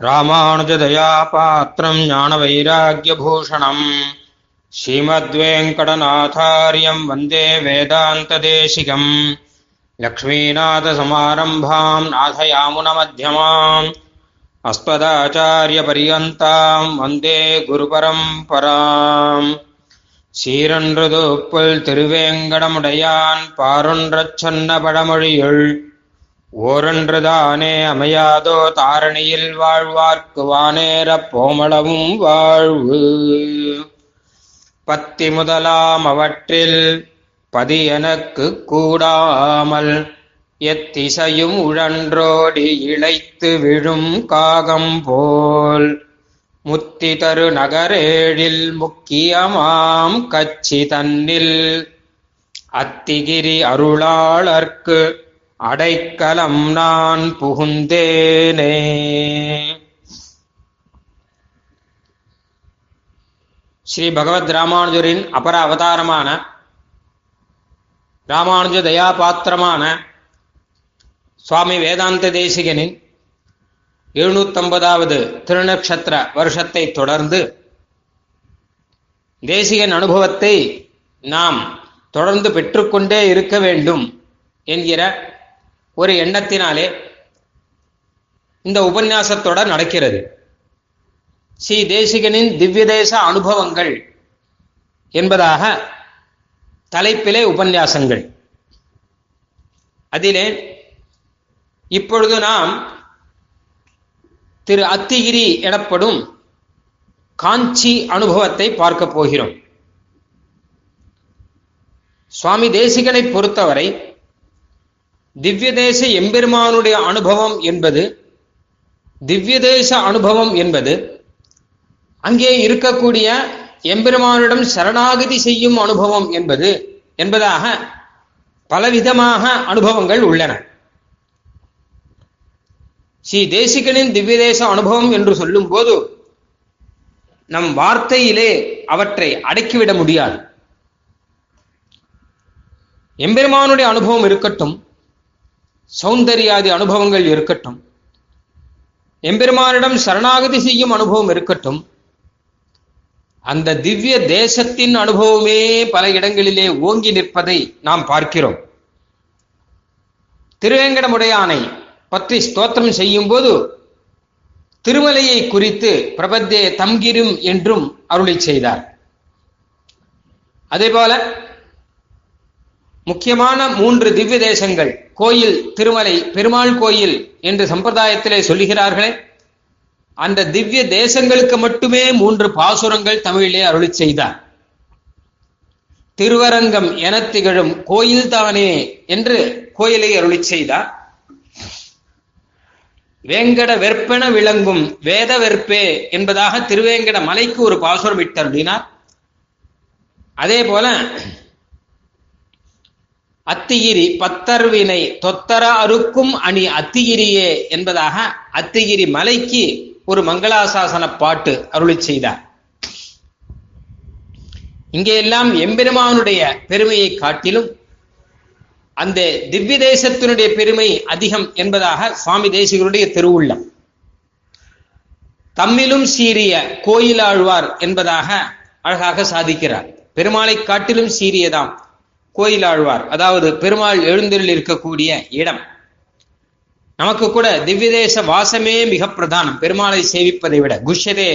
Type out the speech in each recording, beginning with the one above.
ராமானுஜதயாபாத்திரம் ஞானவைராக்கியபூஷணம். ஸ்ரீமத்வேங்கடநாதாரியம் வந்தே வேதாந்ததேசிகம். லக்ஷ்மீநாதசமாரம்பாம் நாதயாமுனமத்தியமாம். அஸ்மதாச்சாரியபரியந்தாம் வந்தே குருபரம்பராம். சீரன்றுதுப்புல் திருவேங்கடமுடையான் பாரொன்றச் சொன்ன பழமொழியுள் ஓரன்றுதானே அமையாதோ தாரணியில் வாழ்வார்க்கு வானேரப் போமளவும் வாழ்வு. பத்தி முதலாம் அவற்றில் பதி எனக்கு கூடாமல் எத்திசையும் உழன்றோடி இழைத்து விழும் காகம் போல் முத்தி தரு நகரேழில் முக்கியமாம் கச்சி தன்னில் அத்திகிரி அருளாளர்க்கு அடைக்கலம் நான் புகுந்தேனே. ஸ்ரீ பகவத் ராமானுஜரின் அபர அவதாரமான ராமானுஜ தயாபாத்திரமான சுவாமி வேதாந்த தேசிகனின் எழுநூத்தம்பதாவது திருநக்ஷத்திர வருஷத்தை தொடர்ந்து தேசிகன் அனுபவத்தை நாம் தொடர்ந்து பெற்றுக்கொண்டே இருக்க வேண்டும் என்கிற ஒரு எண்ணத்தினாலே இந்த உபன்யாசத்தோட நடக்கிறது. ஸ்ரீ தேசிகனின் திவ்யதேச அனுபவங்கள் என்பதாக தலைப்பிலே உபன்யாசங்கள். அதிலே இப்பொழுது நாம் திரு அத்திகிரி எனப்படும் காஞ்சி அனுபவத்தை பார்க்க போகிறோம். சுவாமி தேசிகனை பொறுத்தவரை திவ்யதேச எம்பெருமானுடைய அனுபவம் என்பது திவ்யதேச அனுபவம் என்பது அங்கே இருக்கக்கூடிய எம்பெருமானிடம் சரணாகதி செய்யும் அனுபவம் என்பது என்பதாக பலவிதமாக அனுபவங்கள் உள்ளன. ஸ்ரீ தேசிகனின் திவ்யதேச அனுபவம் என்று சொல்லும் போது நம் வார்த்தையிலே அவற்றை அடக்கிவிட முடியாது. எம்பெருமானுடைய அனுபவம் இருக்கட்டும் சௌந்தர்யாதி அனுபவங்கள் இருக்கட்டும். எம்பெருமானிடம் சரணாகதி செய்யும் அனுபவம் இருக்கட்டும். அந்த திவ்ய தேசத்தின் அனுபவமே பல இடங்களிலே ஓங்கி நிற்பதை நாம் பார்க்கிறோம். திருவேங்கடமுடையானை பற்றி ஸ்தோத்திரம் செய்யும் போது திருமலையை குறித்து பிரபத்தே தம்கிரும் என்றும் அருளை செய்தார். அதே போல முக்கியமான மூன்று திவ்ய தேசங்கள் கோயில் திருமலை பெருமாள் கோயில் என்று சம்பிரதாயத்திலே சொல்லுகிறார்களே. அந்த திவ்ய தேசங்களுக்கு மட்டுமே மூன்று பாசுரங்கள் தமிழிலே அருளி செய்தார். திருவரங்கம் என திகழும் கோயில்தானே என்று கோயிலை அருளி செய்தார். வேங்கட வெற்பென விளங்கும் வேத வெற்பே என்பதாக திருவேங்கட மலைக்கு ஒரு பாசுரம் இட்டருளினார் அதே போல அத்திகிரி பத்தர்வினை தொத்தர அறுக்கும் அணி அத்திகிரியே என்பதாக அத்திகிரி மலைக்கு ஒரு மங்களாசாசன பாட்டு அருளி செய்தார். இங்கே எல்லாம் எம்பெருமானுடைய பெருமையை காட்டிலும் அந்த திவ்ய தேசத்தினுடைய பெருமை அதிகம் என்பதாக சுவாமி தேசிகருடைய திருவுள்ளம். தம்மிலும் சீரிய கோயிலாழ்வார் என்பதாக அழகாக சாதிக்கிறார். பெருமாளை காட்டிலும் சீரியதாம் கோயிலாழ்வார். அதாவது பெருமாள் எழுந்தரில் இருக்கக்கூடிய இடம். நமக்கு கூட திவ்யதேச வாசமே மிக பிரதானம். பெருமாளை சேவிப்பதை விட குஷ்யதே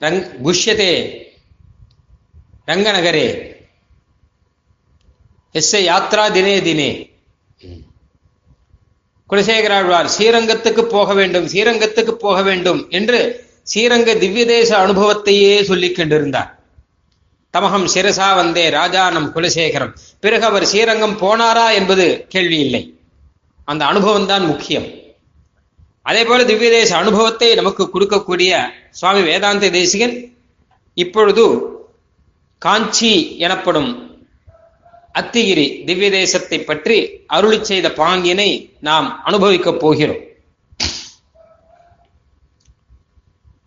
ரங் குஷ்யதே ரங்கநகரே எஸ் யாத்ரா தினே தினே. குலசேகராழ்வார் ஸ்ரீரங்கத்துக்கு போக வேண்டும் ஸ்ரீரங்கத்துக்கு போக வேண்டும் என்று ஸ்ரீரங்க திவ்யதேச அனுபவத்தையே சொல்லிக் கொண்டிருந்தார். தமகம் சிரசா வந்தே ராஜா நம் குலசேகரம். பிறகு அவர் ஸ்ரீரங்கம் போனாரா என்பது கேள்வி இல்லை அந்த அனுபவம் தான் முக்கியம். அதே போல திவ்யதேச அனுபவத்தை நமக்கு கொடுக்கக்கூடிய சுவாமி வேதாந்த தேசிகன் இப்பொழுது காஞ்சி எனப்படும் அத்திகிரி திவ்ய தேசத்தை பற்றி அருளி செய்த பாங்கினை நாம் அனுபவிக்கப் போகிறோம்.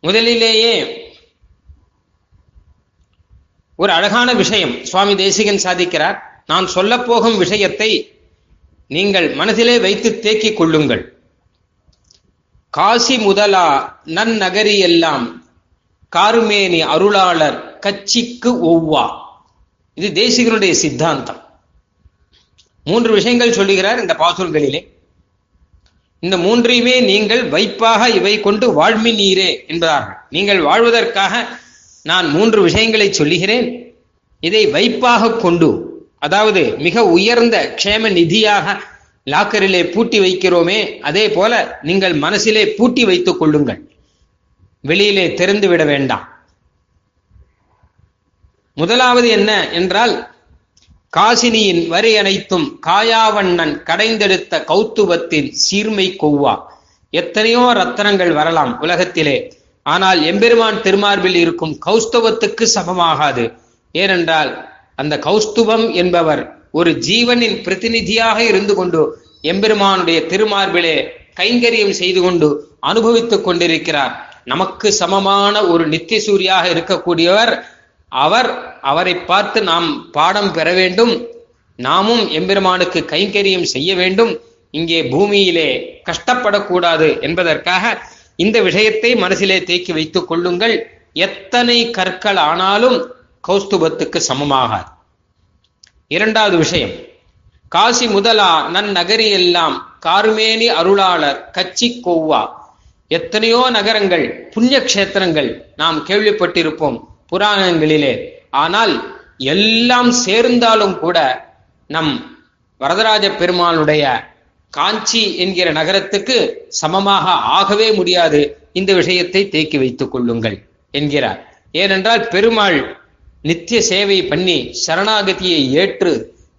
முதலிலேயே ஒரு அழகான விஷயம். சுவாமி தேசிகன் சாதிக்கிறார். நான் சொல்லப்போகும் விஷயத்தை நீங்கள் மனதிலே வைத்து தேக்கிக் கொள்ளுங்கள். காசி முதலா நன்னகரி எல்லாம் காருமேனி அருளாளர் கட்சிக்கு ஒவ்வா. இது தேசிகனுடைய சித்தாந்தம். மூன்று விஷயங்கள் சொல்லுகிறார் இந்த பாசுரங்களிலே. இந்த மூன்றையுமே நீங்கள் வைப்பாக இவை கொண்டு வாழ்மி நீரே என்பதார்கள். நீங்கள் வாழ்வதற்காக நான் மூன்று விஷயங்களை சொல்லுகிறேன். இதை வைப்பாக கொண்டு அதாவது மிக உயர்ந்த க்ஷேம நிதியாக லாக்கரிலே பூட்டி வைக்கிறோமே அதே போல நீங்கள் மனசிலே பூட்டி வைத்துக் கொள்ளுங்கள். வெளியிலே திறந்து விட வேண்டாம். முதலாவது என்ன என்றால் காசினியின் வரி அனைத்தும் காயாவண்ணன் கடைந்தெடுத்த கௌத்துவத்தின் சீர்மை கொவ்வா. எத்தனையோ ரத்தனங்கள் வரலாம் உலகத்திலே. ஆனால் எம்பெருமான் திருமார்பில் இருக்கும் கௌஸ்தவத்துக்கு சமமாகாது. ஏனென்றால் அந்த கௌஸ்துவம் என்பவர் ஒரு ஜீவனின் பிரதிநிதியாக இருந்து கொண்டு எம்பெருமானுடைய திருமார்பிலே கைங்கரியம் செய்து கொண்டு அனுபவித்துக் கொண்டிருக்கிறார். நமக்கு சமமான ஒரு நித்திய சூரியாக இருக்கக்கூடியவர் அவர். அவரை பார்த்து நாம் பாடம் பெற வேண்டும். நாமும் எம்பெருமானுக்கு கைங்கரியம் செய்ய வேண்டும். இங்கே பூமியிலே கஷ்டப்படக்கூடாது என்பதற்காக இந்த விஷயத்தை மனசிலே தேக்கி வைத்துக் கொள்ளுங்கள். எத்தனை கற்கள் ஆனாலும் கௌஸ்துபத்துக்கு சமமாகாது. இரண்டாவது விஷயம் காசி முதலா நன் நகரி எல்லாம் கார்மேனி அருளாளர் கச்சி கொவ்வா. எத்தனையோ நகரங்கள் புண்ணிய கஷேத்திரங்கள் நாம் கேள்விப்பட்டிருப்போம் புராணங்களிலே. ஆனால் எல்லாம் சேர்ந்தாலும் கூட நம் வரதராஜ பெருமாளுடைய காஞ்சி என்கிற நகரத்துக்கு சமமாக ஆகவே முடியாது. இந்த விஷயத்தை தேக்கி வைத்துக் கொள்ளுங்கள் என்கிறார். ஏனென்றால் பெருமாள் நித்திய சேவை பண்ணி சரணாகதியை ஏற்று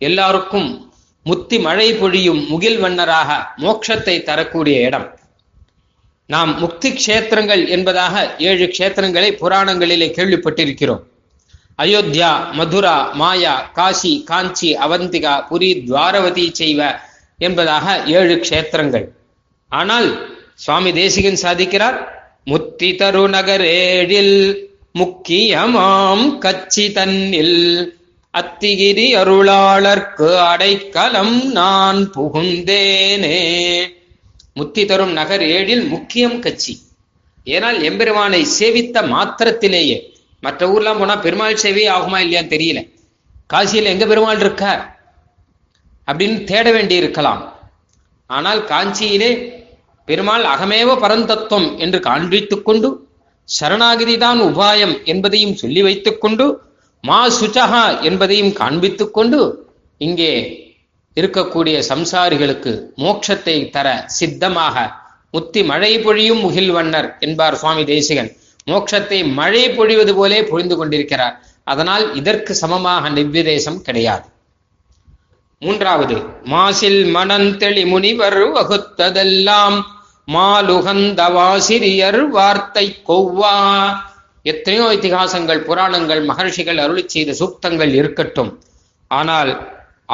எல்லாருக்கும் முத்தி மழை பொழியும் முகில் வண்ணராக மோட்சத்தை தரக்கூடிய இடம். நாம் முக்தி கஷேத்திரங்கள் என்பதாக ஏழு கஷேத்திரங்களை புராணங்களிலே கேள்விப்பட்டிருக்கிறோம். அயோத்தியா மதுரா மாயா காசி காஞ்சி அவந்திகா புரி துவாரவதி செய்வ என்பதாக ஏழு கஷேத்திரங்கள். ஆனால் சுவாமி தேசிகன் சாதிக்கிறார் முத்தி தரு நகரேழில் முக்கியமாம் கச்சி தன்னில். அத்திகிரி அருளாளர்க்கு அடைக்கலம் நான் புகுந்தேனே. முத்தி தரும் நகர் ஏழில் முக்கியம் கட்சி ஏனால் எம்பெருமானை சேவித்த மாத்திரத்திலேயே மற்ற ஊர்லாம் போனா பெருமாள் சேவை ஆகுமா இல்லையான்னு தெரியல. காசியில் எங்க பெருமாள் இருக்கார்? அப்படின்னு தேட வேண்டி இருக்கலாம் ஆனால் காஞ்சியிலே பெருமாள் அகமேவ பரந்தத்துவம் என்று காண்பித்துக் கொண்டு சரணாகிதிதான் உபாயம் என்பதையும் சொல்லி வைத்துக் கொண்டு மா சுச்சகா என்பதையும் காண்பித்துக் கொண்டு இங்கே இருக்கக்கூடிய சம்சாரிகளுக்கு மோட்சத்தை தர சித்தமாக முத்தி மழை பொழியும் முகில்வண்ணர் என்பார் சுவாமி தேசிகன். மோட்சத்தை மழை பொழிவது போலே பொழிந்து கொண்டிருக்கிறார். அதனால் இதற்கு சமமாக நிவ்விதேசம் கிடையாது. மூன்றாவது மாசில் மணந்தெளி முனிவர் வகுத்ததெல்லாம் மாலுகந்த வாசிரியர் வார்த்தை கொவ்வா. எத்தனையோ இத்திகாசங்கள் புராணங்கள் மகர்ஷிகள் அருளி செய்த சூக்தங்கள் இருக்கட்டும். ஆனால்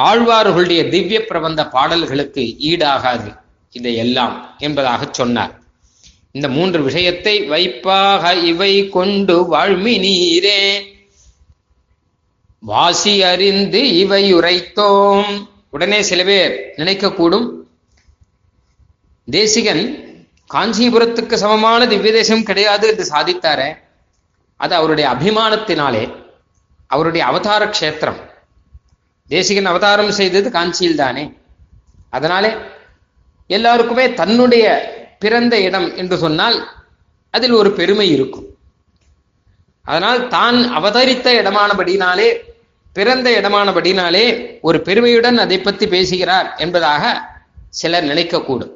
ஆழ்வார்களுடைய திவ்ய பிரபந்த பாடல்களுக்கு ஈடாகாது இதையெல்லாம் என்பதாக சொன்னார். இந்த மூன்று விஷயத்தை வைப்பாக இவை கொண்டு வாழ்மி நீரே. வாசி அறிந்து இவை உரைத்தோம் உடனே சில பேர் நினைக்கக்கூடும். தேசிகன் காஞ்சிபுரத்துக்கு சமமான திவ்ய தேசம் கிடையாது என்று சாதித்தாரே. அது அவருடைய அபிமானத்தினாலே அவருடைய அவதார க்ஷேத்திரம். தேசிகன் அவதாரம் செய்தது காஞ்சியில் தானே அதனாலே எல்லாருக்குமே தன்னுடைய பிறந்த இடம் என்று சொன்னால் அதில் ஒரு பெருமை இருக்கும். அதனால் தான் அவதரித்த இடமானபடினாலே பிறந்த இடமானபடினாலே ஒரு பெருமையுடன் அதை பற்றி பேசுகிறார் என்பதாக சிலர் நினைக்கக்கூடும்.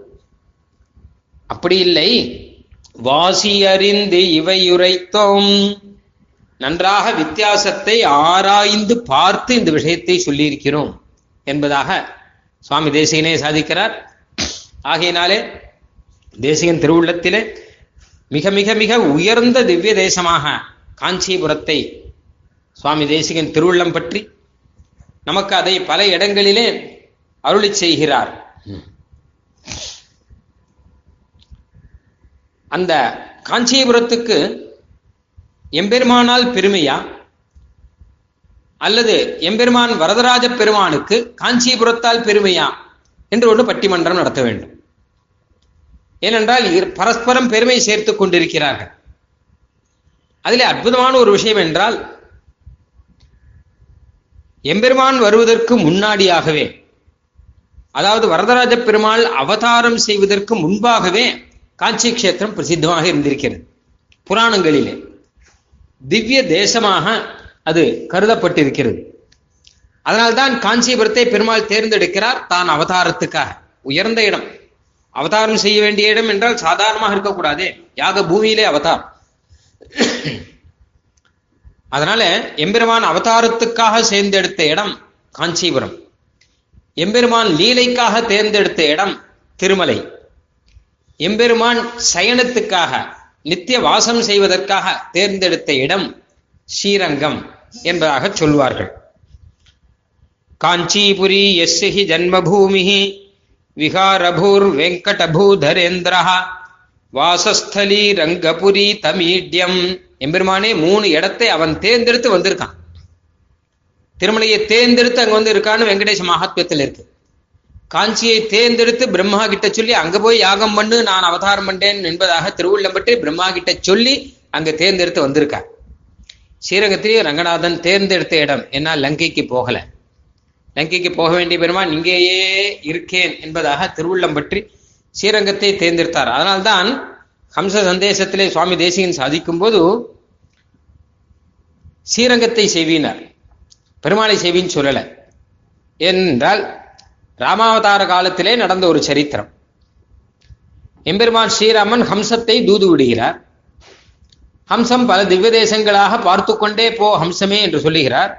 அப்படி இல்லை. வாசி அறிந்து இவையுரைத்தோம். நன்றாக வித்தியாசத்தை ஆராய்ந்து பார்த்து இந்த விஷயத்தை சொல்லியிருக்கிறோம் என்பதாக சுவாமி தேசிகனே சாதிக்கிறார். ஆகையினாலே தேசிகன் திருவுள்ளத்திலே மிக மிக மிக உயர்ந்த திவ்ய தேசமாக காஞ்சிபுரத்தை சுவாமி தேசிகன் திருவுள்ளம் பற்றி நமக்கு அதை பல இடங்களிலே அருளி செய்கிறார். அந்த காஞ்சிபுரத்துக்கு எம்பெருமானால் பெருமையா? அல்லது எம்பெருமான் வரதராஜ பெருமானுக்கு காஞ்சிபுரத்தால் பெருமையா? என்று ஒன்று பட்டிமன்றம் நடத்த வேண்டும். ஏனென்றால் பரஸ்பரம் பெருமை சேர்த்துக் கொண்டிருக்கிறார்கள். அதிலே அற்புதமான ஒரு விஷயம் என்றால் எம்பெருமான் வருவதற்கு முன்னாடியாகவே அதாவது வரதராஜ பெருமாள் அவதாரம் செய்வதற்கு முன்பாகவே காஞ்சி கஷேத்திரம் பிரசித்தமாக இருந்திருக்கிறது. புராணங்களிலே திவ்ய தேசமாக அது கருதப்பட்டிருக்கிறது. அதனால்தான் காஞ்சிபுரத்தை பெருமாள் தேர்ந்தெடுக்கிறார் தான் அவதாரத்துக்காக. உயர்ந்த இடம். அவதாரம் செய்ய வேண்டிய இடம் என்றால் சாதாரணமாக இருக்கக்கூடாது. யாக பூமியிலே அவதாரம். அதனால எம்பெருமான் அவதாரத்துக்காக சேர்ந்தெடுத்த இடம் காஞ்சிபுரம். எம்பெருமான் லீலைக்காக தேர்ந்தெடுத்த இடம் திருமலை. எம்பெருமான் சயனத்துக்காக நித்திய வாசம் செய்வதற்காக தேர்ந்தெடுத்த இடம் ஸ்ரீரங்கம் என்பதாக சொல்வார்கள். காஞ்சிபுரி எஸ்ஸி ஜன்மபூமி விகாரபூர் வெங்கடபூதரேந்திரா வாசஸ்தலி ரங்கபுரி தமிடியம் எம்பெருமானே மூணு இடத்தை அவன் தேர்ந்தெடுத்து வந்திருக்கான். திருமலையை தேர்ந்தெடுத்து அங்க வந்து இருக்கான்னு வெங்கடேச மகாத்மியத்தில் இருக்கு. காஞ்சியை தேர்ந்தெடுத்து பிரம்மா கிட்ட சொல்லி அங்க போய் யாகம் பண்ணு நான் அவதாரம் பண்ணேன் என்பதாக திருவுள்ளம்பட்டு பிரம்மா கிட்ட சொல்லி அங்க தேர்ந்தெடுத்து வந்திருக்கார். ஸ்ரீரங்கத்திலேயே ரங்கநாதன் தேர்ந்தெடுத்த இடம். என்ன லங்கைக்கு போகல. லங்கைக்கு போக வேண்டிய பெருமான் இங்கேயே இருக்கேன் என்பதாக திருவுள்ளம் பற்றி ஸ்ரீரங்கத்தை தேர்ந்தெடுத்தார். அதனால்தான் ஹம்ச சந்தேசத்திலே சுவாமி தேசிகன் சாதிக்கும் போது ஸ்ரீரங்கத்தை செய்வினார். பெருமாளை செய்வின்னு சொல்லலை. ஏனென்றால் ராமாவதார காலத்திலே நடந்த ஒரு சரித்திரம். எம்பெருமான் ஸ்ரீராமன் ஹம்சத்தை தூது விடுகிறார். ஹம்சம் பல திவ்ய தேசங்களாக பார்த்து கொண்டே போ ஹம்சமே என்று சொல்லுகிறார்.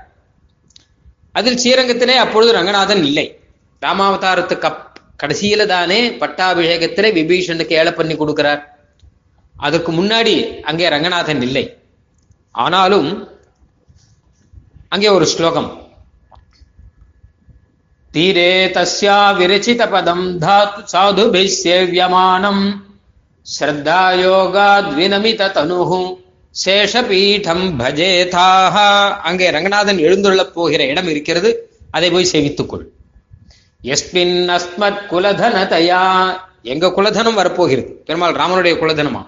அதில் ஸ்ரீரங்கத்திலே அப்பொழுது ரங்கநாதன் இல்லை. ராமாவதாரத்துக்கு கடைசியில தானே பட்டாபிஷேகத்துல விபீஷனுக்கு ஏழை பண்ணி கொடுக்கிறார். அதுக்கு முன்னாடி அங்கே ரங்கநாதன் இல்லை. ஆனாலும் அங்கே ஒரு ஸ்லோகம். தீரே தஸ்யா விரச்சித பதம் தாத்து சாது சேவியமானம் ஸ்ரத்தா யோகாத்வினமித தனுஹு சேஷபீடம் பஜேதாக அங்கே ரங்கநாதன் எழுந்துள்ள போகிற இடம் இருக்கிறது. அதை போய் சேவித்துக்கொள் எஸ்மின் அஸ்மத் குலதனதயா. எங்க குலதனம் வரப்போகிறது. பெருமாள் ராமனுடைய குலதனமா?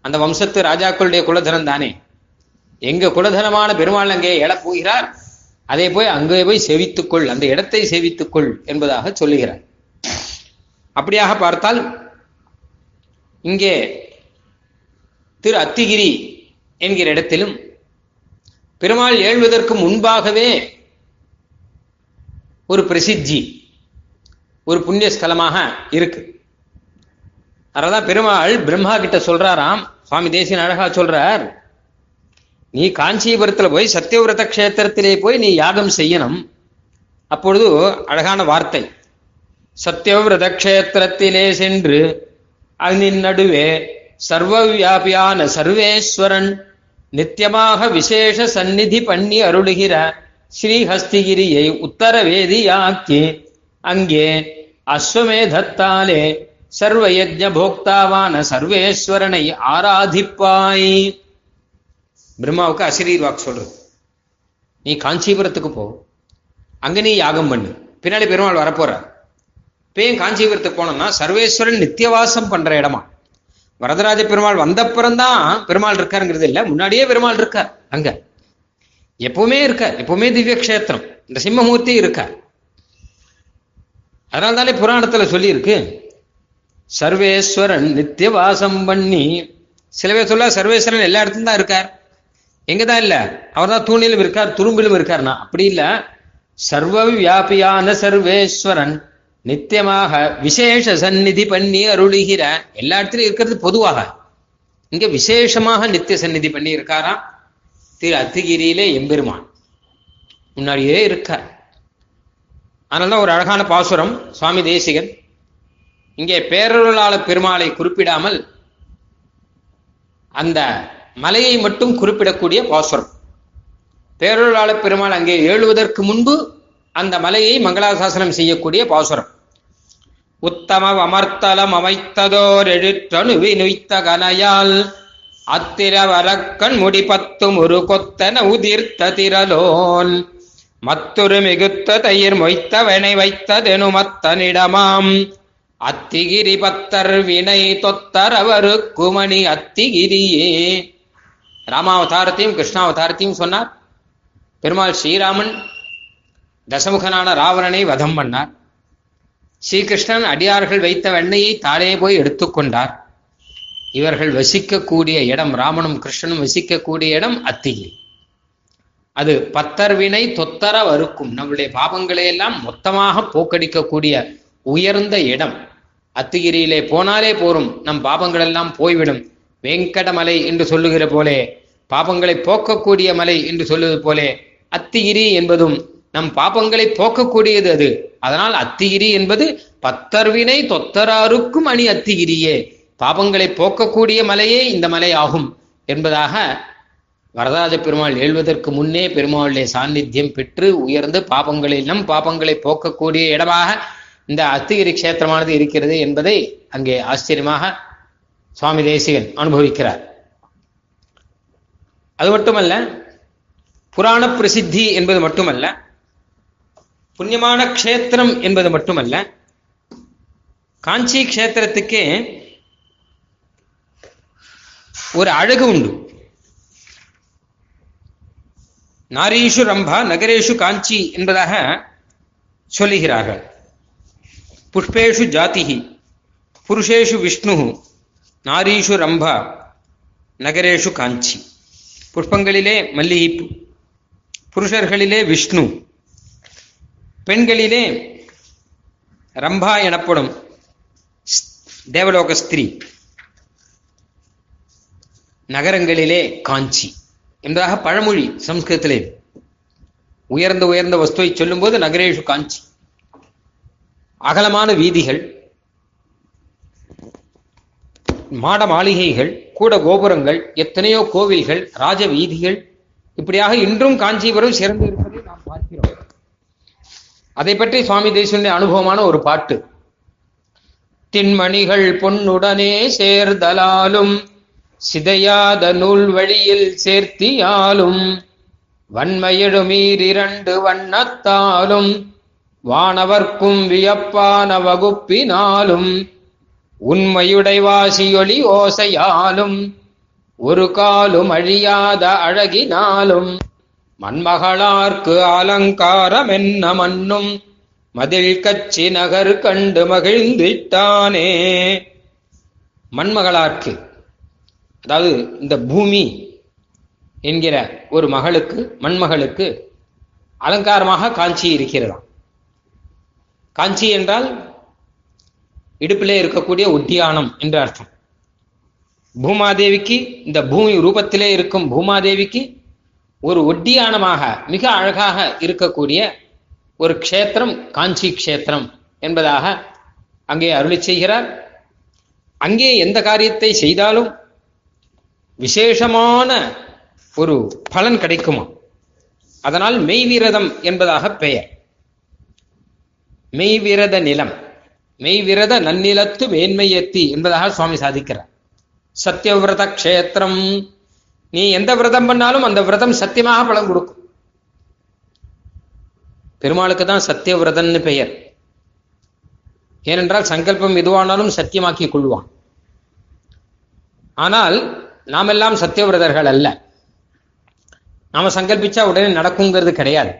அந்த வம்சத்து ராஜாக்களுடைய குலதனம் தானே? எங்க குலதனமான பெருமாள் அங்கே எழப் போகிறார்? அதை போய் அங்கே போய் செவித்துக்கொள் அந்த இடத்தை செவித்துக்கொள் என்பதாக சொல்லுகிறார். அப்படியாக பார்த்தால் இங்கே திரு அத்திகிரி என்கிற இடத்திலும் பெருமாள் ஏழ்வதற்கு முன்பாகவே ஒரு பிரசித்தி ஒரு புண்ணிய ஸ்தலமாக இருக்கு. அதனாலதான் பெருமாள் பிரம்மா கிட்ட சொல்றாராம். சுவாமி தேசியன் அழகா சொல்றார். நீ காஞ்சிபுரத்துல போய் சத்தியவிரத கஷேத்திரத்திலே போய் நீ யாகம் செய்யணும். அப்பொழுது அழகான வார்த்தை. சத்தியவிரத கஷேத்திரத்திலே சென்று அதனின் நடுவே சர்வ வியாபியான சர்வேஸ்வரன் நித்தியமாக விசேஷ சந்நிதி பண்ணி அருளுகிற ஸ்ரீஹஸ்திகிரியை உத்தரவேதியாக்கி அங்கே அஸ்வமேதத்தாலே சர்வ யஜ்ஞ போக்தாவான சர்வேஸ்வரனை ஆராதிப்பாய். பிரம்மாவுக்கு அசிரீர் வாக்கு சொல்றது. நீ காஞ்சிபுரத்துக்கு போ. அங்க நீ யாகம் பண்ணு. பின்னாடி பெருமாள் வரப்போற இப்பயும் காஞ்சிபுரத்துக்கு போனோம்னா சர்வேஸ்வரன் நித்தியவாசம் பண்ற இடமா. வரதராஜ பெருமாள் வந்தப்புறம்தான் பெருமாள் இருக்காருங்கிறது இல்ல. முன்னாடியே பெருமாள் இருக்கார். அங்க. எப்பவுமே இருக்கார். எப்பவுமே திவ்ய கஷேத்திரம் இந்த சிம்மமூர்த்தி இருக்கார். அதனால தானே புராணத்துல சொல்லியிருக்கு. சர்வேஸ்வரன் நித்திய வாசம் பண்ணி சில பேர் சொல்ல சர்வேஸ்வரன் எல்லா இடத்துலையும் தான் இருக்கார். எங்கதான் இல்ல? அவர் தான் தூணிலும் இருக்கார் துரும்பிலும் இருக்கார்னா. அப்படி இல்ல. சர்வ வியாபியான சர்வேஸ்வரன் நித்தியமாக விசேஷ சந்நிதி பண்ணி அருளுகிற எல்லா இடத்துலயும் இருக்கிறது பொதுவாக. இங்க விசேஷமாக நித்திய சந்நிதி பண்ணி இருக்காராம் திரு அத்திகிரியிலே எம்பெருமான். முன்னாடியே இருக்கார். அதனால்தான் ஒரு அழகான பாசுரம் சுவாமி தேசிகன். இங்கே பேரருளாள பெருமாளை குறிப்பிடாமல் அந்த மலையை மட்டும் குறிப்பிடக்கூடிய பாசுரம். பேரருளாள பெருமாள் அங்கே ஏழுவதற்கு முன்பு அந்த மலையை மங்களாசாசனம் செய்யக்கூடிய பாசுரம். உத்தம அமர்த்தலம் அமைத்ததோர் எழுற்றனு வினுய்த்த கனையால் அத்திர வரக்கண் முடி பத்தும் ஒரு கொத்தன உதிர்த்த திரலோன் மத்தொரு மிகுத்த தயிர் மொய்த்தவனை வைத்ததெனு மத்தனிடமாம். அத்திகிரி பத்தர் வினை தொத்தரவரு குமணி அத்திகிரியே. ராமாவதாரத்தையும் கிருஷ்ணாவதாரத்தையும் சொன்னார். பெருமாள் ஸ்ரீராமன் தசமுகனான ராவணனை வதம் பண்ணார். ஸ்ரீகிருஷ்ணன் அடியார்கள் வைத்த வெண்ணையை தானே போய் எடுத்துக்கொண்டார் இவர்கள் வசிக்கக்கூடிய இடம் ராமனும் கிருஷ்ணனும் வசிக்கக்கூடிய இடம் அத்திகிரி. அது பத்தர் வினை தொத்தர வறுக்கும். நம்முடைய பாவங்களை எல்லாம் மொத்தமாக போக்கடிக்கக்கூடிய உயர்ந்த இடம். அத்திகிரியிலே போனாலே போரும் நம் பாபங்கள் எல்லாம் போய்விடும். வெங்கடமலை என்று சொல்லுகிற போலே பாபங்களை போக்கக்கூடிய மலை என்று சொல்லுவது போலே அத்திகிரி என்பதும் நம் பாபங்களை போக்கக்கூடியது அது. அதனால் அத்திகிரி என்பது பத்தர்வினை தொத்தராருக்கும் அணி அத்திகிரியே. பாபங்களை போக்கக்கூடிய மலையே இந்த மலை ஆகும் என்பதாக வரதாஜ பெருமாள் எழுவதற்கு முன்னே பெருமாளுடைய சாநித்தியம் பெற்று உயர்ந்து பாபங்களை நம் பாபங்களை போக்கக்கூடிய இடமாக இந்த அத்திகிரி கஷேத்திரமானது இருக்கிறது என்பதை அங்கே ஆச்சரியமாக சுவாமி தேசிகன் அனுபவிக்கிறார். அது மட்டுமல்ல புராண பிரசித்தி என்பது மட்டுமல்ல புண்ணியமான க்ஷேத்திரம் என்பது மட்டுமல்ல காஞ்சி க்ஷேத்திரத்துக்கே ஒரு அழகு உண்டு. நாரீஷு ரம்பா நகரேஷு காஞ்சி என்பதாக சொல்லுகிறார்கள். புஷ்பேஷு ஜாதிகி புருஷேஷு விஷ்ணு நாரீஷு ரம்பா நகரேஷு காஞ்சி. புஷ்பங்களிலே மல்லிகைப்பூ புருஷர்களிலே விஷ்ணு பெண்களிலே ரம்பா எனப்படும் தேவலோக ஸ்திரீ நகரங்களிலே காஞ்சி. என்பதாக பழமொழி சம்ஸ்கிருதத்திலே உயர்ந்த உயர்ந்த வஸ்துவை சொல்லும்போது நகரேஷு காஞ்சி. அகலமான வீதிகள் மாட மாளிகைகள் கூட கோபுரங்கள் எத்தனையோ கோவில்கள் ராஜ வீதிகள் இப்படியாக இன்றும் காஞ்சிபுரம் சிறந்து இருப்பதை நாம் பார்க்கிறோம். அதை பற்றி சுவாமி தேசியனுடைய அனுபவமான ஒரு பாட்டு. திண்மணிகள் பொன்னுடனே சேர்தலாலும் சிதையாத நூல் வழியில் சேர்த்தியாலும் வன்மையிடுமீரிரண்டு வண்ணத்தாலும் வானவர்க்கும் வியப்பான வகுப்பினாலும் உண்மையுடைவாசியொளி ஓசையாலும் ஒரு காலும் அழியாத அழகினாலும் மண்மகளார்க்கு அலங்காரம் என்ன மதில் கச்சி நகர் கண்டு மகிழ்ந்திட்டானே. மண்மகளார்க்கு அதாவது இந்த பூமி என்கிற ஒரு மகளுக்கு மண்மகளுக்கு அலங்காரமாக காஞ்சி இருக்கிறதாம். காஞ்சி என்றால் இடுப்பிலே இருக்கக்கூடிய உத்தியானம் என்று அர்த்தம். பூமாதேவிக்கு இந்த பூமி ரூபத்திலே இருக்கும் பூமாதேவிக்கு ஒரு ஒட்டியானமாக மிக அழகாக இருக்கக்கூடிய ஒரு க்ஷேத்திரம் காஞ்சி க்ஷேத்திரம் என்பதாக அங்கே அருளி செய்கிறார். அங்கே எந்த காரியத்தை செய்தாலும் விசேஷமான ஒரு பலன் கிடைக்குமா? அதனால் மெய்விரதம் என்பதாக பெயர். மெய்விரத நிலம் மெய்விரத நன்னிலத்து மேன்மையத்தி என்பதாக சுவாமி சாதிக்கிறார். சத்தியவிரத கஷேத்திரம். நீ எந்த விரதம் பண்ணாலும் அந்த விரதம் சத்தியமாக பலன் கொடுக்கும். பெருமாளுக்கு தான் சத்தியவிரதன்னு பெயர். ஏனென்றால் சங்கல்பம் எதுவானாலும் சத்தியமாக்கி கொள்வான். ஆனால் நாமெல்லாம் சத்தியவிரதர்கள் அல்ல. நாம சங்கல்பிச்சா உடனே நடக்குங்கிறது கிடையாது.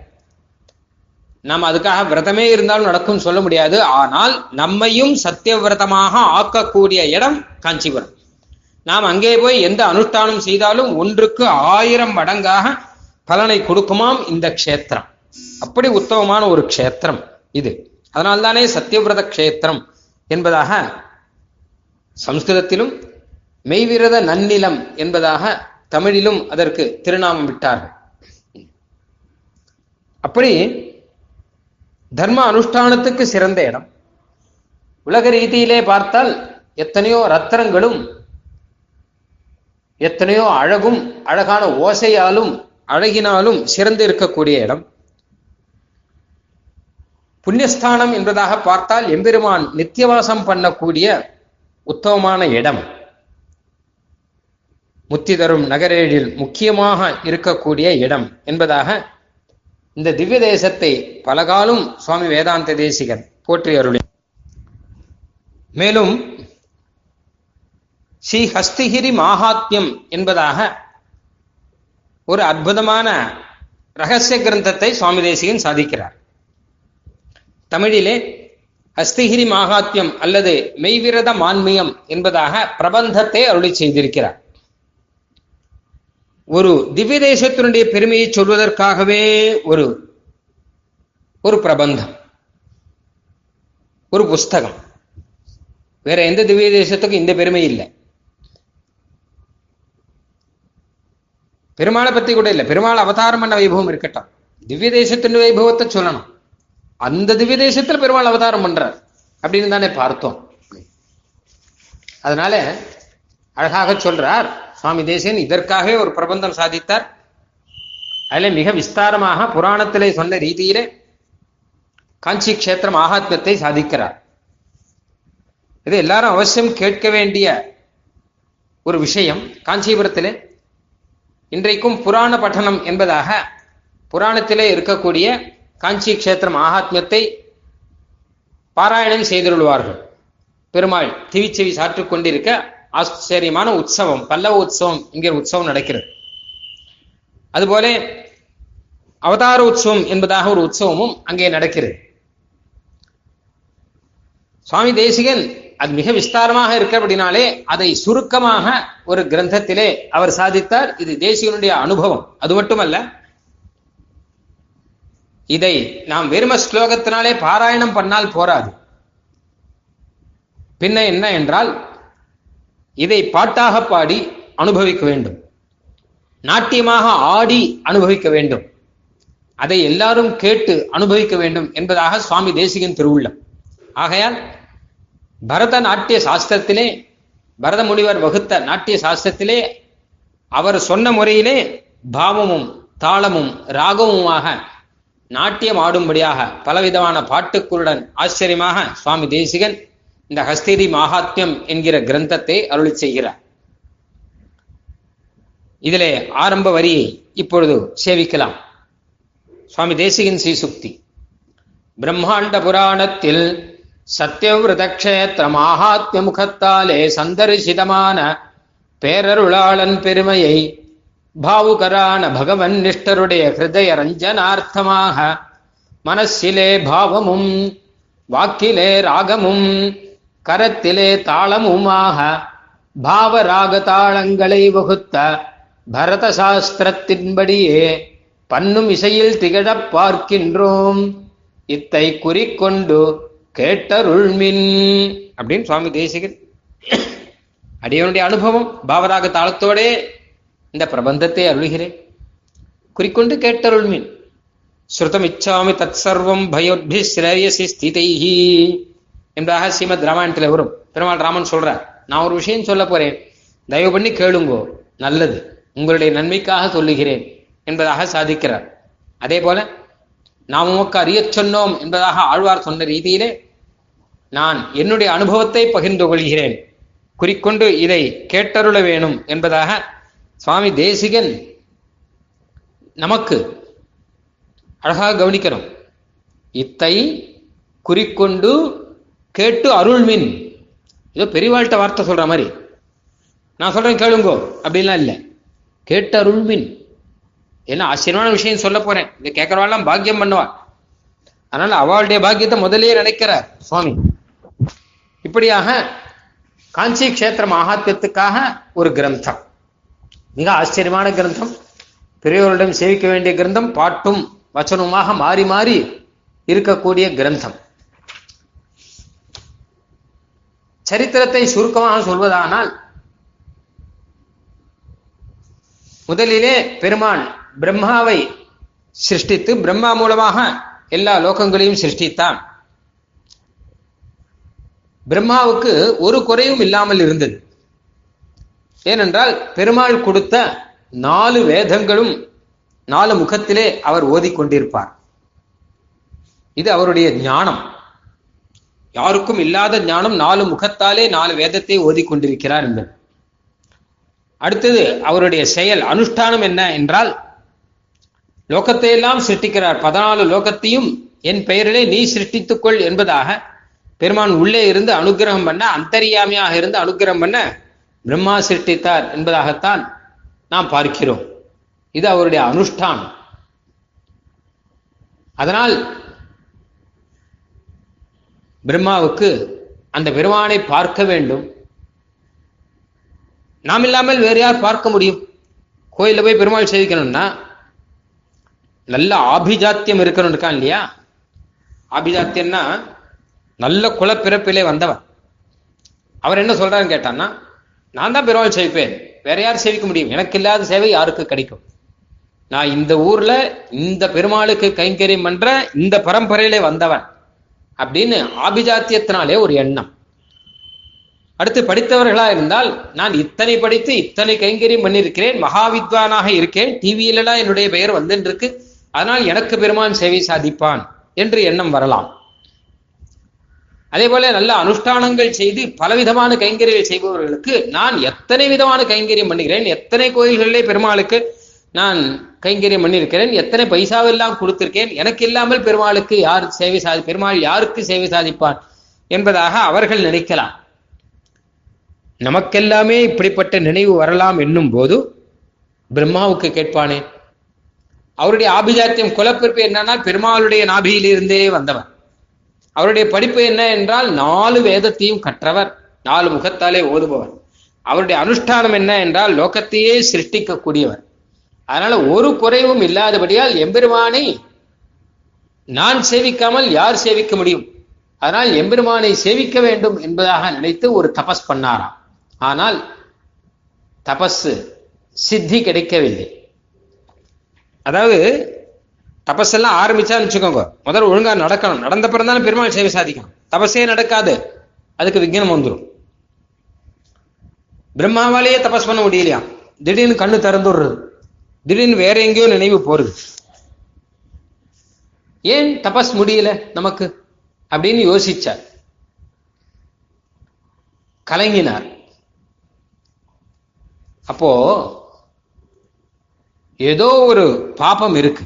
நாம் அதுக்காக விரதமே இருந்தாலும் நடக்கும் சொல்ல முடியாது. ஆனால் நம்மையும் சத்தியவிரதமாக ஆக்கக்கூடிய இடம் காஞ்சிபுரம். நாம் அங்கே போய் எந்த அனுஷ்டானம் செய்தாலும் ஒன்றுக்கு ஆயிரம் மடங்காக பலனை கொடுக்குமாம் இந்த க்ஷேத்திரம். அப்படி உத்தமமான ஒரு க்ஷேத்திரம் இது. அதனால்தானே சத்தியவிரத க்ஷேத்திரம் என்பதாக சம்ஸ்கிருதத்திலும் மெய்விரத நன்னிலம் என்பதாக தமிழிலும் அதற்கு திருநாமம் விட்டார்கள். அப்படி தர்ம அனுஷ்டானத்துக்கு சிறந்த இடம். உலக ரீதியிலே பார்த்தால் எத்தனையோ ரத்தினங்களும் எத்தனையோ அழகும் அழகான ஓசையாலும் அழகினாலும் சிறந்து இருக்கக்கூடிய இடம். புண்ணியஸ்தானம் என்பதாக பார்த்தால் எம்பெருமான் நித்தியவாசம் பண்ணக்கூடிய உத்தமமான இடம். முத்தி தரும் நகரேழில் முக்கியமாக இருக்கக்கூடிய இடம் என்பதாக இந்த திவ்ய தேசத்தை பலகாலும் சுவாமி வேதாந்த தேசிகர் போற்றி அருளி மேலும் ஸ்ரீ ஹஸ்திகிரி மாகாத்யம் என்பதாக ஒரு அற்புதமான ரகசிய கிரந்தத்தை சுவாமி தேசிகன் சாதிக்கிறார். தமிழிலே ஹஸ்திகிரி மாகாத்யம் அல்லது மெய்விரத மான்மியம் என்பதாக பிரபந்தத்தை அருளி செய்திருக்கிறார். ஒரு திவ்ய தேசத்தினுடைய பெருமையை சொல்வதற்காகவே ஒரு ஒரு பிரபந்தம் ஒரு புஸ்தகம். வேற எந்த திவ்ய தேசத்துக்கும் இந்த பெருமை இல்லை. பெருமாளை பத்தி கூட இல்லை. பெருமாள் அவதாரம் பண்ண வைபவம் இருக்கட்டும். திவ்ய தேசத்தின் வைபவத்தை சொல்லணும். அந்த திவ்ய தேசத்துல பெருமாள் அவதாரம் பண்றார் அப்படின்னு தானே பார்த்தோம். அதனால அழகாக சொல்றார். சுவாமி தேசியன் இதற்காகவே ஒரு பிரபந்தம் சாதித்தார். அதில் மிக விஸ்தாரமாக புராணத்திலே சொன்ன ரீதியிலே காஞ்சி கஷேத்திரம் ஆகாத்மத்தை சாதிக்கிறார். இது எல்லாரும் அவசியம் கேட்க வேண்டிய ஒரு விஷயம். காஞ்சிபுரத்திலே இன்றைக்கும் புராண பட்டணம் என்பதாக புராணத்திலே இருக்கக்கூடிய காஞ்சி கஷேத்திரம் ஆகாத்மியத்தை பாராயணம் செய்துள்ளுவார்கள் பெருமாள் திவிச்செவி சாற்றுக் கொண்டிருக்க ஆச்சரியமான உற்சவம் பல்லவ உற்சவம் என்கிற உற்சவம் நடக்கிறது. அதுபோல அவதார உற்சவம் என்பதாக ஒரு உற்சவமும் அங்கே நடக்கிறது. சுவாமி தேசிகன் அது மிக விஸ்தாரமாக இருக்கிறபடினாலே அதை சுருக்கமாக ஒரு கிரந்தத்திலே அவர் சாதித்தார். இது தேசிகனுடைய அனுபவம். அது மட்டுமல்ல இதை நாம் வெறும ஸ்லோகத்தினாலே பாராயணம் பண்ணால் போராது. பின்ன என்ன என்றால் இதை பாட்டாக பாடி அனுபவிக்க வேண்டும். நாட்டியமாக ஆடி அனுபவிக்க வேண்டும். அதை எல்லாரும் கேட்டு அனுபவிக்க வேண்டும் என்பதாக சுவாமி தேசிகன் திருவுள்ளம். ஆகையால் பரத நாட்டிய சாஸ்திரத்திலே பரத முனிவர் வகுத்த நாட்டிய சாஸ்திரத்திலே அவர் சொன்ன முறையிலே பாவமும் தாளமும் ராகமுமாக நாட்டியம் ஆடும்படியாக பலவிதமான பாட்டுக்களுடன் ஆச்சரியமாக சுவாமி தேசிகன் இந்த ஹஸ்திரி மகாத்மியம் என்கிற கிரந்தத்தை அருளி செய்கிறார். இதிலே ஆரம்ப வரியை இப்பொழுது சேவிக்கலாம். சுவாமி தேசிகன் ஸ்ரீசுக்தி. பிரம்மாண்ட புராணத்தில் சத்தியவிரத கஷேத்திர முகத்தாலே சந்தரிசிதமான பேரருளாளன் பெருமையை பாவுகரான பகவன் நிஷ்டருடைய ஹிருதய ரஞ்சனார்த்தமாக மனசிலே பாவமும் வாக்கிலே ராகமும் கரத்திலே தாளமுமாக பாவராக தாளங்களை வகுத்த பரத சாஸ்திரத்தின்படியே பண்ணும் இசையில் திகழப் பார்க்கின்றோம். இத்தை குறிக்கொண்டு கேட்டருள்மின். அப்படின்னு சுவாமி தேசிகன். அடியவனுடைய அனுபவம் பாவராக தாளத்தோடே இந்த பிரபந்தத்தை அருள்கிறேன். குறிக்கொண்டு கேட்டருள்மின். ஸ்ருதமிச்சாமி தத் சர்வம் பயோத்பி ஸ்ரேயசி ஸ்திதைஹி என்பதாக ஸ்ரீமத் ராமாயணத்துல வரும். பெருமாள் ராமன் சொல்றார் நான் ஒரு விஷயம் சொல்ல போறேன். தயவு பண்ணி கேளுங்கோ நல்லது. உங்களுடைய நன்மைக்காக சொல்லுகிறேன் என்பதாக சாதிக்கிறார். அதே போல நாம் உமக்கு அறியச் சொன்னோம் என்பதாக ஆழ்வார் சொன்ன ரீதியிலே நான் என்னுடைய அனுபவத்தை பகிர்ந்து கொள்கிறேன். குறிக்கொண்டு இதை கேட்டருள வேணும் என்பதாக சுவாமி தேசிகன் நமக்கு அழகாக கவனிக்கிறோம். இத்தை குறிக்கொண்டு கேட்டு அருள்மின். ஏதோ பெரியவாழ்கிட்ட வார்த்தை சொல்ற மாதிரி. நான் சொல்றேன் கேளுங்கோ அப்படின்லாம் இல்லை. கேட்டு அருள்மின். என்ன ஆச்சரியமான விஷயம் சொல்ல போறேன். இதை கேட்கறவாள்லாம் பாக்கியம் பண்ணுவா. அதனால அவளுடைய பாக்கியத்தை முதலே நினைக்கிறார் சுவாமி. இப்படியாக காஞ்சி கஷேத்திர மகாத்மியத்துக்காக ஒரு கிரந்தம். மிக ஆச்சரியமான கிரந்தம். பெரியவர்களிடம் சேவிக்க வேண்டிய கிரந்தம். பாட்டும் வச்சனமாக மாறி மாறி இருக்கக்கூடிய கிரந்தம். சரித்திரத்தை சுருக்கமாக சொல்வதானால் முதலிலே பெருமான் பிரம்மாவை சிருஷ்டித்து பிரம்மா மூலமாக எல்லா லோகங்களையும் சிருஷ்டித்தான். பிரம்மாவுக்கு ஒரு குறையும் இல்லாமல் இருந்தது. ஏனென்றால் பெருமாள் கொடுத்த நாலு வேதங்களும் நாலு முகத்திலே அவர் ஓதிக்கொண்டிருப்பார். இது அவருடைய ஞானம். யாருக்கும் இல்லாத ஞானம் நாலு முகத்தாலே நாலு வேதத்தை ஓதிக்கொண்டிருக்கிறார் என்பது. அடுத்தது அவருடைய செயல் அனுஷ்டானம் என்ன என்றால் லோகத்தை எல்லாம் சிருஷ்டிக்கிறார். பதினாலு லோகத்தையும் என் பெயரிலே நீ சிருஷ்டித்துக்கொள் என்பதாக பெருமான் உள்ளே இருந்து அனுகிரகம் பண்ண அந்தரியாமையாக இருந்து அனுகிரகம் பண்ண பிரம்மா சிருஷ்டித்தார் என்பதாகத்தான் நாம் பார்க்கிறோம். இது அவருடைய அனுஷ்டானம். அதனால் பிரம்மாவுக்கு அந்த பெருமானை பார்க்க வேண்டும். நாம் இல்லாமல் வேறு யார் பார்க்க முடியும்? கோயிலில் போய் பெருமாள் சேவிக்கணும்னா நல்ல ஆபிஜாத்தியம் இருக்கணும் இருக்கான் இல்லையா? ஆபிஜாத்தியம்னா நல்ல குலப்பிறப்பிலே வந்தவன். அவர் என்ன சொல்றாருன்னு கேட்டான்னா நான் தான் பெருமாள் சேவிப்பேன். வேற யார் சேவிக்க முடியும்? எனக்கு இல்லாத சேவை யாருக்கு கிடைக்கும்? நான் இந்த ஊர்ல இந்த பெருமாளுக்கு கைங்கரியம் பண்ற இந்த பரம்பரையிலே வந்தவன். அப்படின்னு ஆபிஜாத்தியத்தினாலே ஒரு எண்ணம். அடுத்து படித்தவர்களா இருந்தால் நான் இத்தனை படித்து இத்தனை கைங்கரியம் பண்ணியிருக்கிறேன் மகாவித்வானாக இருக்கேன் டிவியிலலாம் என்னுடைய பெயர் வந்துருக்கு அதனால் எனக்கு பெருமான் சேவை சாதிப்பான் என்று எண்ணம் வரலாம். அதே போல நல்ல அனுஷ்டானங்கள் செய்து பலவிதமான கைங்கரியங்கள் செய்பவர்களுக்கு நான் எத்தனை விதமான கைங்கரியம் பண்ணுகிறேன் எத்தனை கோயில்களிலே பெருமாளுக்கு நான் கைங்கரியம் பண்ணியிருக்கிறேன் எத்தனை பைசாவெல்லாம் கொடுத்திருக்கேன் எனக்கு இல்லாமல் பெருமாளுக்கு யார் சேவை சாதி பெருமாள் யாருக்கு சேவை சாதிப்பான் என்பதாக அவர்கள் நினைக்கலாம். நமக்கெல்லாமே இப்படிப்பட்ட நினைவு வரலாம் என்னும் போது பிரம்மாவுக்கு கேட்பானே. அவருடைய ஆபிஜாத்தியம் குலப்பிறப்பு என்னன்னா பெருமாளுடைய நாபியிலிருந்தே வந்தவர். அவருடைய படிப்பு என்ன என்றால் நாலு வேதத்தையும் கற்றவர் நாலு முகத்தாலே ஓதுபவர். அவருடைய அனுஷ்டானம் என்ன என்றால் லோகத்தையே சிருஷ்டிக்கக்கூடியவர். அதனால ஒரு குறைவும் இல்லாதபடியால் எம்பெருமானை நான் சேவிக்காமல் யார் சேவிக்க முடியும்? அதனால் எம்பெருமானை சேவிக்க வேண்டும் என்பதாக நினைத்து ஒரு தபஸ் பண்ணாராம். ஆனால் தபஸ் சித்தி கிடைக்கவில்லை. அதாவது தபஸ் எல்லாம் ஆரம்பிச்சான்னு வச்சுக்கோங்க முதல்ல ஒழுங்கா நடக்கணும். நடந்த பிறகு தானே பெருமாள் சேவை சாதிக்கணும் தபஸே நடக்காது. அதுக்கு விக்னம் வந்துடும் பிரம்மாவாலேயே தபஸ் பண்ண முடியலையா திடீர்னு கண்ணு திறந்துடுறது. திடீர்னு வேற எங்கேயோ நினைவு போறது. ஏன் தபஸ் முடியல நமக்கு? அப்படின்னு யோசிச்சார். கலங்கினார். அப்போ ஏதோ ஒரு பாபம் இருக்கு.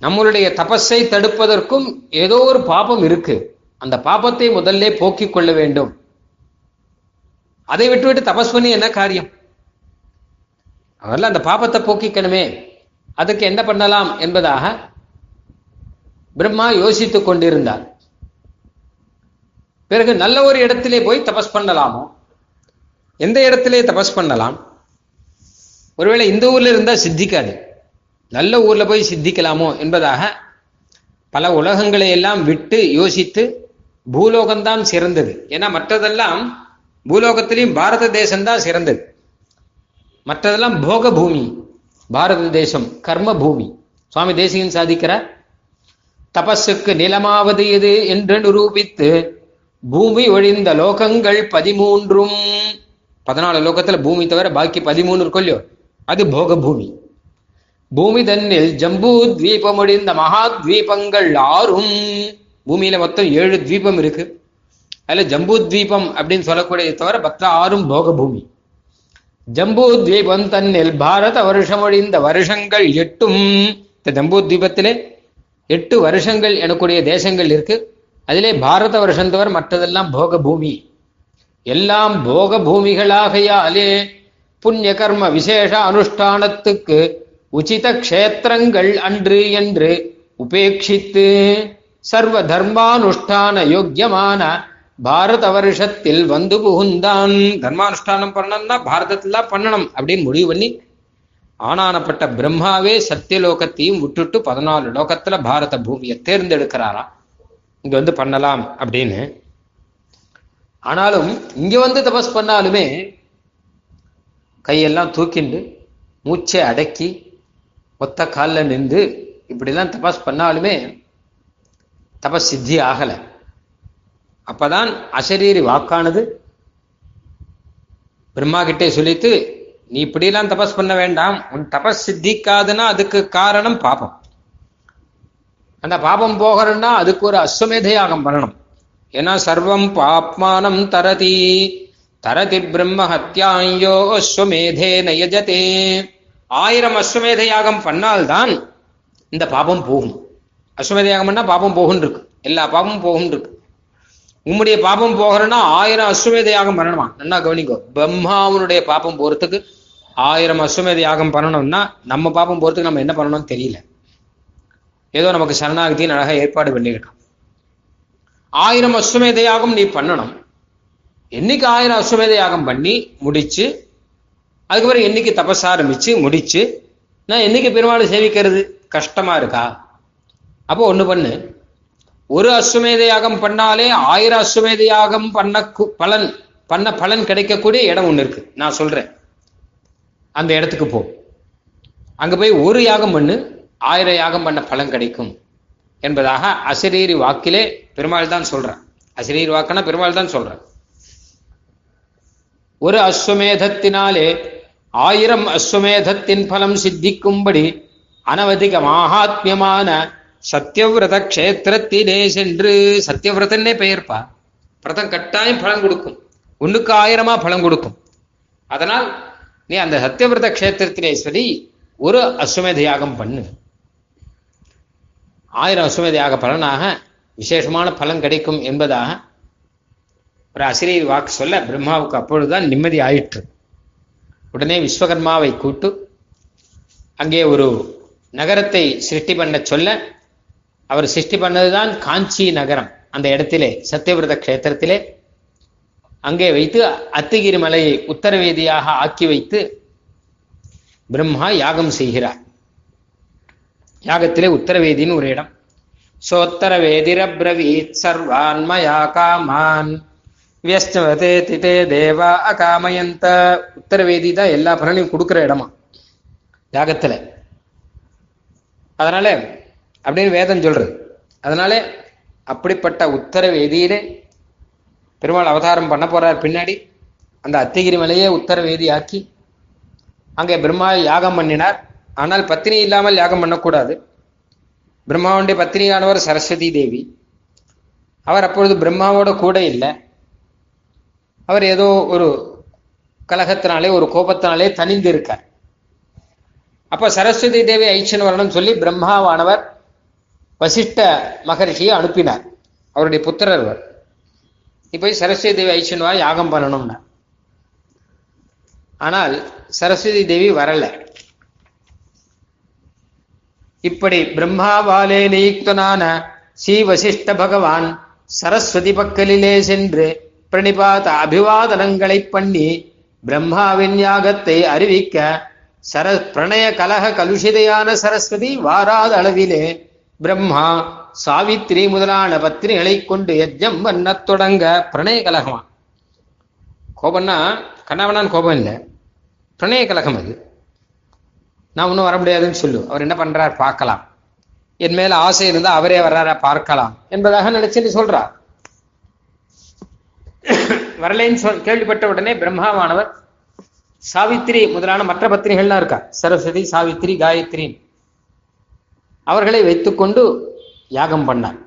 நம்மளுடைய தபஸை தடுப்பதற்கும் ஏதோ ஒரு பாபம் இருக்கு. அந்த பாபத்தை முதல்ல போக்கிக் கொள்ள வேண்டும். அதை விட்டுவிட்டு தபஸ் பண்ணி என்ன காரியம்? அவர்ல அந்த பாபத்தை போக்கிக்கணுமே. அதுக்கு என்ன பண்ணலாம் என்பதாக பிரம்மா யோசித்துக் கொண்டிருந்தார். பிறகு நல்ல ஒரு இடத்திலே போய் தபஸ் பண்ணலாமோ? எந்த இடத்திலே தபஸ் பண்ணலாம்? ஒருவேளை இந்த ஊர்ல இருந்தா சித்திக்காது. நல்ல ஊர்ல போய் சித்திக்கலாமோ என்பதாக பல உலகங்களை எல்லாம் விட்டு யோசித்து பூலோகம்தான் சிறந்தது. ஏன்னா மற்றதெல்லாம் பூலோகத்திலையும் பாரத தேசம்தான் சிறந்தது. மற்றதெல்லாம் போக பூமி பாரத தேசம் கர்ம பூமி சுவாமி தேசிகன் சாதிக்கிறார். தபஸுக்கு நிலமாவது எது என்று நிரூபித்து பூமி ஒழிந்த லோகங்கள் பதிமூன்றும். பதினாலு லோகத்துல பூமி தவிர பாக்கி பதிமூணு இருக்கும் இல்லையோ? அது போக பூமி பூமி தன்னில் ஜம்பூ தீபம் ஒழிந்த மகா தீபங்கள் ஆறும். பூமியில மொத்தம் ஏழு தீபம் இருக்கு. அதுல ஜம்பு தீபம் அப்படின்னு சொல்லக்கூடியது தவிர பத்த ஆறும் போக பூமி ஜம்பூத்வீபம் தன்னில் பாரத வருஷம் ஒழிந்த வருஷங்கள் எட்டும். இந்த ஜம்பூத்வீபத்திலே எட்டு வருஷங்கள் எனக்கூடிய தேசங்கள் இருக்கு. அதிலே பாரத வருஷம் தவிர மற்றதெல்லாம் போக பூமி எல்லாம் போக பூமிகளாகையாலே புண்ணிய கர்ம விசேஷ அனுஷ்டானத்துக்கு உச்சித க்ஷேத்திரங்கள் அன்று என்று உபேட்சித்து சர்வ தர்மானுஷ்டான யோக்கியமான பாரத வருஷத்தில் வந்து புகுந்தான். தர்மானுஷ்டானம் பண்ணணும்னா பாரதத்துல பண்ணணும் அப்படின்னு முடிவு பண்ணி ஆனானப்பட்ட பிரம்மாவே சத்தியலோகத்தையும் விட்டுட்டு பதினாலு லோகத்துல பாரத பூமியை தேர்ந்தெடுக்கிறாராம். இங்க வந்து பண்ணலாம் அப்படின்னு. ஆனாலும் இங்க வந்து தபஸ் பண்ணாலுமே கையெல்லாம் தூக்கிண்டு மூச்சை அடக்கி ஒத்த காலில் நின்று இப்படிலாம் தபஸ் பண்ணாலுமே தபஸ் சித்தி ஆகலை அப்பதான் அசரீரி வாக்கானது. பிரம்மா கிட்டே சொல்லித்து நீ இப்படிலாம் தபஸ் பண்ண வேண்டாம். உன் தபஸ் சித்திக்காதுன்னா அதுக்கு காரணம் பாபம். அந்த பாபம் போகணும்னா அதுக்கு ஒரு அஸ்வமேத யாகம் பண்ணணும். ஏன்னா சர்வம் பாப்மானம் தரதி. தரதி பிரம்ம ஹத்தியாயோ அஸ்வமேதே நயஜதே. ஆயிரம் அஸ்வமேத யாகம் பண்ணால்தான் இந்த பாபம் போகும். அஸ்வமேத யாகம் பண்ணா பாபம் போகும் இருக்கு எல்லா பாபமும் போகும் இருக்கு உம்முடைய பாப்பம் போகிறன்னா ஆயிரம் அஸ்வமேத யாகம் பண்ணணுமா? நல்லா கவனிக்கோ. பிரம்மாவனுடைய பாப்பம் போறதுக்கு ஆயிரம் அஸ்வமேத யாகம் பண்ணணும்னா நம்ம பாப்பம் போறதுக்கு நம்ம என்ன பண்ணணும்னு தெரியல. ஏதோ நமக்கு சரணாகத்தின் அழகா ஏற்பாடு பண்ணிக்கிட்டோம் ஆயிரம் அஸ்வமேத யாகம் நீ பண்ணணும். என்னைக்கு ஆயிரம் அஸ்வமேத யாகம் பண்ணி முடிச்சு அதுக்கப்புறம் என்னைக்கு தபஸ் ஆரம்பிச்சு முடிச்சு நான் என்னைக்கு பெருமாள் சேவிக்கிறது? கஷ்டமா இருக்கா? அப்போ ஒண்ணு பண்ணு. ஒரு அஸ்வமேத யாகம் பண்ணாலே ஆயிரம் அஸ்வமேத யாகம் பண்ண பலன் பண்ண பலன் கிடைக்கக்கூடிய இடம் ஒண்ணு இருக்கு. நான் சொல்றேன். அந்த இடத்துக்கு போ. அங்க போய் ஒரு யாகம் பண்ணு ஆயிரம் யாகம் பண்ண பலன் கிடைக்கும் என்பதாக அசிரீரி வாக்கிலே பெருமாள் தான் சொல்றான். அசிரீரி வாக்குனா பெருமாள் தான் சொல்றான். ஒரு அஸ்வமேதத்தினாலே ஆயிரம் அஸ்வமேதத்தின் பலம் சித்திக்கும்படி அனவதிக மாகாத்மியமான சத்தியவிரத கஷேத்திரத்திலே சென்று சத்தியவிரதன்னே பெயர்ப்பா. விரதம் கட்டாயம் பலன் கொடுக்கும். ஒண்ணுக்கு ஆயிரமா பலன் கொடுக்கும். அதனால் நீ அந்த சத்தியவிரத கஷேத்திரத்திலே சொல்லி ஒரு அஸ்வமேத யாகம் பண்ணு. ஆயிரம் அஸ்வமேத யாக பலனாக விசேஷமான பலன் கிடைக்கும் என்பதாக ஒரு அசிரியர் வாக்கு சொல்ல பிரம்மாவுக்கு அப்பொழுதுதான் நிம்மதி ஆயிற்று. உடனே விஸ்வகர்மாவை கூட்டு அங்கே ஒரு நகரத்தை சிருஷ்டி பண்ண சொல்ல அவர் சிருஷ்டி பண்ணதுதான் காஞ்சி நகரம். அந்த இடத்திலே சத்தியவிரத கஷேத்திரத்திலே. அங்கே வைத்து அத்திகிரி மலையை உத்தரவேதியாக ஆக்கி வைத்து பிரம்மா யாகம் செய்கிறார். யாகத்திலே உத்தரவேதின்னு ஒரு இடம். சோத்தரவேதிரபிரவீத் சர்வான் மயா காமான் வியஸ்டவதே திதே தேவா அகாமயந்த. உத்தரவேதி தான் எல்லா பலனையும் கொடுக்குற இடமா. யாகத்துல. அதனால அப்படின்னு வேதம் சொல்றது. அதனால அப்படிப்பட்ட உத்தரவேதியிலே பெருமாள் அவதாரம் பண்ண போறார் பின்னாடி. அந்த அத்திகிரி மலையே உத்தரவேதி ஆக்கி அங்கே பிரம்மா யாகம் பண்ணினார். ஆனால் பத்தினி இல்லாமல் யாகம் பண்ணக்கூடாது. பிரம்மாவுடைய பத்தினியானவர் சரஸ்வதி தேவி. அவர் அப்பொழுது பிரம்மாவோட கூட இல்லை. அவர் ஏதோ ஒரு கலகத்தினாலே ஒரு கோபத்தினாலே தனிந்து இருக்கார் அப்ப சரஸ்வதி தேவி ஐச்சன் வரணும்னு சொல்லி பிரம்மாவானவர் வசிஷ்ட மகரிஷியை அனுப்பினார். அவருடைய புத்திரர் நீ போய் சரஸ்வதி தேவி ஐச்சன்வா யாகம் பண்ணணும்னா. ஆனால் சரஸ்வதி தேவி வரல. இப்படி பிரம்மாவாலே நியுக்தனான ஸ்ரீ வசிஷ்ட பகவான் சரஸ்வதி பக்கலிலே சென்று பிரணிபாத அபிவாதனங்களை பண்ணி பிரம்மாவின் யாகத்தை அறிவிக்க சர பிரணய கலக கலுஷிதையான சரஸ்வதி வாராத அளவிலே பிரம்மா சாவித்திரி முதலான பத்திரிகளை கொண்டு யஜ்ஜம் பண்ண தொடங்க பிரணய கலகமா கோபம்னா கண்ணாவனான் கோபம் இல்லை. பிரணய கலகம் அது. நான் ஒன்றும் வர முடியாதுன்னு சொல்லு. அவர் என்ன பண்றார்? பார்க்கலாம். என் மேல ஆசை இருந்தா அவரே வர்றாரா? பார்க்கலாம். என்பதாக நினைச்சுட்டு சொல்றார். வரலைன்னு சொல் கேள்விப்பட்ட உடனே பிரம்மாவானவர் சாவித்திரி முதலான மற்ற பத்திரிகள்லாம் இருக்கா? சரஸ்வதி சாவித்திரி காயத்ரி அவர்களை வைத்துக்கொண்டு யாகம் பண்ணார்.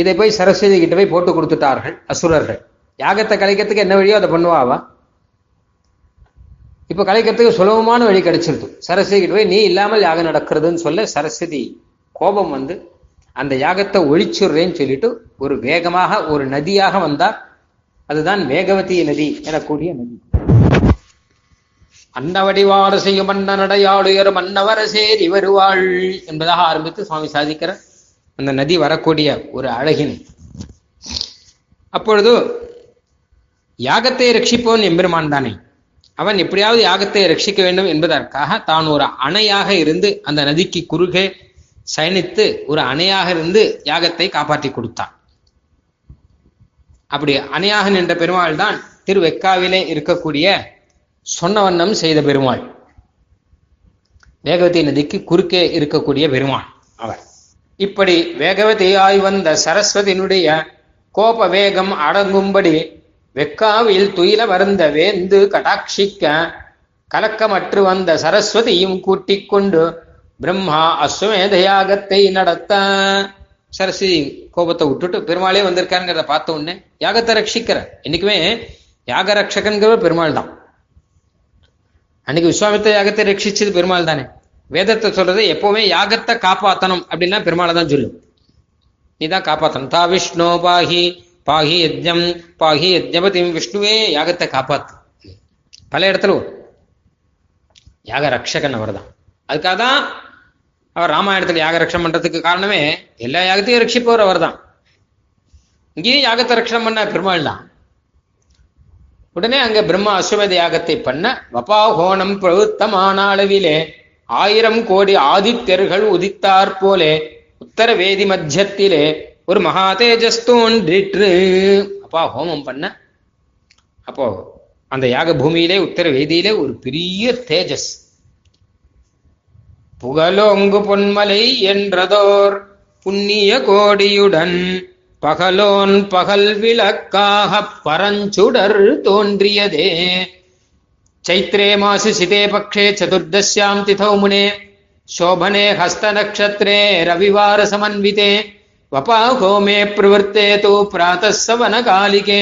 இதை போய் சரஸ்வதி கிட்ட போய் போட்டு கொடுத்துட்டார்கள் அசுரர்கள். யாகத்தை கலைக்கிறதுக்கு என்ன வழியோ அதை பண்ணுவாவா? இப்ப கலைக்கிறதுக்கு சுலபமான வழி கிடைச்சிருது. சரஸ்வதி கிட்ட போய் நீ இல்லாமல் யாகம் நடக்கிறதுன்னு சொல்ல சரஸ்வதி கோபம் வந்து அந்த யாகத்தை ஒழிச்சுடுறேன்னு சொல்லிட்டு ஒரு வேகமாக ஒரு நதியாக வந்தார். அதுதான் வேகவதி நதி எனக்கூடிய நதி. அன்னவடிவாடு செய்யும் மன்ன அன்னவர சேரி வருவாள் என்பதாக ஆரம்பித்து சுவாமி சாதிக்கிற அந்த நதி வரக்கூடிய ஒரு அழகினை. அப்பொழுது யாகத்தை ரட்சிப்போன் எம்பெருமான் தானே. அவன் எப்படியாவது யாகத்தை ரட்சிக்க வேண்டும் என்பதற்காக தான் ஒரு அணையாக இருந்து அந்த நதிக்கு குறுகே சயனித்து ஒரு அணையாக இருந்து யாகத்தை காப்பாற்றி கொடுத்தான். அப்படி அணையாக நின்ற பெருமாள் தான் திருவெக்காவிலே இருக்கக்கூடிய சொன்ன வண்ணம் செய்த பெருமாள். வேகவதி நதிக்கு குறுக்கே இருக்கக்கூடிய பெருமாள். அவர். இப்படி வேகவதியாய் வந்த சரஸ்வதியினுடைய கோப வேகம் அடங்கும்படி வெக்காவில் துயில வருந்த வேந்து கடாட்சிக்க கலக்கமற்று வந்த சரஸ்வதியும் கூட்டிக் கொண்டு பிரம்மா அஸ்வமேத யாகத்தை நடத்த. சரஸ்வதி கோபத்தை விட்டுட்டு பெருமாளே வந்திருக்காருங்கிறத பார்த்த உடனே யாகத்தை ரட்சிக்கிற? என்னைக்குமே யாக ரட்சகன்கிறவர் பெருமாள் தான் அன்னைக்கு விஸ்வாமித்த யாகத்தை ரட்சிச்சது பெருமாள் தானே. வேதத்தை சொல்றது எப்பவுமே யாகத்தை காப்பாத்தணும் அப்படின்னா பெருமாளை தான் சொல்லும் நீ தான் காப்பாத்தணும். தா விஷ்ணு பாகி பாகி யஜ்யம் பாகி யஜ்யபதி விஷ்ணுவே யாகத்தை காப்பாத்து. பல இடத்துல யாக ரக்ஷகன் அவர் தான் அதுக்காக தான் அவர் ராமாயணத்துல யாக ரக்ஷம் பண்றதுக்கு காரணமே எல்லா யாகத்தையும் ரட்சிப்பவர் அவர் தான் இங்கேயும் யாகத்தை ரட்சணம் பண்ண பெருமாள் தான். உடனே அங்க பிரம்மா அஸ்வமேத யாகத்தை பண்ண வபாஹோணம் பிரவுத்தமான அளவிலே ஆயிரம் கோடி ஆதித்யர்கள் உதித்தார் போலே உத்தர வேதி மத்தியத்திலே ஒரு மகா தேஜஸ் தோன்றிற்று அப்பா ஹோமம் பண்ண. அப்போ அந்த யாக பூமியிலே உத்தர வேதியிலே ஒரு பெரிய தேஜஸ். புகழோங்கு பொன்மலை என்றதோர் புண்ணிய கோடியுடன் பகலோன் பகல் விளக்காக பரஞ்சுடர் தோன்றியதே चैत्रे मासि सिते पक्षे चतुर्दश्यां तिथौ मुने शोभने हस्तनक्षत्रे रविवारसमन्विते वपाहो मे प्रवृत्ते तु प्रातः सवनकालिके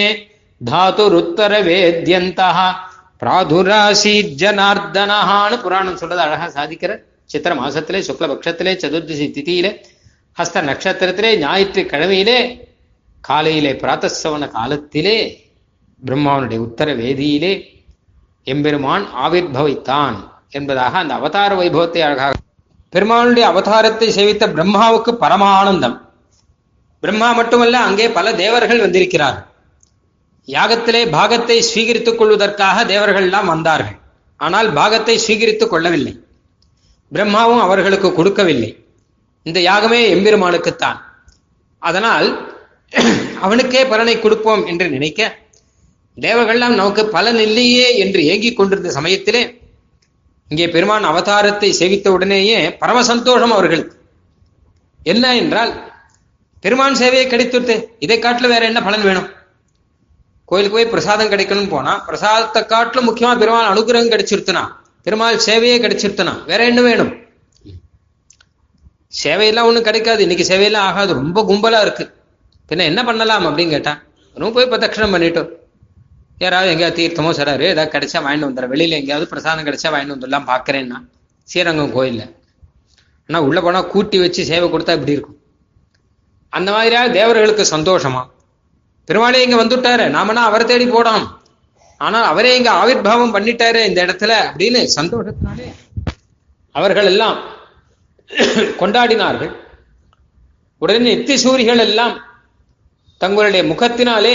धातुरुत्तरवेद्यन्तः பிராதுராசீஜனார்தனஹான்னு புராணம் சொல்றது அழகா சாதிக்கிற சித்திர மாசத்திலே சுக்ல பட்சத்திலே சதுர்தசி திதியிலே ஹஸ்த நட்சத்திரத்திலே ஞாயிற்றுக்கிழமையிலே காலையிலே பிராத்தசவன காலத்திலே பிரம்மாவனுடைய உத்தர வேதியிலே எம்பெருமான் ஆவிர்பவித்தான் என்பதாக அந்த அவதார வைபவத்தை அழகாக பெருமானுடைய அவதாரத்தை சேவித்த பிரம்மாவுக்கு பரமானந்தம். பிரம்மா மட்டுமல்ல அங்கே பல தேவர்கள் வந்திருக்கிறார். யாகத்திலே பாகத்தை ஸ்வீகரித்துக் கொள்வதற்காக தேவர்கள் எல்லாம் வந்தார்கள். ஆனால் பாகத்தை ஸ்வீகரித்துக் கொள்ளவில்லை. பிரம்மாவும் அவர்களுக்கு கொடுக்கவில்லை. இந்த யாகமே எம்பெருமானுக்குத்தான். அதனால் அவனுக்கே பலனை கொடுப்போம் என்று நினைக்க தேவர்கள்லாம் நமக்கு பலன் இல்லையே என்று ஏங்கிக் கொண்டிருந்த சமயத்திலே இங்கே பெருமான் அவதாரத்தை சேவித்த உடனேயே பரம சந்தோஷம் அவர்களுக்கு. என்ன என்றால் பெருமான் சேவையை கிடைத்துட்டு இதை காட்டில் வேற என்ன பலன் வேணும்? கோயிலுக்கு போய் பிரசாதம் கிடைக்கணும்னு போனா பிரசாதத்தை காட்டிலும் முக்கியமா பெருமாள் அனுகிரகம் கிடைச்சிருத்துனா பெருமாள் சேவையே கிடைச்சிருத்துனா வேற என்ன வேணும்? சேவையெல்லாம் ஒன்றும் கிடைக்காது. இன்னைக்கு சேவையெல்லாம் ஆகாது. ரொம்ப கும்பலா இருக்கு. பின்ன என்ன பண்ணலாம் அப்படின்னு கேட்டான் அவனும் போய் பிரதட்சணம் பண்ணிட்டோம் யாராவது எங்கேயாவது தீர்த்தமோ சராரு ஏதாவது கிடைச்சா வாங்கிட்டு வந்துடுறேன். வெளியில எங்கேயாவது பிரசாதம் கிடைச்சா வாங்கிட்டு வந்துடலாம் பாக்குறேன்னா ஸ்ரீரங்கம் கோயில்ல. ஆனா உள்ள போனா கூட்டி வச்சு சேவை கொடுத்தா இப்படி இருக்கும். அந்த மாதிரியா தேவர்களுக்கு சந்தோஷமா? பெருமாளே இங்க வந்துட்டாரு நாமனா அவரை தேடி போடோம் ஆனால் அவரே இங்க ஆவிர்வாவம் பண்ணிட்டாரு இந்த இடத்துல அப்படின்னு சந்தோஷத்தினாலே அவர்கள் எல்லாம் கொண்டாடினார்கள். உடனே நித்திய சூரிகள் எல்லாம் தங்களுடைய முகத்தினாலே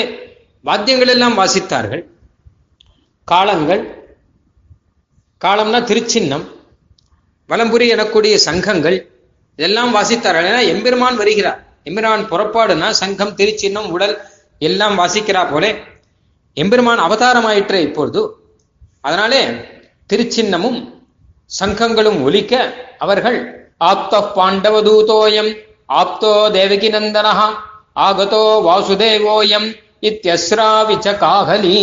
வாத்தியங்கள் எல்லாம் வாசித்தார்கள். காலங்கள் காலம்னா திருச்சின்னம் வலம்புரி எனக்கூடிய சங்கங்கள் இதெல்லாம் வாசித்தார்கள். ஏன்னா எம்பெருமான் வருகிறார். எம்பெருமான் புறப்பாடுனா சங்கம் திருச்சின்னம் உடல் எல்லாம் வாசிக்கிறா போலே. எம்பெருமான் ஆயிற்று இப்பொழுது. அதனாலே திருச்சின்னமும் சங்கங்களும் ஒலிக்க அவர்கள் ஆப்த பாண்டவதூதோயம் ஆப்தோ தேவகி நந்தனஹா ஆகதோ வாசுதேவோயம் இத்தியஸ்ராவிச்ச காகலி.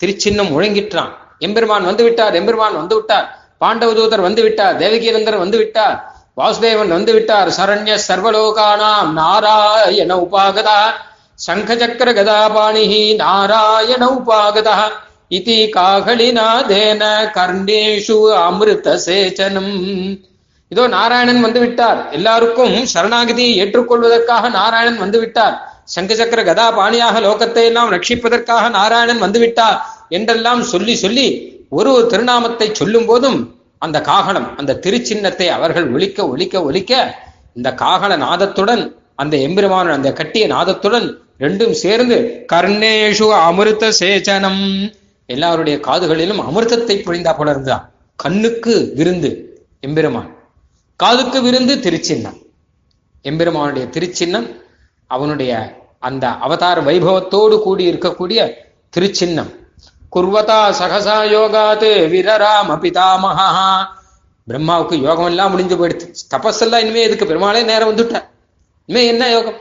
திருச்சின்னம் முழங்கிட்டான் எம்பெருமான் வந்து விட்டார் எம்பெருமான் வந்து விட்டார் பாண்டவதூதர் வந்து விட்டார் தேவகீரந்தர் வந்து விட்டார் வாசுதேவன் வந்து விட்டார் சரண்ய சர்வலோகானாம் நாராயண உபாகதா. சங்கச்சக்கர கதாபாணிஹி நாராயண உபாகதா. இதி காகலிநாதேன கர்ணேஷு அமிர்த சேச்சனம் இதோ நாராயணன் வந்து விட்டார் எல்லாருக்கும் சரணாகதியை ஏற்றுக்கொள்வதற்காக நாராயணன் வந்து விட்டார் சங்கச்சக்கர கதா பாணியாக லோகத்தை எல்லாம் ரட்சிப்பதற்காக நாராயணன் வந்து விட்டார் என்றெல்லாம் சொல்லி சொல்லி ஒரு ஒரு திருநாமத்தை சொல்லும் போதும் அந்த காகலம் அந்த திருச்சின்னத்தை அவர்கள் ஒழிக்க ஒழிக்க ஒழிக்க இந்த காகல நாதத்துடன் அந்த எம்பெருமான அந்த கட்டிய நாதத்துடன் ரெண்டும் சேர்ந்து கர்ணேஷு அமிர்த சேச்சனம். எல்லாருடைய காதுகளிலும் அமிர்தத்தை பொழிந்தா போல இருந்தான் கண்ணுக்கு விருந்து எம்பெருமான். காதுக்கு விருந்து திருச்சின்னம். எம்பெருமானுடைய திருச்சின்னம் அவனுடைய அந்த அவதார வைபவத்தோடு கூடி இருக்கக்கூடிய திருச்சின்னம். குர்வதா சகசா யோகாத்து விரராம பிதாமகா பிரம்மாவுக்கு யோகம் எல்லாம் முடிஞ்சு போயிடுச்சு தபஸெல்லாம் இனிமே இதுக்கு பெருமாளே நேரம் வந்துட்டார் இனிமே என்ன யோகம்?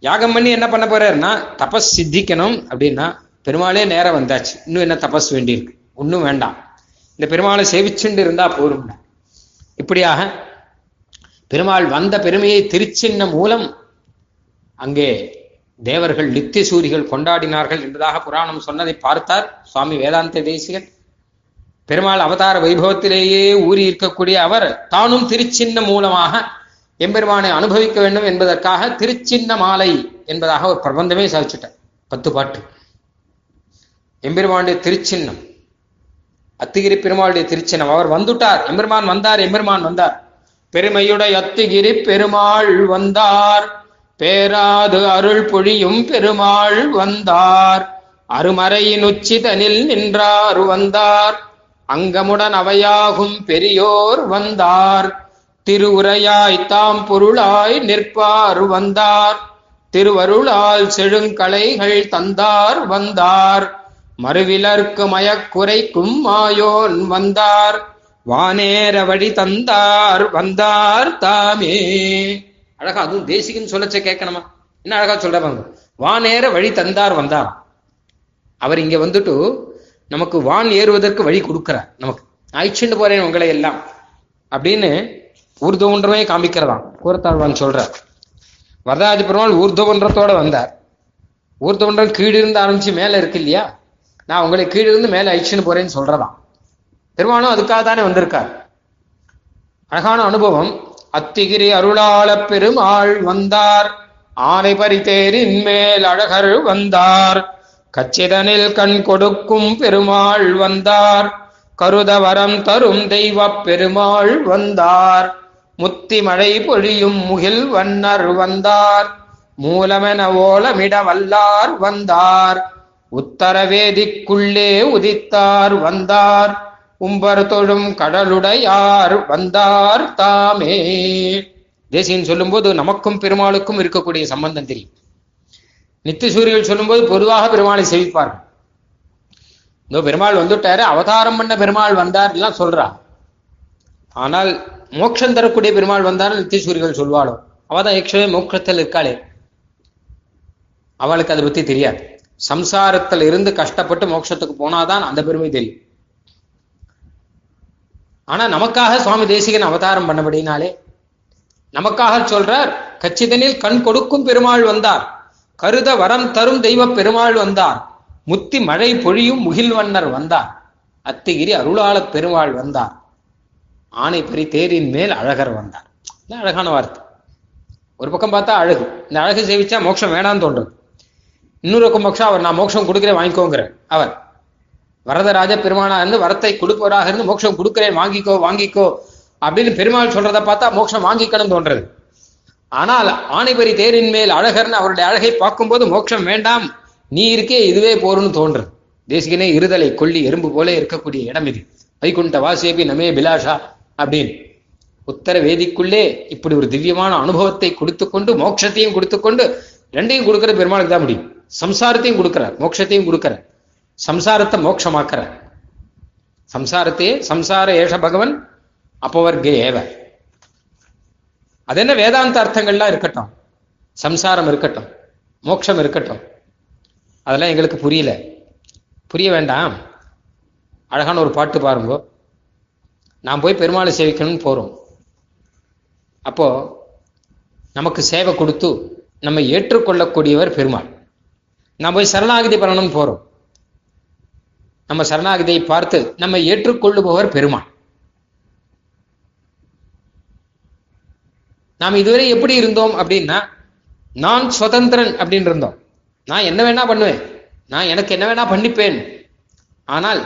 யாகம் பண்ணி என்ன பண்ண போறாருன்னா தபஸ் சித்திக்கணும் அப்படின்னா பெருமாளே நேரம் வந்தாச்சு. இன்னும் என்ன தபஸ் வேண்டியிருக்கு? ஒன்றும் வேண்டாம். இந்த பெருமாளை சேவிச்சுண்டு இருந்தா போரும்டா இப்படியாக பெருமாள் வந்த பெருமையை திருச்சின்ன மூலம் அங்கே தேவர்கள் நித்திய சூரிகள் கொண்டாடினார்கள் என்பதாக புராணம் சொன்னதை பார்த்தார் சுவாமி வேதாந்த தேசிகன். பெருமாள் அவதார வைபவத்திலேயே ஊறி இருக்கக்கூடிய அவர் தானும் திருச்சின்ன மூலமாக எம்பெருமானை அனுபவிக்க வேண்டும் என்பதற்காக திருச்சின்ன மாலை என்பதாக ஒரு பிரபந்தமே சாதிச்சுட்டார். பத்து பாட்டு. எம்பெருமானுடைய திருச்சின்னம். அத்திகிரி பெருமாளுடைய திருச்சினம். அவர் வந்துட்டார். எம்பெருமான் வந்தார் எம்பெருமான் வந்தார். பெருமையுடைய அத்திகிரி பெருமாள் வந்தார். பேராது அருள் பொழியும் பெருமாள் வந்தார். அருமறையின் உச்சிதனில் நின்றார் வந்தார். அங்கமுடன் அவையாகும் பெரியோர் வந்தார். திருவுரையாய் தாம் பொருளாய் நிற்பார் வந்தார். திருவருளால் செழுங்கலைகள் தந்தார் வந்தார். மறுவிலர்க்கு மயக்குறைக்கும் மாயோன் வந்தார். வானேர வழி தந்தார் வந்தார் தாமே. அழகா அதுவும் தேசிகன் சொல்லச்ச கேட்கணுமா? என்ன அழகா சொல்றாங்க வானேர வழி தந்தார் வந்தார். அவர் இங்க வந்துட்டு நமக்கு வான் ஏறுவதற்கு வழி கொடுக்கிறார். நமக்கு அழிச்சுண்டு போறேன் உங்களை எல்லாம் அப்படின்னு ஊர்துவன்றமே காமிக்கிறதாம். கூரத்தாழ்வான் சொல்றார். வரதாஜி பெருமாள் ஊர்துவன்றத்தோட வந்தார். ஊர்துவன்றம் கீழிருந்து ஆரம்பிச்சு மேல இருக்கு இல்லையா? நான் உங்களை கீழிருந்து மேல அழிச்சுன்னு போறேன்னு சொல்றதான். பெருமானும் அதுக்காக தானே வந்திருக்கார். அழகான அனுபவம். அத்திகிரி அருளாள பெருமாள் வந்தார். ஆனை பரித்தேரின் மேல் அழகர் வந்தார். கச்சிதனில் கண் கொடுக்கும் பெருமாள் வந்தார். கருதவரம் தரும் தெய்வ பெருமாள் வந்தார். முத்தி மழை பொழியும் முகில் வண்ணர் வந்தார். மூலமென ஓலமிட வல்லார் வந்தார். உத்தரவேதிக்குள்ளே உதித்தார் வந்தார். உம்பர் தொழும் கடலுடையார் வந்தார் தாமே. தேசியன் சொல்லும்போது நமக்கும் பெருமாளுக்கும் இருக்கக்கூடிய சம்பந்தம் தெரியும். நித்திசூரியல் சொல்லும்போது பொதுவாக பெருமாளை சேவிப்பார்கள். இந்த பெருமாள் வந்துட்டாரு அவதாரம் பண்ண பெருமாள் வந்தார் எல்லாம் சொல்றா. ஆனால் மோட்சம் தரக்கூடிய பெருமாள் வந்தார் நித்திசூரிகள் சொல்வாளோ. அவதான் ஏற்கனவே மோட்சத்தில் இருக்காளே. அவளுக்கு அதை பத்தி தெரியாது. சம்சாரத்தில் இருந்து கஷ்டப்பட்டு மோட்சத்துக்கு போனாதான் அந்த பெருமை தெரியும். ஆனா நமக்காக சுவாமி தேசிகன் அவதாரம் பண்ணபடினாலே நமக்காக சொல்றார் கச்சிதனில் கண் கொடுக்கும் பெருமாள் வந்தார் கருத வரம் தரும் தெய்வ பெருமாள் வந்தார் முத்தி மழை பொழியும் முகில்வண்ணர் வந்தார் அத்திகிரி அருளாள பெருமாள் வந்தார் ஆணை தேரின் மேல் அழகர் வந்தார். அழகான வார்த்தை. ஒரு பக்கம் பார்த்தா அழகு. இந்த அழகு சேவிச்சா மோட்சம் வேணான்னு தோன்றது இன்னொரு மோட்சம் அவர் நான் மோட்சம் கொடுக்குறேன் வாங்கிக்கோங்கிற. அவர். வரதராஜ பெருமானா இருந்து வரத்தை கொடுப்பவராக இருந்து மோட்சம் கொடுக்கிறேன் வாங்கிக்கோ வாங்கிக்கோ அப்படின்னு பெருமாள் சொல்றதை பார்த்தா மோட்சம் வாங்கிக்கணும் தோன்றது. ஆனால் ஆணைபரி தேரின் மேல் அழகர்னு அவருடைய அழகை பார்க்கும்போது மோட்சம் வேண்டாம் நீ இருக்கே இதுவே போருன்னு தோன்றது தேசிகனே இருதலை கொல்லி எறும்பு போல இருக்கக்கூடிய இடம் இது. வைகுண்ட வாசேபி நமே பிலாஷா அப்படின்னு. உத்தர வேதிக்குள்ளே இப்படி ஒரு திவ்யமான அனுபவத்தை கொடுத்து கொண்டு மோட்சத்தையும் கொடுத்து கொண்டு ரெண்டையும் கொடுக்கிற பெருமாளுக்கு தான் முடியும். சம்சாரத்தையும் கொடுக்கிறார் மோட்சத்தையும் கொடுக்கிறார். சம்சாரத்தை மோட்சமாக்குறார். சம்சாரத்தையே சம்சார ஏஷ பகவன் அப்பவர்கே ஏவ. அது என்ன வேதாந்த அர்த்தங்கள்லாம் இருக்கட்டும். சம்சாரம் இருக்கட்டும் மோட்சம் இருக்கட்டும். அதெல்லாம் எங்களுக்கு புரியல. புரிய வேண்டாம். அழகான ஒரு பாட்டு பாருங்க. நான் போய் பெருமாளை சேவிக்கணும்னு போறோம். அப்போ நமக்கு சேவை கொடுத்து நம்ம ஏற்றுக்கொள்ளக்கூடியவர் பெருமாள். நான் போய் சரணாகதி பண்ணணும்னு போறோம். நம்ம சரணாகதியை பார்த்து நம்ம ஏற்றுக்கொள்ளுபவர் பெருமான். நாம் இதுவரை எப்படி இருந்தோம் அப்படின்னா நான் சுதந்திரன் அப்படின்னு இருந்தோம். நான் என்ன வேணா பண்ணுவேன். நான் எனக்கு என்ன வேணா பண்ணிப்பேன். ஆனால்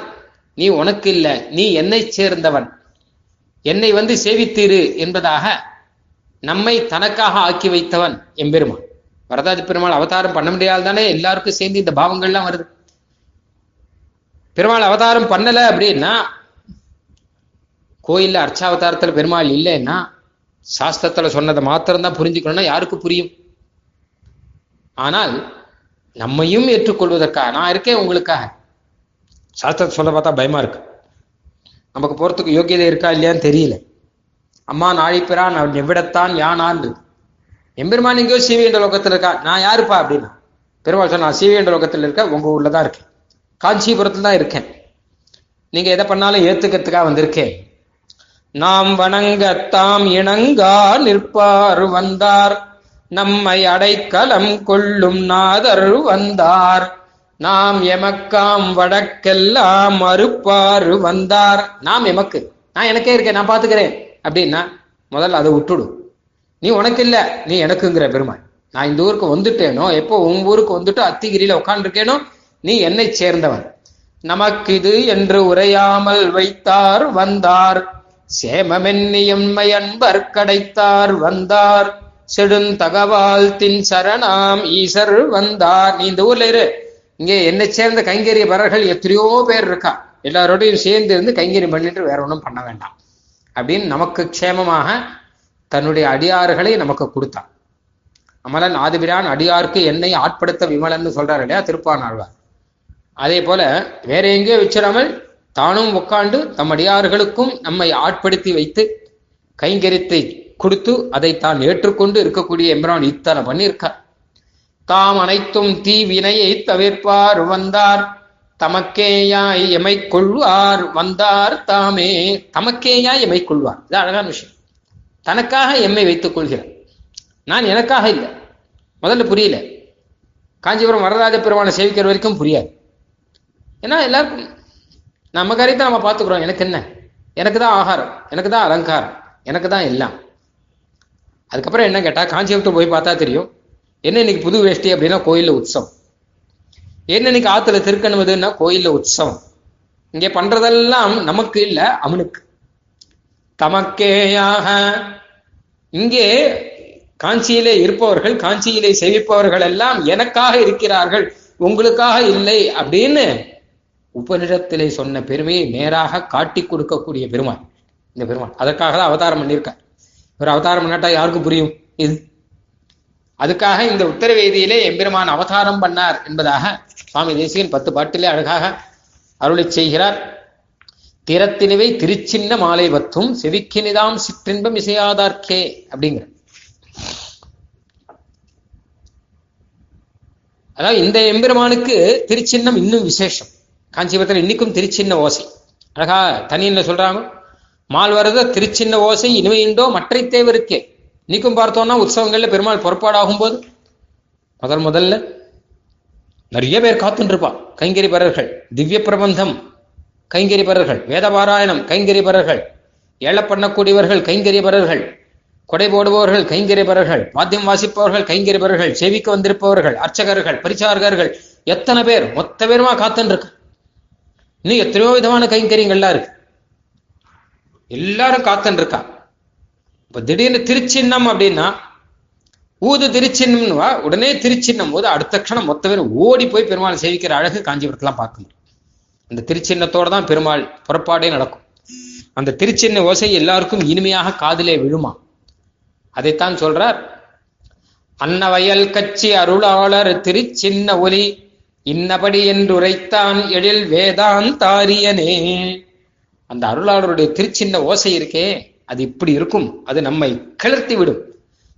நீ உனக்கு இல்லை. நீ என்னை சேர்ந்தவன். என்னை வந்து சேவித்தீரு என்பதாக நம்மை தனக்காக ஆக்கி வைத்தவன் எம்பெருமான். வரதாஜ பெருமாள் அவதாரம் பண்ண முடியாது தானே எல்லாருக்கும் சேர்ந்து இந்த பாவங்கள்லாம் வருது. பெருமாள் அவதாரம் பண்ணல அப்படின்னா கோயில்ல அர்ச்சாவதாரத்துல பெருமாள் இல்லைன்னா சாஸ்திரத்துல சொன்னதை மாத்திரம்தான் புரிஞ்சுக்கணும்னா யாருக்கு புரியும். ஆனால் நம்மையும் ஏற்றுக்கொள்வதற்காக நான் இருக்கேன் உங்களுக்காக. சாஸ்திரத்தை சொல்ல பார்த்தா பயமா இருக்கு. நமக்கு போறதுக்கு யோக்கியதை இருக்கா இல்லையான்னு தெரியல. அம்மா நாழிப்பிறான் அவன் எவ்விடத்தான் யானான் எம்பெருமான் எங்கேயோ சீவி என்ற லோகத்தில் இருக்கா? நான் யாருப்பா அப்படின்னா? பெருமாள் சொன்ன நான் சீவி என்ற லோகத்தில் இருக்க உங்க ஊர்ல தான் இருக்கேன். காஞ்சிபுரத்துல தான் இருக்கேன். நீங்க எதை பண்ணாலும் ஏத்துக்கிறதுக்காக வந்திருக்கேன். நாம் வணங்கத்தாம் இணங்கா நிற்பார் வந்தார். நம்மை அடைக்கலம் கொள்ளும் நாதர் வந்தார். நாம் எமக்காம் வடக்கெல்லாம் மறுப்பாரு வந்தார். நாம் எமக்கு. நான் எனக்கே இருக்கேன் நான் பாத்துக்கிறேன் அப்படின்னா முதல்ல அதை விட்டுடும் நீ உனக்கு இல்ல நீ எனக்குங்கிற பெருமாள். நான் இந்த ஊருக்கு வந்துட்டேனோ எப்போ உன் ஊருக்கு வந்துட்டு அத்திகிரியில உட்காந்துருக்கேனோ நீ என்னை சேர்ந்தவன். நமக்கு இது என்று உரையாமல் வைத்தார் வந்தார். சேமமென்னியம்மை அன்பர் கடைத்தார் வந்தார். செடுந்தகவால் தின் சரணாம் ஈசர் வந்தார். நீ இந்த ஊர்ல இரு. இங்கே என்னை சேர்ந்த கைங்கரிய வரர்கள் எத்தனையோ பேர் இருக்கா. எல்லாரோடையும் சேர்ந்து இருந்து கைங்கரியம் பண்ணிட்டு வேற ஒன்றும் பண்ண வேண்டாம். அப்படின்னு நமக்கு க்ஷேமமாக தன்னுடைய அடியார்களை நமக்கு கொடுத்தான். அமலன் ஆதிபிரான் அடியாருக்கு என்னை ஆட்படுத்த விமலன்னு சொல்றாரு இல்லையா திருப்பானாழ்வார். அதே போல வேற எங்கேயோ வச்சிடாமல் தானும் உட்காண்டு தம் அடியார்களுக்கும் நம்மை ஆட்படுத்தி வைத்து கைங்கரித்தை கொடுத்து அதை தான் ஏற்றுக்கொண்டு இருக்கக்கூடிய எம்பிரான் இத்தனை பண்ணியிருக்கார். தாம் அனைத்தும் தீ வினையை தவிர்ப்பார் வந்தார் தமக்கேயாய் எமை கொள்வார் வந்தார் தாமே தமக்கேயாய் எமை கொள்வார். இது அழகான விஷயம். தனக்காக எம்மை வைத்துக் கொள்கிறார். நான் எனக்காக இல்லை. முதல்ல புரியல. காஞ்சிபுரம் வரராஜ பெருமானை சேவிக்கிற வரைக்கும் புரியாது. ஏன்னா எல்லாருக்கும் நம்ம காரியத்தை நம்ம பார்த்துக்கிறோம். எனக்கு என்ன? எனக்கு தான் ஆகாரம். எனக்கு தான் அலங்காரம். எனக்கு தான் எல்லாம். அதுக்கப்புறம் என்ன கேட்டால் காஞ்சிபுரத்தில் போய் பார்த்தா தெரியும். என்ன இன்னைக்கு புது வேஷ்டி அப்படின்னா கோயிலில் உற்சவம். என்ன இன்னைக்கு ஆற்றுல திருக்கணுவதுன்னா கோயிலில் உற்சவம். இங்கே பண்ணுறதெல்லாம் நமக்கு இல்லை அவனுக்கு தமக்கேயாக. இங்கே காஞ்சியிலே இருப்பவர்கள் காஞ்சியிலே செவிப்பவர்கள் எல்லாம் எனக்காக இருக்கிறார்கள் உங்களுக்காக இல்லை அப்படின்னு உபனிடத்திலே சொன்ன பெருமையை நேராக காட்டி கொடுக்கக்கூடிய பெருமான் இந்த பெருமான். அதற்காக தான் அவதாரம் பண்ணியிருக்கார். ஒரு அவதாரம் பண்ணாட்டா யாருக்கும் புரியும்? இது அதுக்காக இந்த உத்தரவேதியிலே எம்பெருமான் அவதாரம் பண்ணார் என்பதாக சுவாமி தேசியன் பத்து பாட்டிலே அழகாக அருளை செய்கிறார். திறத்தினிவை திருச்சின்ன மாலை வத்தும் செவிக்கினிதாம் சிற்றின்பம் இசையாதார்க்கே அப்படிங்கிற. அதாவது இந்த எம்பெருமானுக்கு திருச்சின்னம் இன்னும் விசேஷம். காஞ்சிபுரத்தில் இன்னைக்கும் திருச்சின்ன ஓசை. அழகா தனியன்ல சொல்றாங்க. மால் வரத திருச்சின்ன ஓசை இனிமையுண்டோ மற்றை தேவருக்கே இன்னைக்கும் பார்த்தோம்னா உற்சவங்கள்ல பெருமாள் புறப்பாடாகும் போது முதல் முதல்ல நிறைய பேர் காத்துருப்பான் கைங்கரி பரர்கள் திவ்ய பிரபந்தம் கைங்கரிபரர்கள் வேதபாராயணம் கைங்கரிபரர்கள் ஏழ பண்ணக்கூடியவர்கள் கொடை போடுபவர்கள் கைங்கரிபரர்கள் மாத்தியம் வாசிப்பவர்கள் கைங்கரிபரர்கள் செவிக்கு வந்திருப்பவர்கள் அர்ச்சகர்கள் பரிசாரகர்கள் எத்தனை பேர் மொத்த பேருமா காத்துருக்கு இன்னும் எத்தனையோ விதமான கைங்கரியங்கள்லாம் இருக்கு. எல்லாரும் காத்துன்னு இருக்கா இப்ப திடீர்னு திருச்சின்னம் அப்படின்னா ஊது திருச்சின்னம்னுவா உடனே திருச்சின்னம் போது அடுத்த க்ஷணம் மொத்த பேர் ஓடி போய் பெருமாள் சேவிக்கிற அழகு காஞ்சிபுரத்தெல்லாம் பார்க்க முடியும். அந்த திருச்சின்னத்தோட தான் பெருமாள் புறப்பாடே நடக்கும். அந்த திருச்சின்ன ஓசை எல்லாருக்கும் இனிமையாக காதிலே விழுமா? அதைத்தான் சொல்றார். அன்னவயல் கட்சி அருளாளர் திருச்சின்ன ஒலி இன்னபடி என்று உரைத்தான் எழில் வேதாந்தாரியனே. அந்த அருளாளருடைய திருச்சின்ன ஓசை இருக்கே அது இப்படி இருக்கும் அது நம்மை கிளர்த்தி விடும்.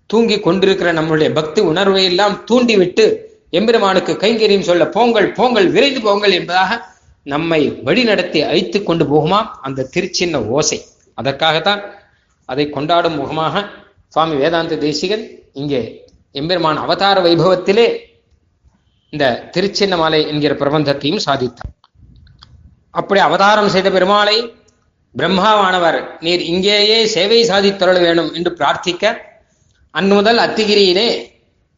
தூங்கி கொண்டிருக்கிற நம்மளுடைய பக்தி உணர்வை எல்லாம் தூண்டிவிட்டு எம்பெருமானுக்கு கைங்கரியம் சொல்ல போங்கள் போங்கள் விரைந்து போங்கள் என்பதாக நம்மை வழி நடத்தி அழைத்து கொண்டு போகுமா? அந்த திருச்சின்ன ஓசை. அதற்காகத்தான் அதை கொண்டாடும் முகமாக சுவாமி வேதாந்த தேசிகன் இங்கே எம்பெருமான் அவதார வைபவத்திலே இந்த திருச்சின்னமாலை என்கிற பிரபந்தத்தையும் சாதித்தார். அப்படி அவதாரம் செய்த பெருமாளை பிரம்மாவானவர் நீர் இங்கேயே சேவை சாதித்தருள வேணும் என்று பிரார்த்திக்க அன்முதல் அத்திகிரியிலே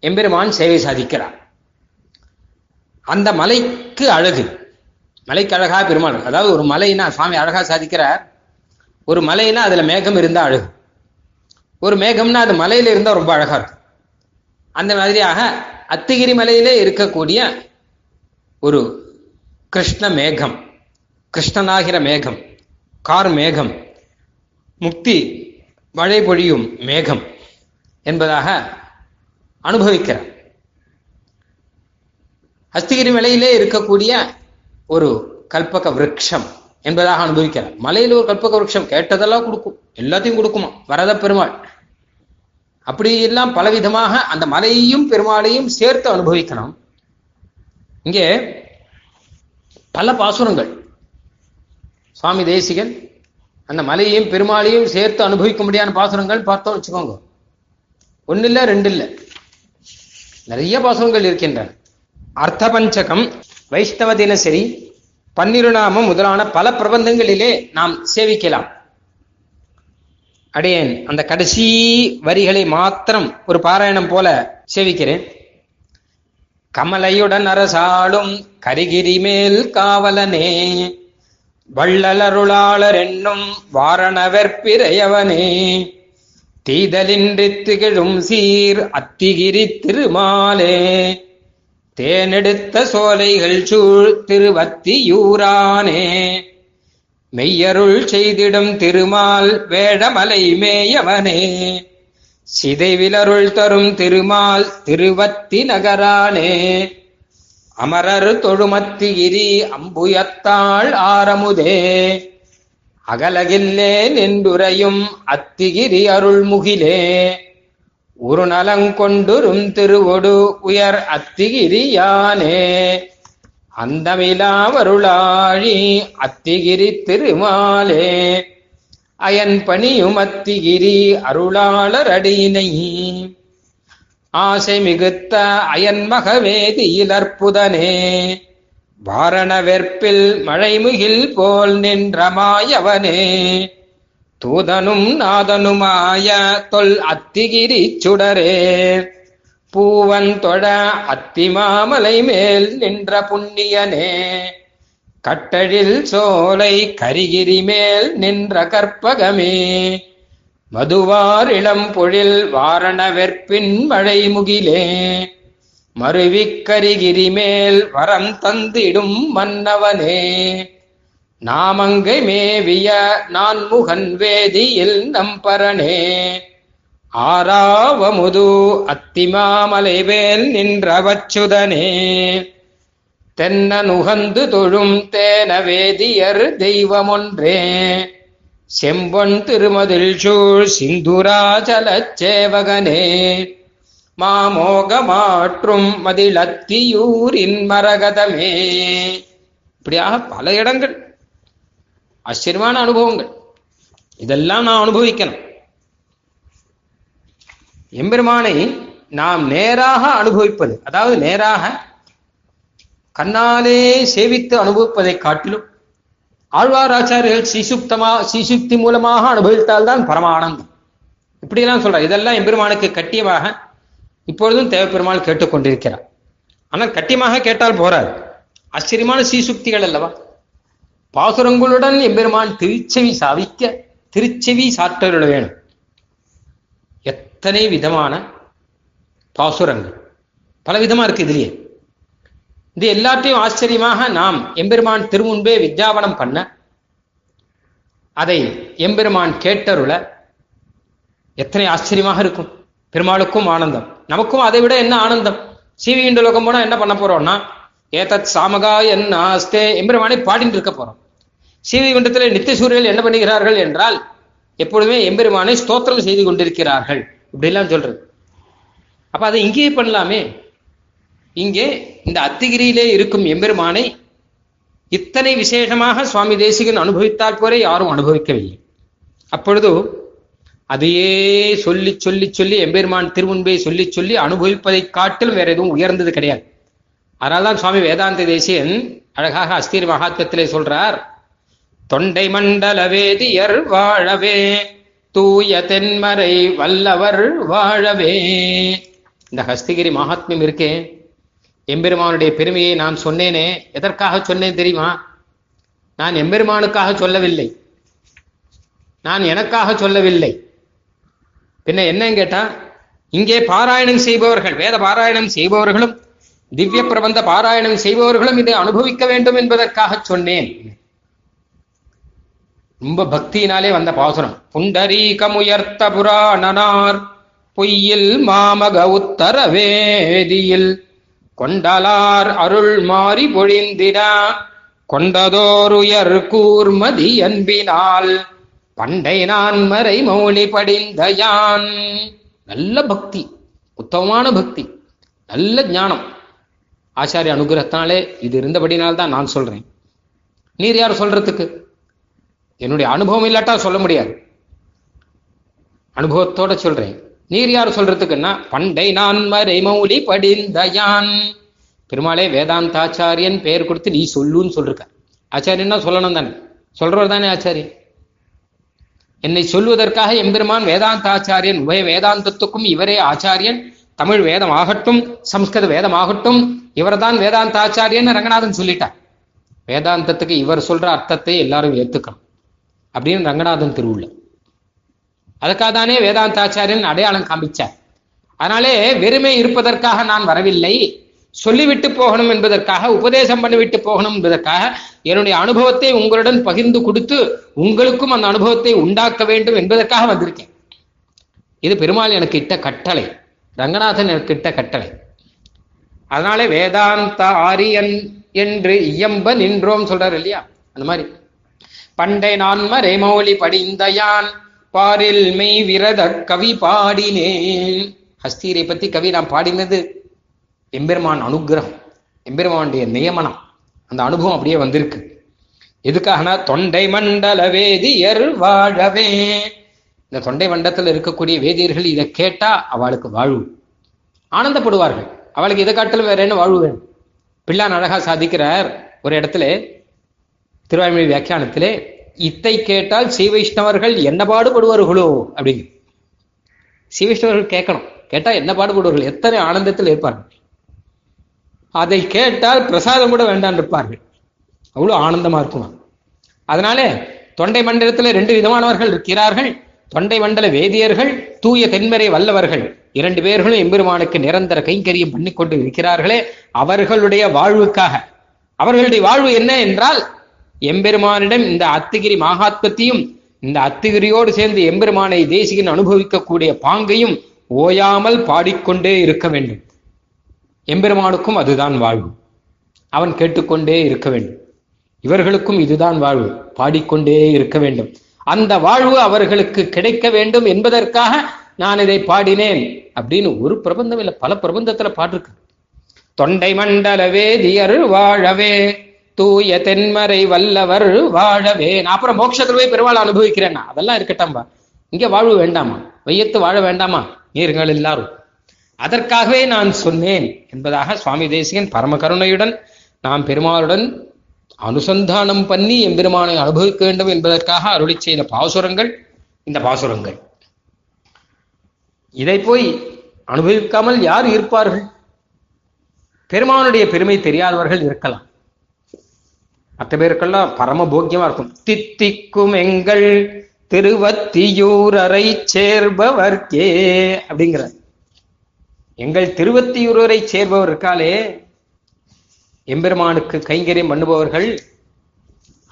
எம்பெருமான் சேவை சாதிக்கிறார். அந்த மலைக்கு அழகு மலைக்கு அழகா பெருமாள். அதாவது ஒரு மலைனா சுவாமி அழகா சாதிக்கிறார். ஒரு மலைனா அதுல மேகம் இருந்தா அழகு. ஒரு மேகம்னா அது மலையில இருந்தா ரொம்ப அழகா இருக்கும். அந்த மாதிரியாக அத்திகிரி மலையிலே இருக்கக்கூடிய ஒரு கிருஷ்ண மேகம் கிருஷ்ணனாகிற மேகம் கார் மேகம் முக்தி மழை பொழியும் மேகம் என்பதாக அனுபவிக்கிறார். அஸ்திகிரி மலையிலே இருக்கக்கூடிய ஒரு கல்பக விரக்ஷம் என்பதாக அனுபவிக்கிறார். மலையில் ஒரு கல்பக விரக்ஷம் கேட்டதெல்லாம் கொடுக்கும். எல்லாத்தையும் கொடுக்குமா? வரத பெருமாள். அப்படி எல்லாம் பலவிதமாக அந்த மலையையும் பெருமாளையும் சேர்த்து அனுபவிக்கணும். இங்கே பல பாசுரங்கள். சுவாமி தேசிகன் அந்த மலையையும் பெருமாளையும் சேர்த்து அனுபவிக்க முடியாத பாசுரங்கள் பார்த்தோம் வச்சுக்கோங்க. ஒன்னு இல்ல ரெண்டு இல்ல நிறைய பாசுரங்கள் இருக்கின்றன. அர்த்த பஞ்சகம் வைஷ்ணவ தினசரி பன்னிருநாமம் முதலான பல பிரபந்தங்களிலே நாம் சேவிக்கலாம். அடையேன் அந்த கடைசி வரிகளை மாத்திரம் ஒரு பாராயணம் போல சேவிக்கிறேன். கமலையுடன் அரசாளும் கரிகிரி மேல் காவலனே வள்ளலருளாளர் என்னும் வாரணவற்பிறையவனே தீதலின்றி திகழும் சீர் அத்திகிரி திருமாலே. தேனெடுத்த சோலைகள் சூழ் திருவத்தியூரானே மெய்யருள் செய்திடும் திருமால் வேடமலை மேயவனே. சிதைவிலருள் தரும் திருமால் திருவத்தி நகரானே. அமரர் தொழுமத்திகிரி அம்புயத்தாள் ஆரமுதே. அகலகில்லே நின்றுரையும் அத்திகிரி அருள்முகிலே. ஒரு நலங்கொண்டுரும் திருவொடு உயர் அத்திகிரியானே. அந்தமிலாவருளாழி அத்திகிரி திருமாலே. அயன் பணியும் அத்திகிரி அருளாளர் அடியினை ஆசை மிகுத்த அயன் அயன்மகவேதியில் அற்புதனே வாரண வெற்பில் மழைமுகில் போல் நின்ற மாயவனே. தூதனும் நாதனுமாய தொல் அத்திகிரி சுடரே. பூவன் தொழ அத்திமாமலை மேல் நின்ற புண்ணியனே. கட்டழில் சோலை கரிகிரி மேல் நின்ற கற்பகமே. மதுவார் இளம் பொழில் வாரண வெற்பின் மழை முகிலே மருவிக்கரிகிரி மேல் வரம் தந்திடும் மன்னவனே. நாமங்கை மேவிய நான் முகன் வேதியில் நம்பரனே. ஆறாவமுது அத்திமாமலை வேல் நின்றவச்சுதனே தென்ன நுகந்து தொழும் தேன வேதியர் தெய்வமொன்றே. செம்பொன் திருமதில் சூழ் சிந்துராச்சலச் சேவகனே. மாமோகமாற்றும் மதிலத்தியூரின் மரகதமே. இப்படியாக பல இடங்கள். ஆச்சரியமான அனுபவங்கள். இதெல்லாம் நான் அனுபவிக்கணும். எம்பெருமானை நாம் நேராக அனுபவிப்பது அதாவது நேராக கண்ணாலே சேவித்து அனுபவிப்பதை காட்டிலும் ஆழ்வாராச்சாரியர்கள் சீசுக்தமா சீசுக்தி மூலமாக அனுபவித்தால்தான் பரமானந்தம். இப்படியெல்லாம் சொல்றார். இதெல்லாம் எம்பெருமானுக்கு கட்டியமாக இப்பொழுதும் தேவப்பெருமாள் கேட்டுக்கொண்டிருக்கிறார். ஆனால் கட்டியமாக கேட்டால் போறாரு ஆச்சரியமான சீசுக்திகள் அல்லவா? பாசுரங்களுடன் எம்பெருமான் திருச்செவி சாவிக்க திருச்செவி சாற்றருள வேணும். எத்தனை விதமான பாசுரங்கள். பல விதமா இருக்கு இதுலயே. இது எல்லாத்தையும் ஆச்சரியமாக நாம் எம்பெருமான் திருமுன்பே வித்யாபனம் பண்ண அதை எம்பெருமான் கேட்டருள எத்தனை ஆச்சரியமாக இருக்கும். பெருமாளுக்கும் ஆனந்தம். நமக்கும் அதை விட என்ன ஆனந்தம்? சீவிகின்ற லோகம் போனா என்ன பண்ண போறோம்னா ஏதத் சாமகா என் ஆஸ்தே எம்பெருமானை பாடிட்டு இருக்க போறோம். ஸ்ரீவைகுண்டத்தில் குண்டத்தில் நித்திய சூரியர்கள் என்ன பண்ணுகிறார்கள் என்றால் எப்பொழுதுமே எம்பெருமானை ஸ்தோத்திரம் செய்து கொண்டிருக்கிறார்கள். இப்படிலாம் சொல்றது. அப்ப அதை இங்கேயே பண்ணலாமே. இங்கே இந்த அத்திகிரியிலே இருக்கும் எம்பெருமானை இத்தனை விசேஷமாக சுவாமி தேசிகன் அனுபவித்தால் போரே யாரும் அனுபவிக்கவில்லை. அப்பொழுது அதையே சொல்லி சொல்லி சொல்லி எம்பெருமான் திருமுன்பே சொல்லி சொல்லி அனுபவிப்பதை காட்டிலும் வேற எதுவும் உயர்ந்தது கிடையாது. அதனால்தான் சுவாமி வேதாந்த தேசியன் அழகாக அஸ்தீர் மகாத்மத்திலே சொல்றார் தொண்டை மண்டல வேதியர் வாழவே தூய தென்மறை வல்லவர் வாழவே. இந்த ஹஸ்திகிரி மகாத்மியம் இருக்கே. எம்பெருமானுடைய பெருமையை நான் சொன்னேனே எதற்காக சொன்னேன் தெரியுமா? நான் எம்பெருமானுக்காக சொல்லவில்லை. நான் எனக்காக சொல்லவில்லை. பின்ன என்னன்னு கேட்டா இங்கே பாராயணம் செய்பவர்கள் வேத பாராயணம் செய்பவர்களும் திவ்ய பிரபந்த பாராயணம் செய்பவர்களும் இதை அனுபவிக்க வேண்டும் என்பதற்காக சொன்னேன். ரொம்ப பக்தியினாலே வந்த பாசுரம். புண்டரீகமுயர்த்த புராணனார் பொய்யில் மாமக உத்தர வேதியில் கொண்டலார் அருள் மாறி பொழிந்திடா கொண்டதோருயர் கூர்மதி அன்பினால் பண்டை நான் மறை மௌனி படிந்த யான். நல்ல பக்தி உத்தமமான பக்தி நல்ல ஞானம். ஆச்சாரிய அனுகிரகத்தினாலே இது இருந்தபடினால்தான் நான் சொல்றேன். நீர் யார் சொல்றதுக்கு? என்னுடைய அனுபவம் இல்லாட்டா சொல்ல முடியாது. அனுபவத்தோட சொல்றேன். நீர் யார் சொல்றதுக்குன்னா பண்டை நான் மறை மௌலி படிந்தயான். பெருமாளே வேதாந்தாச்சாரியன் பெயர் கொடுத்து நீ சொல்லுன்னு சொல்லிருக்க ஆச்சாரியன்னா சொல்லணும் தானே. சொல்றவர் தானே ஆச்சாரியன். என்னை சொல்வதற்காக எம்பெருமான் வேதாந்தாச்சாரியன் உபய வேதாந்தத்துக்கும் இவரே ஆச்சாரியன். தமிழ் வேதம் ஆகட்டும் சம்ஸ்கிருத வேதம் ஆகட்டும் இவர்தான் வேதாந்தாச்சாரியன் ரங்கநாதன் சொல்லிட்டார். வேதாந்தத்துக்கு இவர் சொல்ற அர்த்தத்தை எல்லாரும் ஏத்துக்கணும். அப்படின்னு ரங்கநாதன் திருவுள்ள. அதுக்காக தானே வேதாந்தாச்சாரியன் அடையாளம் காமிச்சார் அதனாலே வெறுமை இருப்பதற்காக நான் வரவில்லை சொல்லிவிட்டு போகணும் என்பதற்காக உபதேசம் பண்ணிவிட்டு போகணும் என்பதற்காக என்னுடைய அனுபவத்தை உங்களுடன் பகிர்ந்து கொடுத்து உங்களுக்கும் அந்த அனுபவத்தை உண்டாக்க வேண்டும் என்பதற்காக வந்திருக்கேன். இது பெருமாள் எனக்கு இட்ட கட்டளை. ரங்கநாதன் கிட்ட கட்டளை. அதனாலே வேதாந்த ஆரியன் என்று இயம்ப நின்றோம் சொல்றாரு இல்லையா? அந்த மாதிரி. பண்டை நான்ம ரேமௌலி படிந்தயான் பாரில் மெய் விரத கவி பாடினேன். ஹஸ்தீரை பத்தி கவி நான் பாடினது எம்பெருமான் அனுகிரகம் எம்பெருமானுடைய நியமனம். அந்த அனுபவம் அப்படியே வந்திருக்கு. எதுக்காகனா தொண்டை மண்டல வேதியர் வாழவே. இந்த தொண்டை மண்டலத்தில் இருக்கக்கூடிய வேதியர்கள் இதை கேட்டா அவளுக்கு வாழ்வு. ஆனந்தப்படுவார்கள். அவளுக்கு இதை காட்டிலும் வேற என்ன வாழ்வு வேணும்? பிள்ளான் அழகா சாதிக்கிறார் ஒரு இடத்துல திருவாய்மொழி வியாக்கியானத்திலே இத்தை கேட்டால் ஸ்ரீ வைஷ்ணவர்கள் என்ன பாடுபடுவார்களோ அப்படிங்க ஸ்ரீ வைஷ்ணவர்கள் கேட்கணும். கேட்டா என்ன பாடுபடுவார்கள்? எத்தனை ஆனந்தத்தில் இருப்பார்கள்? அதை கேட்டால் பிரசாதம் கூட வேண்டாம் இருப்பார்கள். அவ்வளவு ஆனந்தமா இருக்குமா? அதனால தொண்டை மண்டலத்தில் ரெண்டு விதமானவர்கள் இருக்கிறார்கள். தொண்டை மண்டல வேதியர்கள் தூய தென்மறை வல்லவர்கள் இரண்டு பேர்களும் எம்பெருமானுக்கு நிரந்தர கைங்கரியம் பண்ணி கொண்டு இருக்கிறார்களே அவர்களுடைய வாழ்வுக்காக. அவர்களுடைய வாழ்வு என்ன என்றால் எம்பெருமானிடம் இந்த அத்துகிரி மகாத்மத்தையும் இந்த அத்துகிரியோடு சேர்ந்து எம்பெருமானை தேசிகன் அனுபவிக்கக்கூடிய பாங்கையும் ஓயாமல் பாடிக்கொண்டே இருக்க வேண்டும். எம்பெருமானுக்கும் அதுதான் வாழ்வு. அவன் கேட்டுக்கொண்டே இருக்க வேண்டும். இவர்களுக்கும் இதுதான் வாழ்வு. பாடிக்கொண்டே இருக்க வேண்டும். அந்த வாழ்வு அவர்களுக்கு கிடைக்க வேண்டும் என்பதற்காக நான் இதை பாடினேன் அப்படின்னு ஒரு பிரபந்தம் இல்லை. பல பிரபந்தத்துல பாட்டிருக்கு தொண்டை மண்டல வேதியர் வாழவே தூய தென்மறை வல்லவர் வாழவே. நான் அப்புறம் மோட்சத்தில் போய் பெருமாள் அனுபவிக்கிறேன்னா அதெல்லாம் இருக்கட்டாம்பா இங்க வாழ்வு வேண்டாமா? வையத்து வாழ வேண்டாமா? நீர்கள் எல்லாரும். அதற்காகவே நான் சொன்னேன் என்பதாக சுவாமி தேசிகன் பரம கருணையுடன் நாம் பெருமாளுடன் அனுசந்தானம் பண்ணி எம்பெருமானை அனுபவிக்க வேண்டும் என்பதற்காக அருளி செய்த பாசுரங்கள் இந்த பாசுரங்கள். இதை போய் அனுபவிக்காமல் யார் இருப்பார்கள்? பெருமானுடைய பெருமை தெரியாதவர்கள் இருக்கலாம். மற்ற பேருக்கெல்லாம் பரம போக்கியமா இருக்கும். தித்திக்கும் எங்கள் திருவத்தியூரரை சேர்பவர்க்கே அப்படிங்கிற எங்கள் திருவத்தியூரரை சேர்பவர் இருக்காலே எம்பெருமானுக்கு கைங்கரியம் பண்ணுபவர்கள்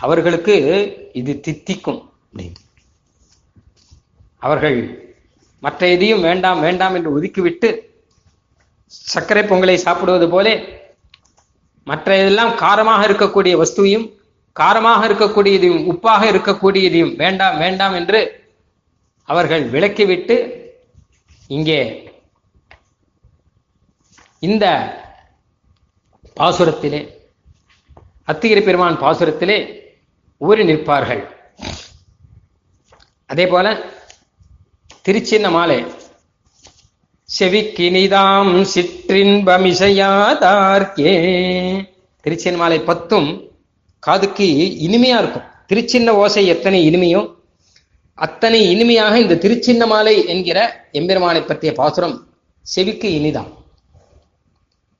அவர்களுக்கு இது தித்திக்கும். அவர்கள் மற்ற எதையும் வேண்டாம் வேண்டாம் என்று ஒதுக்கிவிட்டு சர்க்கரை பொங்கலை சாப்பிடுவது போல மற்ற இதெல்லாம் காரமாக இருக்கக்கூடிய வஸ்துவையும் காரமாக இருக்கக்கூடியதையும் உப்பாக இருக்கக்கூடியதையும் வேண்டாம் வேண்டாம் என்று அவர்கள் விளக்கிவிட்டு இங்கே இந்த பாசுரத்திலே அத்திகிரி பெருமான் பாசுரத்திலே ஊறி நிற்பார்கள். அதே போல திருச்சின்ன மாலை செவிக்கினிதாம் சிற்றின்பமிசையாதார்க்கே. திருச்சின் மாலை பத்தும் காதுக்கு இனிமையா இருக்கும். திருச்சின்ன ஓசை எத்தனை இனிமையோ அத்தனை இனிமையாக இந்த திருச்சின்ன மாலை என்கிற எம்பெருமானை பற்றிய பாசுரம் செவிக்கு இனிதான்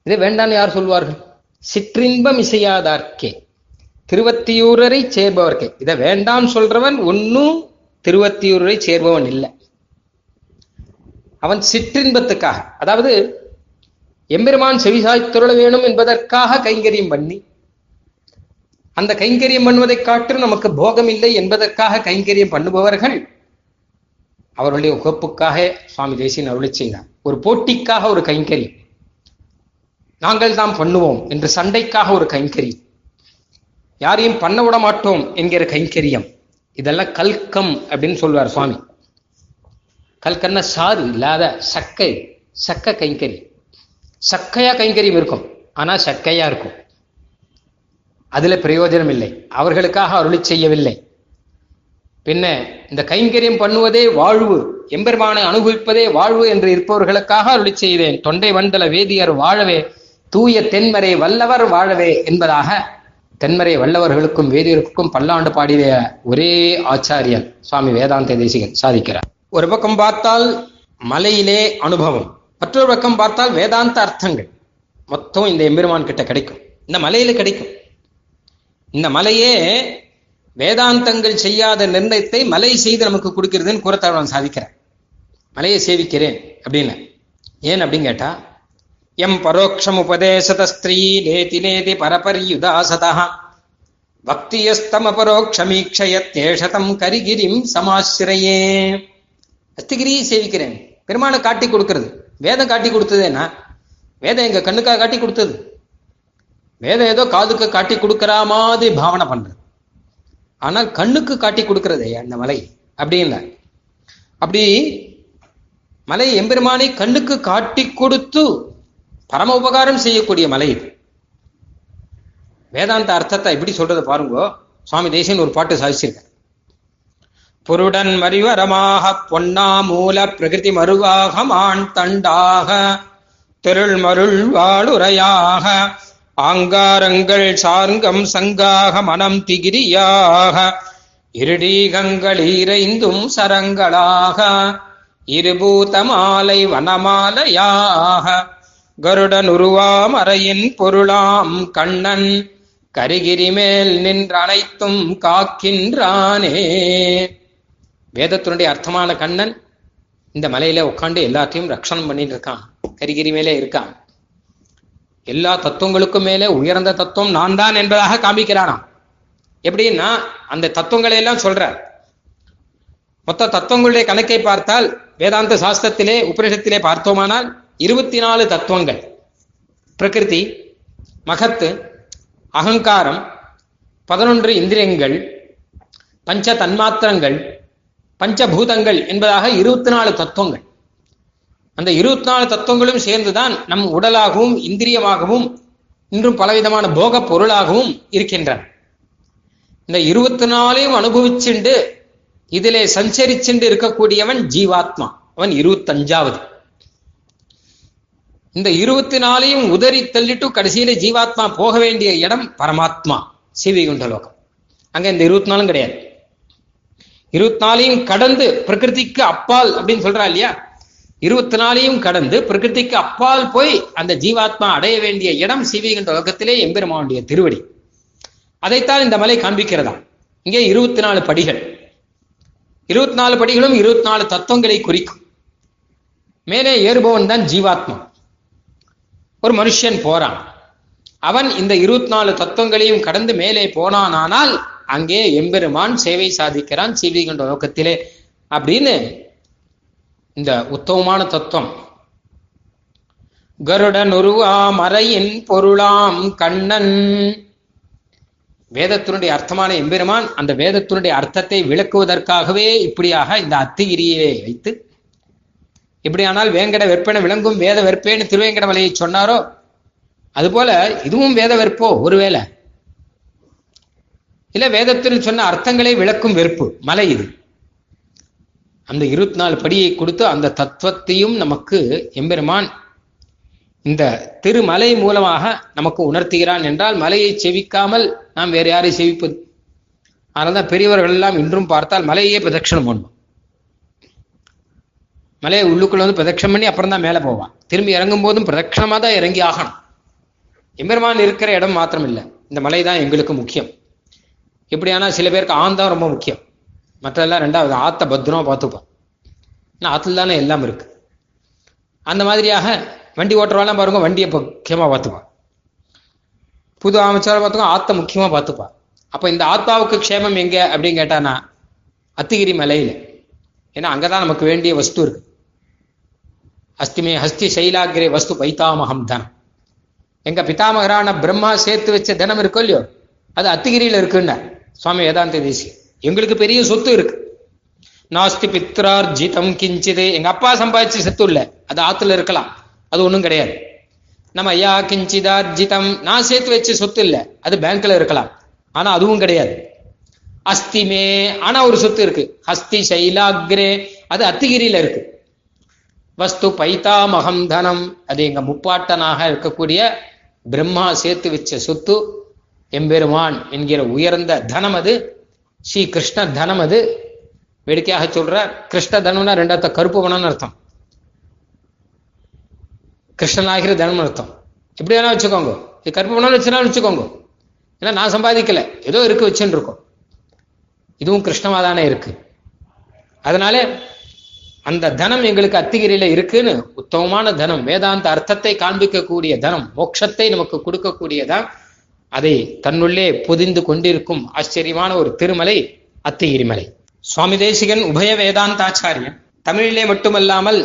இதை வேண்டான்னு யார் சொல்வார்கள்? சிற்றின்பம் இசையாதார்க்கே. திருவத்தியூரரை சேர்பவர்க்கே. இதை வேண்டாம் சொல்றவன் ஒன்னும் திருவத்தியூரரை சேர்பவன் இல்லை. அவன் சிற்றின்பத்துக்காக அதாவது எம்பெருமான் செவிசாய்த்துருள வேணும் என்பதற்காக கைங்கரியம் பண்ணி அந்த கைங்கரியம் பண்ணுவதை காட்டிலும் நமக்கு போகம் இல்லை என்பதற்காக கைங்கரியம் பண்ணுபவர்கள் அவருடைய உகப்புக்காக சுவாமி தேசியன் அருளி செய்தார். ஒரு போட்டிக்காக ஒரு கைங்கரியம். நாங்கள் தான் பண்ணுவோம் என்று சண்டைக்காக ஒரு கைங்கரியம் யாரையும் பண்ண விட மாட்டோம் என்கிற கைங்கரியம். இதெல்லாம் கல்கம் அப்படின்னு சொல்வார் சுவாமி. கல்கன்னா சாறு இல்லாத சக்கை சக்க கைங்கரி சக்கையா கைங்கரியம் இருக்கும் ஆனா சக்கையா இருக்கும். அதுல பிரயோஜனம் இல்லை. அவர்களுக்காக அருளி செய்யவில்லை. பின்ன இந்த கைங்கரியம் பண்ணுவதே வாழ்வு எம்பெருமானை அனுபவிப்பதே வாழ்வு என்று இருப்பவர்களுக்காக அருளி செய்தேன். தொண்டை வந்தல வேதியர் வாழவே தூய தென்மறை வல்லவர் வாழவே என்பதாக தென்மறை வல்லவர்களுக்கும் வேதியருக்கும் பல்லாண்டு பாடிய ஒரே ஆச்சாரியன் சுவாமி வேதாந்த தேசிகன் சாதிக்கிறார். ஒரு பக்கம் பார்த்தால் மலையிலே அனுபவம் மற்றொரு பக்கம் பார்த்தால் வேதாந்த அர்த்தங்கள். மொத்தம் இந்த எம்பெருமான் கிட்ட கிடைக்கும். இந்த மலையில கிடைக்கும். இந்த மலையே வேதாந்தங்கள் செய்யாத நிர்ணயத்தை மலை செய்து நமக்கு கொடுக்கிறதுன்னு கூறத்தாழ்வான் சாதிக்கிறேன் மலையை சேவிக்கிறேன் அப்படின்னு. ஏன் அப்படின்னு கேட்டா எம் பரோக்ஷம் உபதேசத ஸ்திரீ நேதி நேதி பரபரியுதாசதா பக்தியஸ்தம பரோட்சமீட்சயத்தேஷதம் கரிகிரிம் சமாசிரையே அஸ்திகிரியை சேவிக்கிறேன். பெருமானை காட்டி கொடுக்கறது. வேதம் காட்டி கொடுத்ததேனா? வேதம் எங்க கண்ணுக்காக காட்டி கொடுத்தது? வேதம் ஏதோ காதுக்கு காட்டி கொடுக்கிற மாதிரி பாவனை பண்றது. ஆனால் கண்ணுக்கு காட்டி கொடுக்கறதே அந்த மலை. அப்படி இல்லை. அப்படி மலை எம்பெருமானை கண்ணுக்கு காட்டி கொடுத்து பரம உபகாரம் செய்யக்கூடிய மலை இது. வேதாந்த அர்த்தத்தை எப்படி சொல்றது பாருங்கோ. சுவாமி தேசியன் ஒரு பாட்டு சாதிச்சிருக்க பொருடன் மறிவரமாக பொன்னா மூல பிரகிருதி மருவாக மான் தண்டாக தெருள் மருள் வாழுரையாக ஆங்காரங்கள் சார்கம் சங்காக மனம் திகிரியாக இருடீகங்கள் இறைந்தும் சரங்களாக இருபூத மாலை வனமாலையாக கருடன் உருவாம் அறையின் பொருளாம் கண்ணன் கரிகிரி மேல் நின்ற அனைத்தும் காக்கின்றானே. வேதத்தினுடைய அர்த்தமான கண்ணன் இந்த மலையில உட்காந்து எல்லாத்தையும் ரக்ஷணம் பண்ணிட்டு இருக்கான் கரிகிரி மேலே இருக்கான். எல்லா தத்துவங்களுக்கும் மேலே உயர்ந்த தத்துவம் நான் தான் என்பதாக காமிக்கிறானாம். எப்படின்னா அந்த தத்துவங்களை எல்லாம் சொல்றார். மொத்த தத்துவங்களுடைய கணக்கை பார்த்தால் வேதாந்த சாஸ்திரத்திலே உபனிஷத்திலே பார்த்தோமானால் இருபத்தி நாலு தத்துவங்கள். பிரகிருதி மகத்து அகங்காரம் பதினொன்று இந்திரியங்கள் பஞ்ச தன்மாத்திரங்கள் பஞ்சபூதங்கள் என்பதாக இருபத்தி நாலு தத்துவங்கள். அந்த இருபத்தி நாலு தத்துவங்களும் சேர்ந்துதான் நம் உடலாகவும் இந்திரியமாகவும் இன்றும் பலவிதமான போக பொருளாகவும் இருக்கின்றன. இந்த இருபத்தி நாலையும் அனுபவிச்சுண்டு இதிலே சஞ்சரிச்சுண்டு இருக்கக்கூடியவன் ஜீவாத்மா. அவன் இருபத்தஞ்சாவது. இந்த இருபத்தி நாலையும் உதறி தள்ளிட்டு கடைசியில ஜீவாத்மா போக வேண்டிய இடம் பரமாத்மா சிவிகுண்ட லோகம் அங்க இந்த இருபத்தி நாலும் கிடையாது. இருபத்தி நாலையும் கடந்து பிரகிருதிக்கு அப்பால் அப்படின்னு சொல்றா இல்லையா? இருபத்தி நாலையும் கடந்து பிரகிருதிக்கு அப்பால் போய் அந்த ஜீவாத்மா அடைய வேண்டிய இடம் சிவிகுண்ட லோகத்திலே எம்பெருமானுடைய திருவடி. அதைத்தான் இந்த மலை காண்பிக்கிறதா. இங்கே இருபத்தி நாலு படிகள். இருபத்தி நாலு படிகளும் இருபத்தி நாலு தத்துவங்களை குறிக்கும். மேலே ஏறுபவன் தான் ஜீவாத்மா. ஒரு மனுஷன் போறான். அவன் இந்த இருபத்தி நாலு தத்துவங்களையும் கடந்து மேலே போனானால் அங்கே எம்பெருமான் சேவை சாதிக்கிறான் சீவிகின்ற நோக்கத்திலே அப்படின்னு இந்த உத்தமமான தத்துவம். கருடன் உருவாம் அறையின் பொருளாம் கண்ணன். வேதத்தினுடைய அர்த்தமான எம்பெருமான் அந்த வேதத்தினுடைய அர்த்தத்தை விளக்குவதற்காகவே இப்படியாக இந்த அத்திகிரியை வைத்து இப்படியானால் வேங்கட வெற்பென விளங்கும் வேத வெற்பேன்னு திருவேங்கட மலையை சொன்னாரோ? அதுபோல இதுவும் வேத வெற்போ ஒருவேளை. இல்ல வேதத்தில் சொன்ன அர்த்தங்களை விளக்கும் வெறுப்பு மலை இது. அந்த இருபத்தி நாலு படியை கொடுத்து அந்த தத்துவத்தையும் நமக்கு எம்பெருமான் இந்த திருமலை மூலமாக நமக்கு உணர்த்துகிறான் என்றால் மலையை செவிக்காமல் நாம் வேறு யாரை செவிப்பது? அதனால்தான் பெரியவர்கள் எல்லாம் இன்றும் பார்த்தால் மலையே பிரதட்சணம் பண்ணும். மலையை உள்ளுக்குள்ள வந்து பிரதட்சம் பண்ணி அப்புறம் தான் மேலே போவான். திரும்பி இறங்கும் போதும் பிரதட்சணமாக தான் இறங்கி ஆகணும். எம்பெருமான் இருக்கிற இடம் மாத்திரம் இல்லை இந்த மலை தான் எங்களுக்கு முக்கியம். எப்படியானா சில பேருக்கு ஆண் தான் ரொம்ப முக்கியம். மற்றெல்லாம் ரெண்டாவது ஆத்த பத்திரமா பார்த்துப்பான் ஏன்னா ஆற்றுல தானே எல்லாம் இருக்கு. அந்த மாதிரியாக வண்டி ஓட்டுறவாலாம் பாருங்க வண்டியை முக்கியமாக பார்த்துப்பான். புது அமைச்சரை பார்த்துக்கோ ஆத்த முக்கியமாக பார்த்துப்பா அப்போ இந்த ஆத்மாவுக்கு க்ஷேமம் எங்கே அப்படின்னு கேட்டானா அத்திகிரி மலையில். ஏன்னா அங்கதான் நமக்கு வேண்டிய வஸ்து இருக்கு. அஸ்திமே ஹஸ்தி சைலாகிரே வஸ்து பைத்தாமகம் தனம் எங்க பிதாமகரான பிரம்மா சேர்த்து வச்ச தனம் இருக்கோ இல்லையோ அது அத்திகிரியில இருக்குன்னு சுவாமி வேதாந்த தேசிய எங்களுக்கு பெரிய சொத்து இருக்கு. நாஸ்தி பித்ரார்ஜிதம் கிஞ்சிது. எங்க அப்பா சம்பாதிச்ச சொத்து இல்லை அது ஆத்துல இருக்கலாம். அது ஒன்றும் கிடையாது. நம்ம ஐயா கிஞ்சிதார்ஜிதம் நான் சேர்த்து வச்ச சொத்து இல்லை அது பேங்க்ல இருக்கலாம். ஆனா அதுவும் கிடையாது. அஸ்திமே ஆனா ஒரு சொத்து இருக்கு. ஹஸ்தி சைலாக்ரே. அது அத்திகிரியில இருக்கு. வஸ்து பைத்தாமகம் தனம். அது எங்க முப்பாட்டனாக இருக்கக்கூடிய பிரம்மா சேர்த்து வச்ச சொத்து. எம்பெருமான் என்கிற உயர்ந்த தனம் அது. ஸ்ரீ கிருஷ்ண தனம் அது. வேடிக்கையாக சொல்ற கிருஷ்ண தனம்னா ரெண்டாத்த கருப்பு பணம்னு அர்த்தம். கிருஷ்ணனாகிற தனம் அர்த்தம். எப்படி வேணா வச்சுக்கோங்க. இது கருப்பு பணம்னு வச்சுனாலும் வச்சுக்கோங்க. ஏன்னா நான் சம்பாதிக்கல. ஏதோ இருக்கு வச்சுன்னு இருக்கோம். இதுவும் கிருஷ்ணமா தானே இருக்கு. அதனால அந்த தனம் எங்களுக்கு அத்திகிரியில இருக்குன்னு உத்தமமான தனம் வேதாந்த அர்த்தத்தை காண்பிக்கக்கூடிய தனம் மோட்சத்தை நமக்கு கொடுக்கக்கூடியதான் அதை தன்னுள்ளே பொதிந்து கொண்டிருக்கும் ஆச்சரியமான ஒரு திருமலை அத்திகிரிமலை. சுவாமி தேசிகன் உபய வேதாந்தாச்சாரியன் தமிழிலே மட்டுமல்லாமல்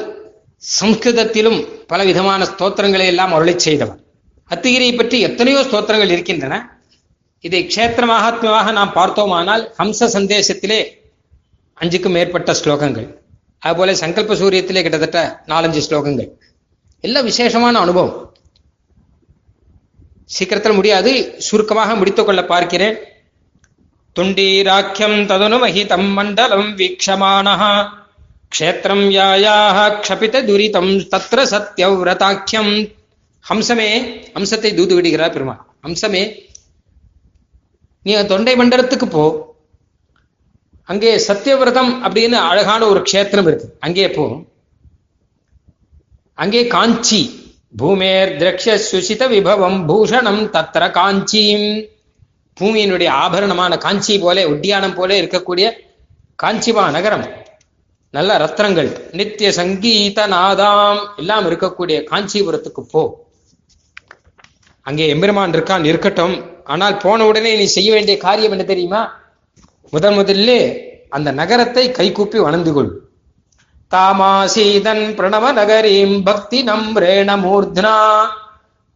சம்ஸ்கிருதத்திலும் பல விதமான ஸ்தோத்திரங்களை எல்லாம் அருளை செய்தவர். அத்திகிரியை பற்றி எத்தனையோ ஸ்தோத்திரங்கள் இருக்கின்றன. இதை க்ஷேத்திர மகாத்மாவாக நாம் பார்த்தோமானால் ஹம்ச சந்தேசத்திலே அஞ்சுக்கும் மேற்பட்ட ஸ்லோகங்கள். அதுபோல சங்கல்ப சூரியத்திலே கிட்டத்தட்ட நாலஞ்சு ஸ்லோகங்கள். எல்லாம் விசேஷமான அனுபவம். சீக்கிரத்தில் முடியாது. சுருக்கமாக முடித்துக் கொள்ள பார்க்கிறேன். துண்டீராக்கியம் ததனுமஹிதம் மண்டலம் வீக்ஷமானः க்ஷேத்திரம் யாயாக க்ஷபித துரிதம் தத்திர சத்யவிரதாக்கியம். ஹம்சமே ஹம்சத்தை தூது விடுகிறார் பெருமாள். ஹம்சமே நீ தொண்டை மண்டலத்துக்கு போ. அங்கே சத்தியவிரதம் அப்படின்னு அழகான ஒரு க்ஷேத்திரம் இருக்கு. அங்கே போ. அங்கே காஞ்சி. பூமேர் திரக்ஷ சுசித விபவம் பூஷணம் தத்திர காஞ்சியும். பூமியினுடைய ஆபரணமான காஞ்சி போல உட்டியானம் போல இருக்கக்கூடிய காஞ்சிமா நகரம். நல்ல ரத்னங்கள். நித்திய சங்கீத நாதாம் எல்லாம் இருக்கக்கூடிய காஞ்சிபுரத்துக்கு போ. அங்கே எம்பெருமான் இருக்கான் இருக்கட்டும். ஆனால் போன உடனே நீ செய்ய வேண்டிய காரியம் என்ன தெரியுமா? முதன் முதல்ல அந்த நகரத்தை கைகூப்பி வணந்து கொள். தாமாசீதன் பிரணவ நகரீம் பக்தி நம்ரேண மூர்த்னா.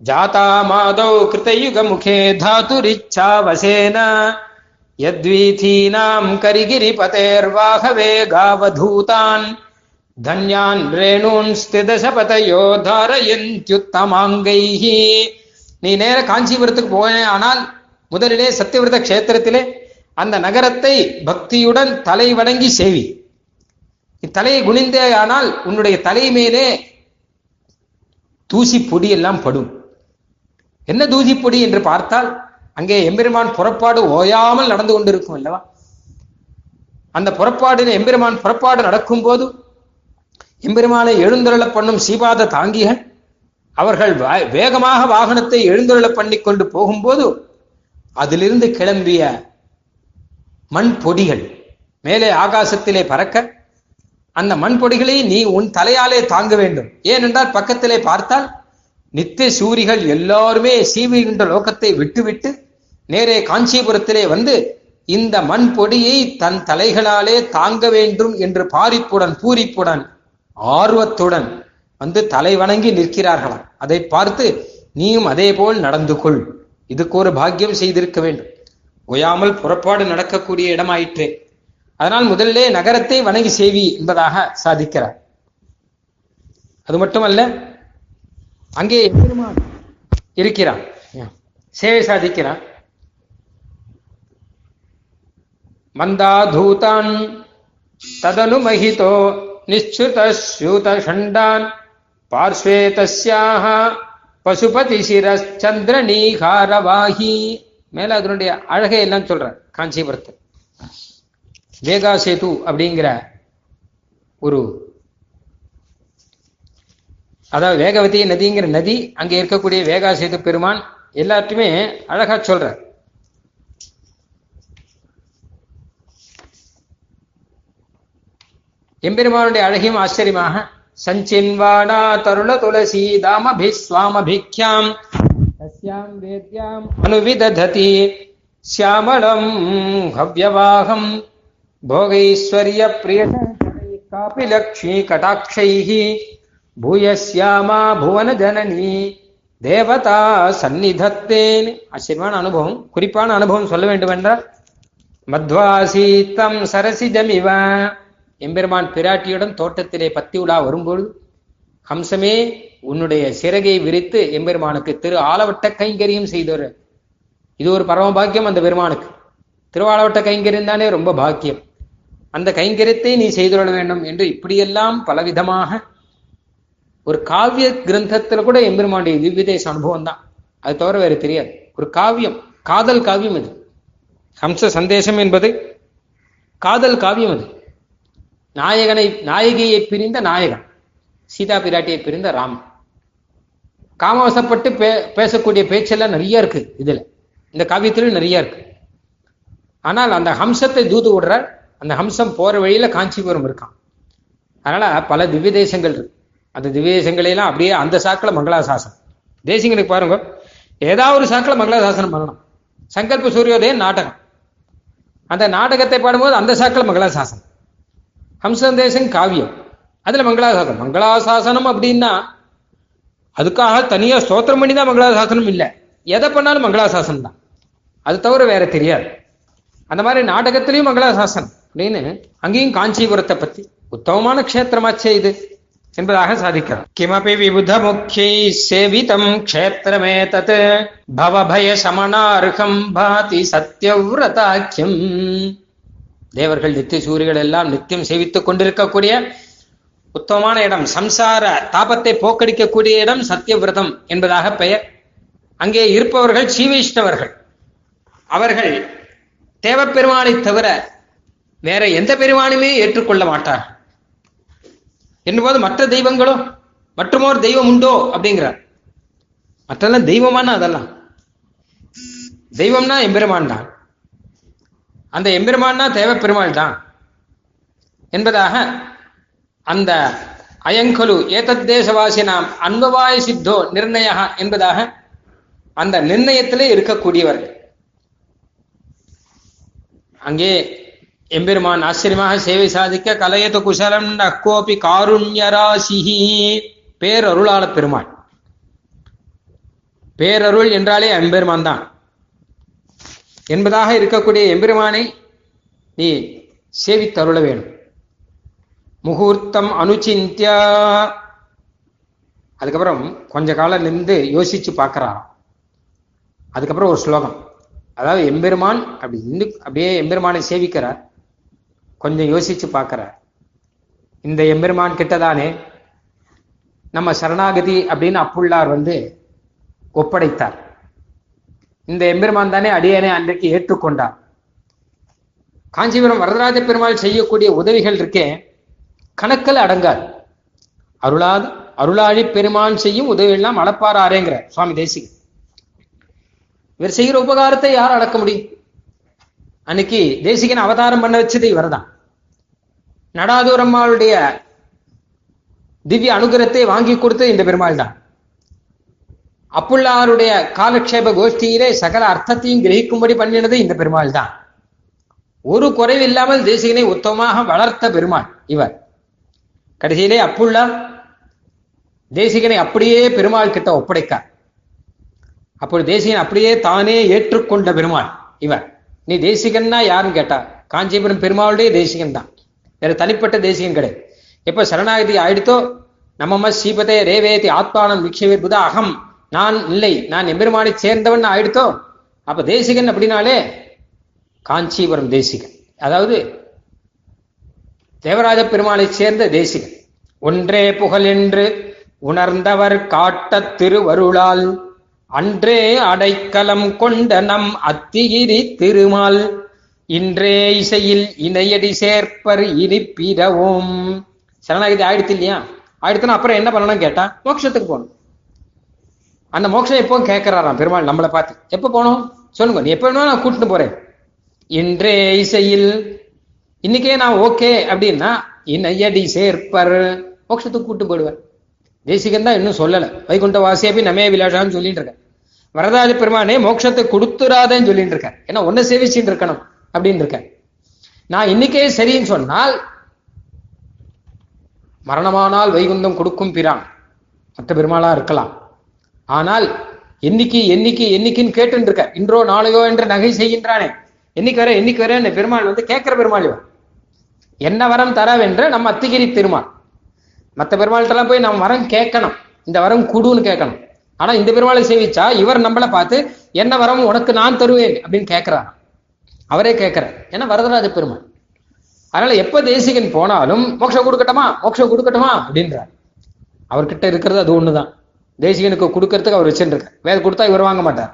ஜாதா மாதௌ கிருதயுக முகே தாதுரிச்சா வசேன. யத்வீதீனாம் கரிகிரி பதேர்வாகவே காவதூதான். தன்யான் ரேணூன் ஸ்திதசபதயோ தாரயந்த்யுத்தமாங்கைஹி. நீ நேர காஞ்சிபுரத்துக்கு போனே ஆனால் முதலிலே சத்தியவிரத கஷேத்திரத்திலே அந்த நகரத்தை பக்தியுடன் தலை வணங்கி சேவி. தலையை குனிந்தே ஆனால் உன்னுடைய தலை மேலே தூசி பொடி எல்லாம் படும். என்ன தூசி பொடி என்று பார்த்தால் அங்கே எம்பெருமான் புறப்பாடு ஓயாமல் நடந்து கொண்டிருக்கும் அல்லவா? அந்த புறப்பாடு எம்பெருமான் புறப்பாடு நடக்கும் போது எம்பெருமானை எழுந்தருள பண்ணும் சீபாத தாங்கிகள் அவர்கள் வேகமாக வாகனத்தை எழுந்தருள பண்ணி கொண்டு போகும்போது அதிலிருந்து கிளம்பிய மண் பொடிகள் மேலே ஆகாசத்திலே பறக்க அந்த மண் பொடிகளை நீ உன் தலையாலே தாங்க வேண்டும். ஏனென்றால் பக்கத்திலே பார்த்தால் நித்திய சூரிகள் எல்லாருமே சீவுகின்ற லோகத்தை விட்டுவிட்டு நேரே காஞ்சிபுரத்திலே வந்து இந்த மண் பொடியை தன் தலைகளாலே தாங்க வேண்டும் என்று பாரிப்புடன் பூரிப்புடன் ஆர்வத்துடன் வந்து தலை வணங்கி நிற்கிறார்களாம். அதை பார்த்து நீயும் அதே போல் நடந்து கொள். இதுக்கு ஒரு பாக்கியம் செய்திருக்க வேண்டும். ஓயாமல் புறப்பாடு நடக்கக்கூடிய இடமாயிற்றே. அதனால் முதல்ல நகரத்தை வணங்கி சேவி என்பதாக சாதிக்கிறார். அது மட்டுமல்ல அங்கே இருக்கிறான். சேவை சாதிக்கிறான். மந்தாதூதான் ததனு மகிதோ நிச்சுத ஸ்யூத ஷண்டான் பார்ஸ்வே தஸ்யாக பசுபதி சிரச்சந்திர நீகாரவாகி மேல அதனுடைய அழகை எல்லாம் சொல்ற காஞ்சிபுரத்தை. வேகா சேது அப்படிங்கிற ஒரு அதாவது வேகவதி நதிங்கிற நதி அங்கே இருக்கக்கூடிய வேகா சேது பெருமான் எல்லாத்தையுமே அழகா சொல்ற எம்பெருமானுடைய அழகையும் ஆச்சரியமாக சஞ்சின்வானா தருண துளசி தாமபிஸ்வாமபிக்யாம் தஸ்யாம் வேத்யாம் அனுவிதததி श्यामलम् हव्यवाहम् भोगैश्वर्यप्रियशङ्करैः कापि लक्ष्मी कटाक्षैः भूयस्यामा भुवनजननी தேவதா சந்நிதத்தேன் ஆச்சரியமான அனுபவம் குறிப்பான அனுபவம் சொல்ல வேண்டும் என்றால் மத்வாசீத்தம் சரசிஜமிவ எம்பெருமான் பிராட்டியுடன் தோட்டத்திலே பத்தி உலா வரும்பொழுது ஹம்சமே உன்னுடைய சிறகை விரித்து எம்பெருமானுக்கு திரு ஆலவட்ட கைங்கரியும் செய்தவர் இது ஒரு பரம பாக்கியம் அந்த பெருமானுக்கு. திருவாளவட்ட கைங்கரியம் தானே ரொம்ப பாக்கியம். அந்த கைங்கரியத்தை நீ செய்துள்ள வேண்டும் என்று இப்படியெல்லாம் பலவிதமாக ஒரு காவிய கிரந்தத்துல கூட எம்பெருமானுடைய திவ்யதேச அனுபவம் தான். அது தவிர வேற தெரியாது. ஒரு காவியம் காதல் காவியம் அது. ஹம்ச சந்தேசம் என்பது காதல் காவியம் அது. நாயகனை நாயகியை பிரிந்த நாயகன். சீதா பிராட்டியை பிரிந்த ராமன். காமவசப்பட்டு பே பேசக்கூடிய பேச்செல்லாம் நிறைய இருக்கு இதுல. இந்த காவியத்திலும் நிறைய இருக்கு. ஆனால் அந்த ஹம்சத்தை தூது விடுறார். அந்த ஹம்சம் போற வழியில காஞ்சிபுரம் இருக்கான். அதனால பல திவ்ய தேசங்கள் இருக்கு. அந்த திவ்ய தேசங்களையெல்லாம் அப்படியே அந்த சாக்கில் மங்களாசாசனம். தேசிங்களுக்கு பாருங்க. ஏதாவது ஒரு சாக்கில் மங்களாசாசனம் பண்ணணும். சங்கல்ப சூரியோதயம் நாடகம். அந்த நாடகத்தை பாடும்போது அந்த சாக்கில் மங்களாசாசனம். ஹம்சந்தேசம் காவியம். அதுல மங்களாசாசனம். மங்களாசாசனம் அப்படின்னா அதுக்காக தனியா ஸ்தோத்திரம் பண்ணி தான் மங்களாசாசனம் இல்லை. எதை பண்ணாலும் மங்களாசாசனம் தான். அது தவிர வேற தெரியாது. அந்த மாதிரி நாடகத்திலையும் மங்களாசாசனம். அப்படின்னு அங்கேயும் காஞ்சிபுரத்தை பத்தி உத்தமமான க்ஷேத்திரமாச்சே இது என்பதாக சாதிக்கிறார் கிமபி விபுத முக்கியை சேவிதம் க்ஷேத்திரமே தத் பவபய சமனார்ஹம் பாதி சத்யவிரதாக்கியம். தேவர்கள் நித்திய சூரியர்கள் எல்லாம் நித்தியம் சேவித்துக் கொண்டிருக்கக்கூடிய உத்தமமான இடம். சம்சார தாபத்தை போக்கடிக்கக்கூடிய இடம் சத்தியவிரதம் என்பதாக பெயர். அங்கே இருப்பவர்கள் சீவைஷ்ணவர்கள் அவர்கள் தேவப்பெருமானை தவிர வேற எந்த பெருமானுமே ஏற்றுக்கொள்ள மாட்டார். என்னும்போது மற்ற தெய்வங்களோ மற்றுமோர் தெய்வம் உண்டோ அப்படிங்கிறார். மற்றெல்லாம் தெய்வமான அதெல்லாம். தெய்வம்னா எம்பெருமான் தான். அந்த எம்பெருமான்னா தேவப்பெருமாள் தான் என்பதாக அந்த அயங்கலு ஏதத் தேசவாசி நாம் அன்பவாய சித்தோ நிர்ணய என்பதாக அந்த நிர்ணயத்திலே இருக்கக்கூடியவர்கள். அங்கே எம்பெருமான் ஆச்சரியமாக சேவை சாதிக்க கலையத்து குசலம் நக்கோபி காருண்யராசிஹி பேரருளாள பெருமாள். பேரருள் என்றாலே எம்பெருமான் தான் என்பதாக இருக்கக்கூடிய எம்பெருமானை நீ சேவித்தருள வேணும் முகூர்த்தம் அனுச்சிந்தியா. அதுக்கப்புறம் கொஞ்ச காலம் நின்று யோசிச்சு பார்க்கறாராம். அதுக்கப்புறம் ஒரு ஸ்லோகம். அதாவது எம்பெருமான் அப்படி இந்து அப்படியே எம்பெருமானை சேவிக்கிறார். கொஞ்சம் யோசிச்சு பார்க்கிறார். இந்த எம்பெருமான் கிட்டதானே நம்ம சரணாகதி அப்படின்னு அப்புள்ளார் வந்து ஒப்படைத்தார். இந்த எம்பெருமான் தானே அடியனை அன்றைக்கு ஏற்றுக்கொண்டார். காஞ்சிபுரம் வரதராஜ பெருமாள் செய்யக்கூடிய உதவிகள் இருக்கே கணக்கில் அடங்காது. அருளாது அருளாழி பெருமான் செய்யும் உதவியெல்லாம் அளப்பாராரேங்கிற சுவாமி தேசிகன் இவர் செய்கிற உபகாரத்தை யார் அடக்க முடியும்? அன்னைக்கு தேசிகன் அவதாரம் பண்ண வச்சது இவர்தான். நடாதூரம்மாளுடைய திவ்ய அனுகிரத்தை வாங்கி கொடுத்தது இந்த பெருமாள் தான் அப்புள்ளாருடைய காலக்ஷேப கோஷ்டியிலே சகல அர்த்தத்தையும் கிரகிக்கும்படி பண்ணினது இந்த பெருமாள் தான் ஒரு குறைவில்லாமல் தேசிகனை உத்தமமாக வளர்த்த பெருமாள் இவர். கடைசியிலே அப்புள்ளா தேசிகனை அப்படியே பெருமாள் கிட்ட ஒப்படைக்கார். அப்பொழுது தேசிகன் அப்படியே தானே ஏற்றுக்கொண்ட பெருமாள் இவர். நீ தேசிகன்னா யாருன்னு கேட்டா காஞ்சிபுரம் பெருமாளுடைய தேசிகன் தான். வேற தனிப்பட்ட தேசிகன் கிடையாது. எப்ப சரணாகதி ஆயிடுத்தோ நம்மம்ம ஸ்ரீபதே ரேவேதி ஆத்மானம் விக்ஷவே புத அகம் நான் இல்லை. நான் எம்பெருமானை சேர்ந்தவன் ஆயிடுத்தோ? அப்ப தேசிகன் அப்படின்னாலே காஞ்சிபுரம் தேசிகன். அதாவது தேவராஜ பெருமாளை சேர்ந்த தேசிகன். ஒன்றே புகழ் என்று உணர்ந்தவர் காட்ட திருவருளால் அன்றே அடைக்கலம் கொண்ட நம் அத்திகிரி திருமால் இன்றே இசையில் இணையடி சேர்ப்பர் இருப்பிடவும் சரணாகிதி ஆயிடுத்து இல்லையா? ஆயிடுத்துனா அப்புறம் என்ன பண்ணணும் கேட்டா மோட்சத்துக்கு போகணும். அந்த மோட்சம் எப்போ கேட்கிறாராம் பெருமாள் நம்மளை பார்த்து. எப்போ போகணும் சொல்லுங்க நீ எப்போ வேணாலும் நான் கூட்டிட்டு போறேன். இன்றே இசையில் இன்னைக்கே நான் ஓகே அப்படின்னா இணையடி சேர்ப்பர்? மோட்சத்துக்கு கூட்டு போயிடுவார். தேசிகன் தான் இன்னும் சொல்லலை. வைகுண்ட வாசியப்பி நமே விலாசான்னு சொல்லிட்டு இருக்கேன் வரதாஜ பெருமானே மோட்சத்தை கொடுத்துடாதேன்னு சொல்லிட்டு இருக்க ஏன்னா ஒன்னை சேவிச்சுட்டு இருக்கணும் அப்படின்னு இருக்கேன் நான் இன்னைக்கே சரின்னு சொன்னால் மரணமானால் வைகுந்தம் கொடுக்கும் பிரான். மற்ற பெருமாளா இருக்கலாம். ஆனால் என்னைக்கு என்னைக்கு என்னைக்குன்னு கேட்டுருக்க இன்றோ நாளையோ என்று நகை செய்கின்றானே. என்னைக்கு வர என்னைக்கு வர பெருமாள் வந்து கேட்கிற பெருமாள் இவன். என்ன வரம் தரவென்ற நம்ம அத்திகிரி பெருமாள் மற்ற பெருமாள்கிட்டலாம் போய் நம்ம வரம் கேட்கணும். இந்த வரம் குடுன்னு கேட்கணும். ஆனா இந்த பெருமாளை சேவிச்சா இவர் நம்மளை பார்த்து என்ன வரம் உனக்கு நான் தருவேன் அப்படின்னு கேட்கிறார் அவரே கேட்கிறார். ஏன்னா வரதராஜ பெருமாள். அதனால எப்ப தேசிகன் போனாலும் மோட்சம் கொடுக்கட்டுமா? மோட்சம் கொடுக்கட்டுமா? அப்படின்றார். அவர்கிட்ட இருக்கிறது அது ஒண்ணுதான். தேசிகனுக்கு கொடுக்கறதுக்கு அவர் வச்சுருக்கார் வேற கொடுத்தா இவர் வாங்க மாட்டார்.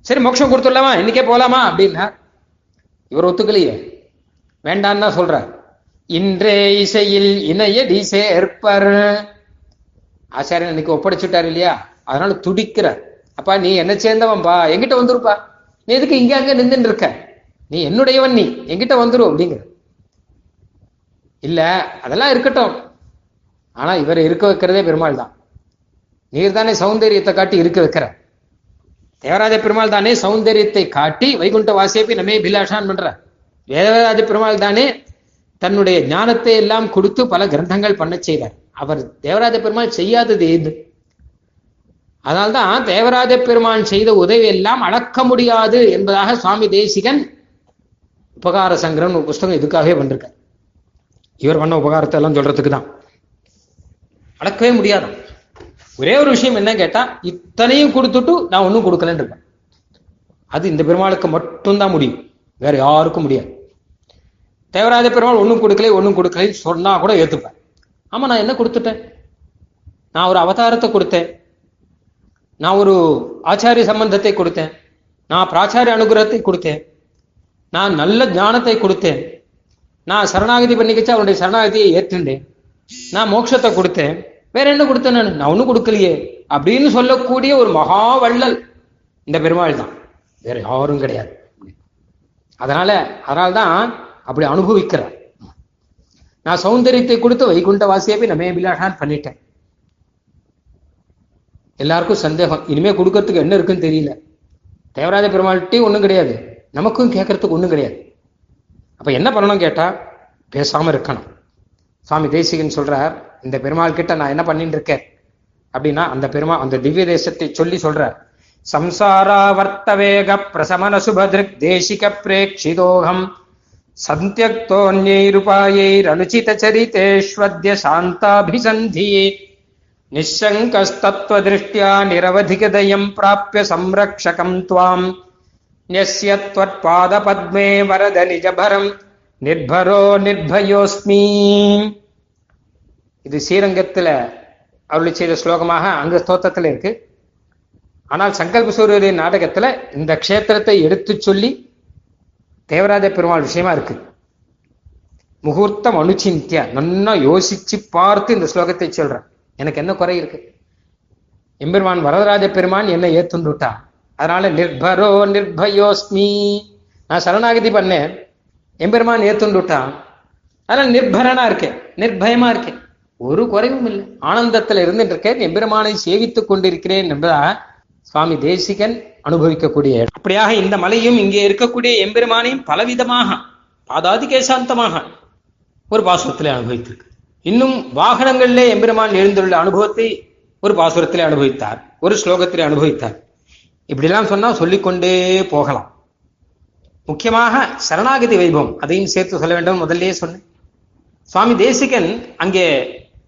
சரி மோட்சம் கொடுத்துடலாமா? இன்னைக்கே போகலாமா அப்படின்னா இவர் ஒத்துக்கலையே. வேண்டான்னு தான் சொல்றார். இன்றே இசையில் இணையடி சேர்ப்பர். ஆச்சாரியன் இன்னைக்கு ஒப்படைச்சுட்டார் இல்லையா? அதனால துடிக்கிறார். அப்பா நீ என்ன சேர்ந்தவன்பா? எங்கிட்ட வந்துருப்பா. நீ எதுக்கு இங்க அங்க நின்றுன்னு இருக்க? நீ என்னுடையவன் நீ. எங்கிட்ட வந்துரு அப்படிங்கிற இல்ல அதெல்லாம் இருக்கட்டும். ஆனா இவர் இருக்க வைக்கிறதே பெருமாள் தான். நீர் தானே சௌந்தரியத்தை காட்டி இருக்க வைக்கிற தேவராஜ பெருமாள் தானே சௌந்தரியத்தை காட்டி வைகுண்ட வாசியப்பி நம்மே பிலாஷான் பண்ற? வேதராஜ பெருமாள் தானே தன்னுடைய ஞானத்தை எல்லாம் கொடுத்து பல கிரந்தங்கள் பண்ண செய்தார். அவர் தேவராஜ பெருமாள் செய்யாதது ஏது? அதனால்தான் தேவராஜ பெருமான் செய்த உதவி எல்லாம் அளக்க முடியாது என்பதாக சுவாமி தேசிகன் உபகார சங்கரன் ஒரு புஸ்தகம் இதுக்காகவே பண்ணிருக்கார் இவர் பண்ண உபகாரத்தை எல்லாம் சொல்றதுக்கு தான் அளக்கவே முடியாதான் ஒரே ஒரு விஷயம் என்ன கேட்டா இத்தனையும் கொடுத்துட்டு நான் ஒன்றும் கொடுக்கலன்னு இருப்பேன் அது இந்த பெருமாளுக்கு மட்டும்தான் முடியும். வேற யாருக்கும் முடியாது. தேவராஜ பெருமாள் ஒன்றும் கொடுக்கல ஒன்றும் கொடுக்கல சொன்னா கூட ஏத்துப்பேன் ஆமா நான் என்ன கொடுத்துட்டேன்? நான் ஒரு அவதாரத்தை கொடுத்தேன். நான் ஒரு ஆச்சாரிய சம்பந்தத்தை கொடுத்தேன். நான் பிராச்சாரிய அனுகிரகத்தை கொடுத்தேன். நான் நல்ல ஞானத்தை கொடுத்தேன். நான் சரணாகதி பண்ணிக்கிச்சு அவனுடைய சரணாகதியை ஏற்றுண்டேன் நான் மோட்சத்தை கொடுத்தேன். வேற என்ன கொடுத்தேன் நான்? நான் ஒன்றும் கொடுக்கலையே. அப்படின்னு சொல்லக்கூடிய ஒரு மகா வள்ளல். இந்த பெருமாள் தான். வேற யாரும் கிடையாது. அதனால அதனால தான் அப்படி அனுபவிக்கிறார். நான் சௌந்தரியத்தை கொடுத்து வைகுண்ட வாசியாவே நம்ம அபிலாஷான் பண்ணிட்டேன். எல்லாருக்கும் சந்தேகம். இனிமே கொடுக்கறதுக்கு என்ன இருக்குன்னு தெரியல. தேவராஜ பெருமாள்கிட்டையும் ஒன்றும் கிடையாது. நமக்கும் கேட்கறதுக்கு ஒன்றும் கிடையாது. அப்ப என்ன பண்ணணும் கேட்டா பேசாம இருக்கணும். சுவாமி தேசிகன் சொல்றார் இந்த பெருமாள் கிட்ட நான் என்ன பண்ணிட்டு இருக்கேன்? அப்படின்னா அந்த பெருமா அந்த திவ்ய தேசத்தை சொல்லி சொல்றார் சம்சாராவர்த்தவேக பிரசமன சுபதிருக் தேசிக பிரேட்சிதோகம் சந்தியக்தோன்யைருபாயைரனுச்சித சரித்தேஷ்வத்ய சாந்தாபிசந்தியே. நிஷங்கஸ்தத்வதிருஷ்டியா நிரவதிகதயம் பிராப்ய சம்ரக்ஷகம் துவாம். நியஸ்ய பத்மே வரத நிஜபரம் நிர்பரோ निर्भयोऽस्मि இது ஸ்ரீரங்கத்துல அருளி செய்த ஸ்லோகமாக அங்க ஸ்தோத்தத்தில் இருக்கு. ஆனால் சங்கல்ப சூரியரின் நாடகத்துல இந்த க்ஷேத்திரத்தை எடுத்து சொல்லி தேவராஜ பெருமாள் விஷயமா இருக்கு. முகூர்த்தம் அனுச்சிந்தியா. நன்னா யோசிச்சு பார்த்து இந்த ஸ்லோகத்தை சொல்றேன் எனக்கு என்ன குறை இருக்கு? எம்பெருமான் வரதராஜ பெருமான் என்ன ஏத்துண்டுட்டா? அதனால நிர்பரோ நிர்பயோஸ்மி. நான் சரணாகதி பண்ணேன். எம்பெருமான் ஏத்துண்டுட்டான். அதனால நிர்பரனா இருக்கேன். நிர்பயமா இருக்கேன். ஒரு குறைவும் இல்லை. ஆனந்தத்துல இருந்து இருக்கேன் எம்பெருமானை சேவித்துக் கொண்டிருக்கிறேன் என்பதா சுவாமி தேசிகன் அனுபவிக்கக்கூடிய அப்படியாக இந்த மலையும் இங்கே இருக்கக்கூடிய எம்பெருமானையும் பலவிதமாக பாதாதி கேசாந்தமாக ஒரு பாசுரத்தில் அனுபவித்திருக்கு. இன்னும் வாகனங்களிலே எம்பெருமான் எழுந்துள்ள அனுபவத்தை ஒரு பாசுரத்திலே அனுபவித்தார் ஒரு ஸ்லோகத்திலே அனுபவித்தார். இப்படிலாம் சொன்னா சொல்லிக்கொண்டே போகலாம். முக்கியமாக சரணாகதி வைபவம் அதையும் சேர்த்து சொல்ல வேண்டும். முதல்லயே சொன்னேன். சுவாமி தேசிகன் அங்கே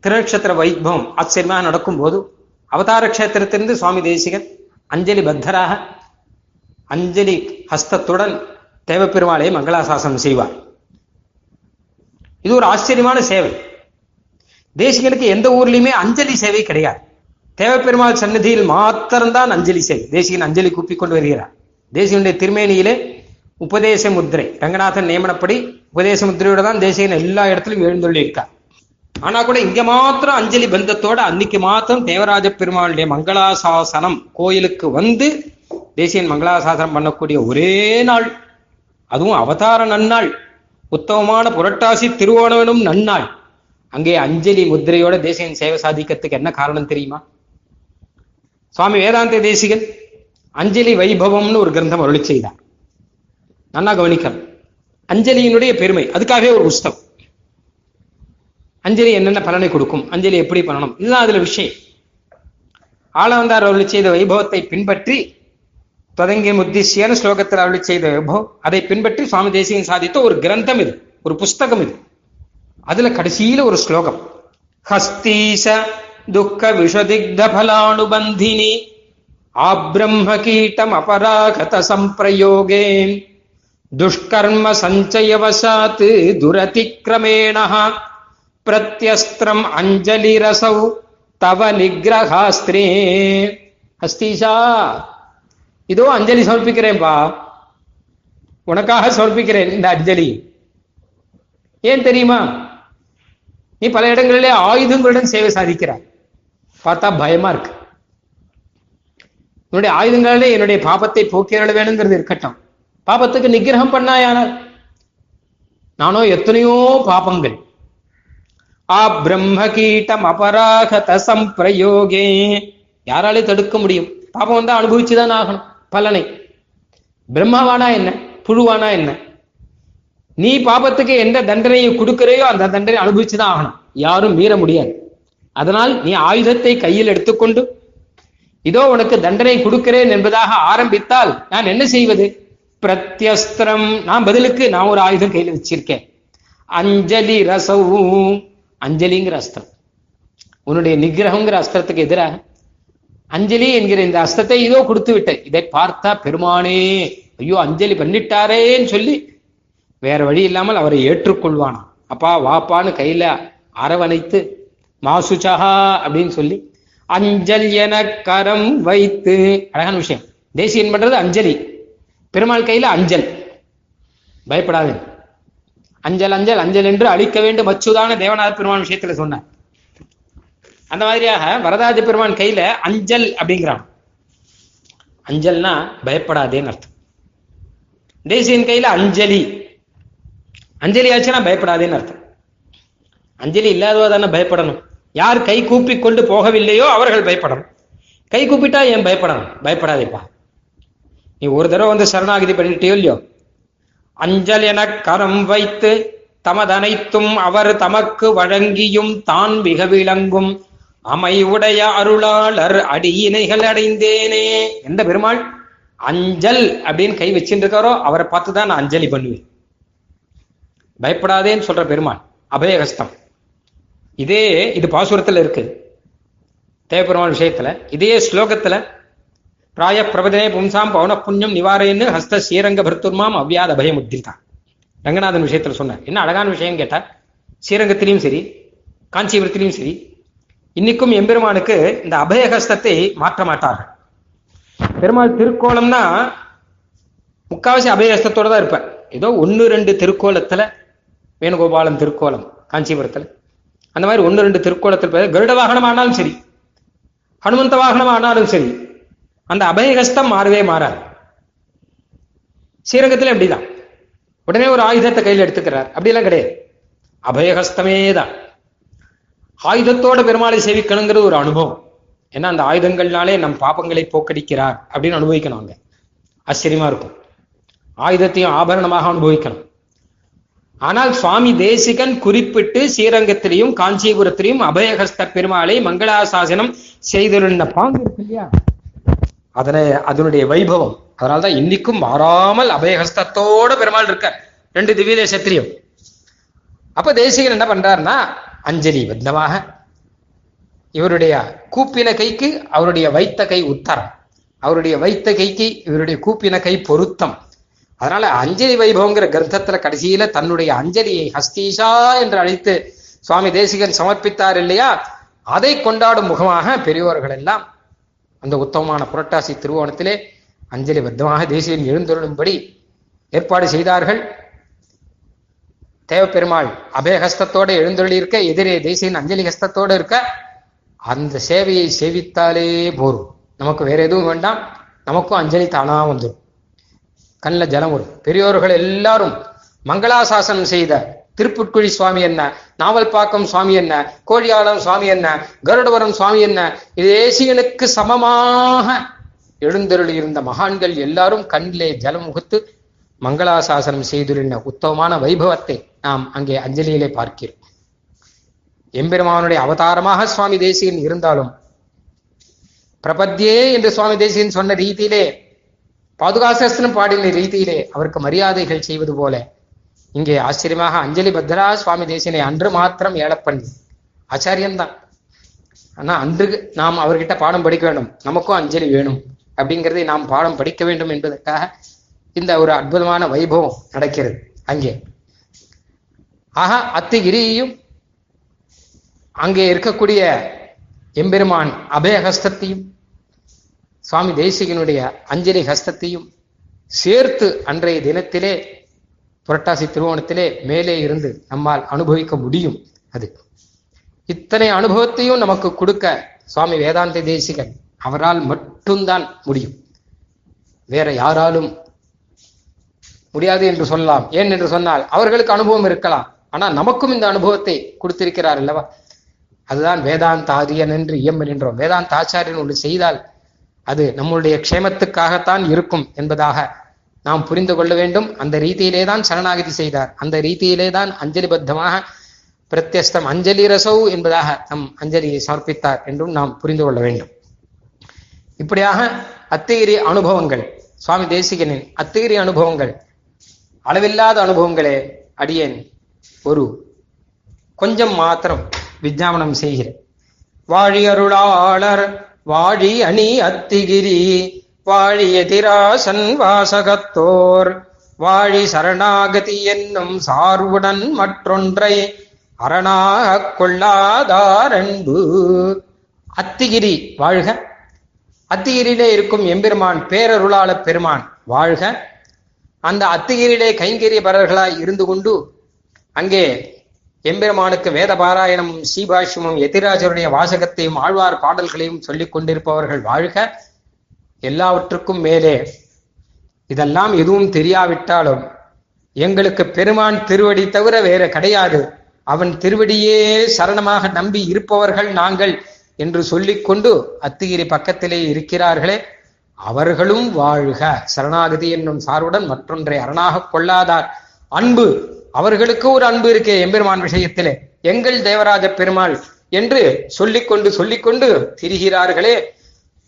திருநக்ஷத்திர வைபவம் ஆச்சரியமாக நடக்கும் போது அவதார கஷேத்திரத்திலிருந்து சுவாமி தேசிகன் அஞ்சலி பத்தராக அஞ்சலி ஹஸ்தத்துடன் தேவப்பெருமாளை மங்களாசாசனம் செய்வார். இது ஒரு ஆச்சரியமான சேவை. தேசிகனுக்கு எந்த ஊர்லயுமே அஞ்சலி சேவை கிடையாது. தேவப்பெருமாள் சன்னதியில் மாத்திரம்தான் அஞ்சலி சேவை. தேசிகன் அஞ்சலி கூப்பி கொண்டு வருகிறார். தேசிகனுடைய திருமேனியிலே உபதேச முத்திரை ரங்கநாதன் நியமனப்படி உபதேச முத்திரையோட தான் தேசிகன் எல்லா இடத்திலும் எழுந்துள்ளிருக்கார் ஆனா கூட இங்க மாத்திரம் அஞ்சலி பந்தத்தோட அன்னைக்கு மாத்திரம் தேவராஜ பெருமாளுடைய மங்களாசாசனம் கோயிலுக்கு வந்து தேசியன் மங்களாசாசனம் பண்ணக்கூடிய ஒரே நாள். அதுவும் அவதார நன்னாள். உத்தமமான புரட்டாசி திருவோணவனும் நன்னாள். அங்கே அஞ்சலி முத்திரையோட தேசியன் சேவை சாதிக்கிறதுக்கு என்ன காரணம் தெரியுமா? சுவாமி வேதாந்த தேசிகன் அஞ்சலி வைபவம்னு ஒரு கிரந்தம் அருளி செய்தார். நல்லா கவனிக்கணும். அஞ்சலியினுடைய பெருமை அதுக்காகவே ஒரு புஸ்தகம் அஞ்சலி என்னென்ன பலனை கொடுக்கும்? அஞ்சலி எப்படி பண்ணணும்? இதுதான் அதுல விஷயம். ஆளவந்தார் அருளி செய்த வைபவத்தை பின்பற்றி தொடங்கி முத்திசியான ஸ்லோகத்தில் அருளி செய்த வைபவம் அதை பின்பற்றி சுவாமி தேசியன் சாதித்த ஒரு கிரந்தம் இது ஒரு புஸ்தகம் இது. அதுல கடைசியில ஒரு ஸ்லோகம். ஹஸ்தீச துக்க விஷதிக்தபலானுபந்தினி ஆப்ரம்ம கீட்டம் அபராகத சம்பிரயோகே துஷ்கர்ம சஞ்சயவசாத் துரதிக்கிரமேண பிரத்யஸ்திரம் அஞ்சலிரசௌ தவ நிகிரகாஸ்திரே ஹஸ்தீஷா இதோ அஞ்சலி சமர்ப்பிக்கிறேன்பா உனக்காக சமர்ப்பிக்கிறேன் இந்த அஞ்சலி. ஏன் தெரியுமா? நீ பல இடங்களிலே ஆயுதங்களுடன் சேவை சாதிக்கிறாய். பார்த்தா பயமா இருக்கு. என்னுடைய ஆயுதங்களாலே என்னுடைய பாபத்தை போக்கியருள வேணுங்கிறது இருக்கட்டும். பாபத்துக்கு நிகிரகம் பண்ணாயானால் நானோ எத்தனையோ பாபங்கள் ஆ பிரம்ம கீட்டம் அபராகத சம்பிரயோகே. யாராலே தடுக்க முடியும்? பாபம் வந்தா அனுபவிச்சுதான் ஆகணும். பலனை. பிரம்மாவானா என்ன? புழுவானா என்ன? நீ பாபத்துக்கு எந்த தண்டனையை கொடுக்கிறையோ அந்த தண்டனை அனுபவிச்சுதான் ஆகணும். யாரும் மீற முடியாது. அதனால் நீ ஆயுதத்தை கையில் எடுத்துக்கொண்டு இதோ உனக்கு தண்டனை கொடுக்கிறேன் என்பதாக ஆரம்பித்தால் நான் என்ன செய்வது? பிரத்யஸ்திரம். நான் பதிலுக்கு நான் ஒரு ஆயுதம் கையில் வச்சிருக்கேன். அஞ்சலி ரசவும். அஞ்சலிங்கிற அஸ்திரம். உன்னுடைய நிகிரகங்கிற அஸ்திரத்துக்கு எதிராக அஞ்சலி என்கிற இந்த அஸ்திரத்தை இதோ கொடுத்து விட்டேன். இதை பார்த்தா பெருமானே ஐயோ அஞ்சலி பண்ணிட்டாரேன்னு சொல்லி வேற வழி இல்லாமல் அவரை ஏற்றுக்கொள்வானாம் அப்பா வாப்பான்னு கையில அரவணைத்து மாசுச்சகா அப்படின்னு சொல்லி அஞ்சல் என கரம் வைத்து அழகான விஷயம். தேசியன் பண்றது அஞ்சலி. பெருமாள் கையில அஞ்சல். பயப்படாது. அஞ்சல் அஞ்சல் அஞ்சல் என்று அழிக்க வேண்டும். அச்சுதான தேவநாத பெருமான் விஷயத்துல சொன்னார். அந்த மாதிரியாக வரதாஜ பெருமான் கையில அஞ்சல் அப்படிங்கிறான். அஞ்சல்னா பயப்படாதேன்னு அர்த்தம். தேசியன் கையில அஞ்சலி. அஞ்சலி ஆச்சுன்னா பயப்படாதேன்னு அர்த்தம். அஞ்சலி இல்லாதவா தானே பயப்படணும். யார் கை கூப்பி கொண்டு போகவில்லையோ அவர்கள் பயப்படணும். கை கூப்பிட்டா ஏன் பயப்படணும்? பயப்படாதேப்பா. நீ ஒரு தடவை வந்து சரணாகதி பண்ணிட்டியோ இல்லையோ? அஞ்சல் என கரம் வைத்து தமதனைத்தும் அவர் தமக்கு வழங்கியும் தான் மிக விளங்கும். அமைவுடைய அருளாளர் அடியினைகள் அடைந்தேனே. எந்த பெருமாள்? அஞ்சல் அப்படின்னு கை வச்சுட்டு இருக்காரோ அவரை பார்த்து தான் நான் அஞ்சலி பண்ணுவேன். பயப்படாதேன்னு சொல்ற பெருமாள் அபயகஸ்தம். இதே இது பாசுரத்துல இருக்கு. தேவபெருமாள் விஷயத்துல இதே ஸ்லோகத்துல பிராய பிரபதனே பும்சாம் பவன புண்ணியம் நிவாரேன்னு ஹஸ்த ஸ்ரீரங்க பர்த்துர்மாம் அவ்வியாத அபயம் உத்திரிதான் ரங்கநாதன் விஷயத்துல சொன்னார். என்ன அழகான விஷயம் கேட்டா ஸ்ரீரங்கத்திலையும் சரி காஞ்சிபுரத்திலையும் சரி இன்னைக்கும் எம்பெருமானுக்கு இந்த அபயஹஸ்தத்தை மாற்ற மாட்டார்கள் பெருமாள் திருக்கோலம்னா முக்காவாசி அபயஹஸ்தத்தோட தான் இருப்பேன் ஏதோ ஒன்று ரெண்டு திருக்கோலத்துல வேணுகோபாலன் திருக்கோலம் காஞ்சிபுரத்துல. அந்த மாதிரி ஒன்று ரெண்டு திருக்கோலத்தில் கருட வாகனம் ஆனாலும் சரி ஹனுமந்த வாகனம் ஆனாலும் சரி அந்த அபயகஸ்தம் மாறவே மாறாது. ஸ்ரீரங்கத்துல அப்படிதான் உடனே ஒரு ஆயுதத்தை கையில் எடுத்துக்கிறார். அப்படிலாம் கிடையாது. அபயகஸ்தமே தான். ஆயுதத்தோட பெருமாளை சேவிக்கணுங்கிறது ஒரு அனுபவம். ஏன்னா அந்த ஆயுதங்கள்னாலே நம் பாப்பங்களை போக்கடிக்கிறார் அப்படின்னு அனுபவிக்கணும் அங்க. ஆச்சரியமா இருக்கும். ஆயுதத்தையும் ஆபரணமாக அனுபவிக்கணும். ஆனால் சுவாமி தேசிகன் குறிப்பிட்டு ஸ்ரீரங்கத்திலையும் காஞ்சிபுரத்திலையும் அபயஹஸ்த பெருமாளை மங்களாசாசனம் செய்திருந்த பாங்கு இருக்கு இல்லையா? அதனை அதனுடைய வைபவம். அதனால்தான் இன்னைக்கும் மாறாமல் அபயஹஸ்தத்தோட பெருமாள் இருக்கார். ரெண்டு திவ்ய தேசத்திலையும். அப்ப தேசிகன் என்ன பண்றாருன்னா அஞ்சலி பத்னமாக இவருடைய கூப்பின கைக்கு அவருடைய வைத்த கை உத்தரம். அவருடைய வைத்த கைக்கு இவருடைய கூப்பின கை பொருத்தம். அதனால அஞ்சலி வைபவங்கிற கிரந்தத்துல கடைசியில தன்னுடைய அஞ்சலியை ஹஸ்தீஷா என்று அழைத்து சுவாமி தேசிகன் சமர்ப்பித்தார் இல்லையா? அதை கொண்டாடும் முகமாக பெரியோர்கள் எல்லாம் அந்த உத்தமமான புரட்டாசி திருவோணத்திலே அஞ்சலி பத்தமாக தேசியன் எழுந்தொருளும்படி ஏற்பாடு செய்தார்கள். தேவப்பெருமாள் அபயஹஸ்தத்தோடு எழுந்தொழியிருக்க எதிரே தேசியன் அஞ்சலி ஹஸ்தத்தோடு இருக்க அந்த சேவையை சேவித்தாலே போரும். நமக்கு வேற எதுவும் வேண்டாம். நமக்கும் அஞ்சலி தானா வந்துடும் கண்ணில் ஜலம் வரும். பெரியோர்கள் எல்லாரும் மங்களாசாசனம் செய்த திருப்புட்குழி சுவாமி என்ன? நாவல்பாக்கம் சுவாமி என்ன? கோழியாளம் சுவாமி என்ன? கருடவரம் சுவாமி என்ன? தேசியனுக்கு சமமாக எழுந்தருளி இருந்த மகான்கள் எல்லாரும் கண்ணிலே ஜலம் முகத்து மங்களாசாசனம் செய்துள்ள உத்தமமான வைபவத்தை நாம் அங்கே அஞ்சலியிலே பார்க்கிறோம். எம்பெருமானுடைய அவதாரமாக சுவாமி தேசியன் இருந்தாலும் பிரபத்தியே என்று சுவாமி தேசியன் சொன்ன ரீதியிலே பாதுகாசஸ்திரம் பாடின ரீதியிலே அவருக்கு மரியாதைகள் செய்வது போல இங்கே ஆச்சரியமாக அஞ்சலி பத்ரா சுவாமி தேசியனை அன்று மாத்திரம் ஏழப்பன் ஆச்சாரியன்தான் ஆனா அன்று நாம் அவர்கிட்ட பாடம் படிக்க வேண்டும். நமக்கும் அஞ்சலி வேணும். அப்படிங்கிறதை நாம் பாடம் படிக்க வேண்டும் என்பதற்காக இந்த ஒரு அற்புதமான வைபவம் நடக்கிறது அங்கே. ஆக அத்திகிரியும் அங்கே இருக்கக்கூடிய எம்பெருமான் அபயஹஸ்தத்தையும் சுவாமி தேசிகனுடைய அஞ்சலி ஹஸ்தத்தையும் சேர்த்து அன்றைய தினத்திலே புரட்டாசி திருவோணத்திலே மேலே இருந்து நம்மால் அனுபவிக்க முடியும் அது. இத்தனை அனுபவத்தையும் நமக்கு கொடுக்க சுவாமி வேதாந்த தேசிகன் அவரால் மட்டும்தான் முடியும். வேற யாராலும் முடியாது என்று சொல்லலாம். ஏன் என்று சொன்னால் அவர்களுக்கு அனுபவம் இருக்கலாம். ஆனா நமக்கும் இந்த அனுபவத்தை கொடுத்திருக்கிறார் அல்லவா? அதுதான் வேதாந்த ஆரியன் என்று இயம்பல் என்றோம். வேதாந்த ஆச்சாரியன் ஒன்று செய்தால் அது நம்முடைய க்ஷேமத்துக்காகத்தான் இருக்கும் என்பதாக நாம் புரிந்து கொள்ள வேண்டும். அந்த ரீதியிலே தான் சரணாகதி செய்தார். அந்த ரீதியிலே தான் அஞ்சலி பத்தமாக பிரத்யஸ்தம். அஞ்சலி ரசோ என்பதாக நம் அஞ்சலியை சமர்ப்பித்தார் என்றும் நாம் புரிந்து கொள்ள வேண்டும். இப்படியாக அத்திகிரி அனுபவங்கள் சுவாமி தேசிகனின் அத்திகிரி அனுபவங்கள் அளவில்லாத அனுபவங்களே அடியேன் ஒரு கொஞ்சம் மாத்திரம் விஜாபனம் செய்கிறேன். வாழி அருளாளர் வாழி அணி அத்திகிரி வாழி எதிராசன் வாசகத்தோர். வாழி சரணாகதி என்னும் சார்வுடன் மற்றொன்றை அரணாக கொள்ளாதார் அத்திகிரி வாழ்க. அத்திகிரியிலே இருக்கும் எம்பெருமான் பேரருளாள பெருமான் வாழ்க. அந்த அத்திகிரியிலே கைங்கரியபரர்களாய் இருந்து கொண்டு அங்கே எம்பெருமானுக்கு வேத பாராயணமும் சீபாஷ்யமும் எதிராஜருடைய வாசகத்தையும் ஆழ்வார் பாடல்களையும் சொல்லிக் கொண்டிருப்பவர்கள் வாழ்க. எல்லாவற்றுக்கும் மேலே. இதெல்லாம் எதுவும் தெரியாவிட்டாலும் எங்களுக்கு பெருமான் திருவடி தவிர வேற கிடையாது. அவன் திருவடியே சரணமாக நம்பி இருப்பவர்கள் நாங்கள் என்று சொல்லிக்கொண்டு அத்திகிரி பக்கத்திலே இருக்கிறார்களே. அவர்களும் வாழ்க. சரணாகதி என்னும் சாருடன் மற்றொன்றை அரணாக கொள்ளாதார். அன்பு. அவர்களுக்கு ஒரு அன்பு இருக்கே எம்பெருமான் விஷயத்திலே. எங்கள் தேவராஜ பெருமாள் என்று சொல்லிக்கொண்டு சொல்லிக்கொண்டு திரிகிறார்களே.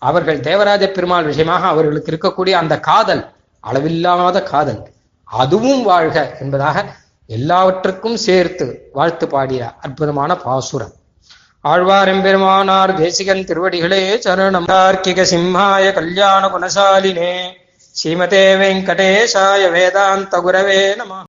அவர்கள் தேவராஜ பெருமாள் விஷயமாக அவர்களுக்கு இருக்கக்கூடிய அந்த காதல் அளவில்லாத காதல் அதுவும் வாழ்க என்பதாக எல்லாவற்றுக்கும் சேர்த்து வாழ்த்து பாடிய அற்புதமான பாசுரம். ஆழ்வாரெம்பெருமானார் தேசிகன் திருவடிகளே சரணம். தார்க்கிக சிம்ஹாய கல்யாண குணசாலினே. ஸ்ரீமதே வெங்கடேஷாய வேதாந்த குரவே நம.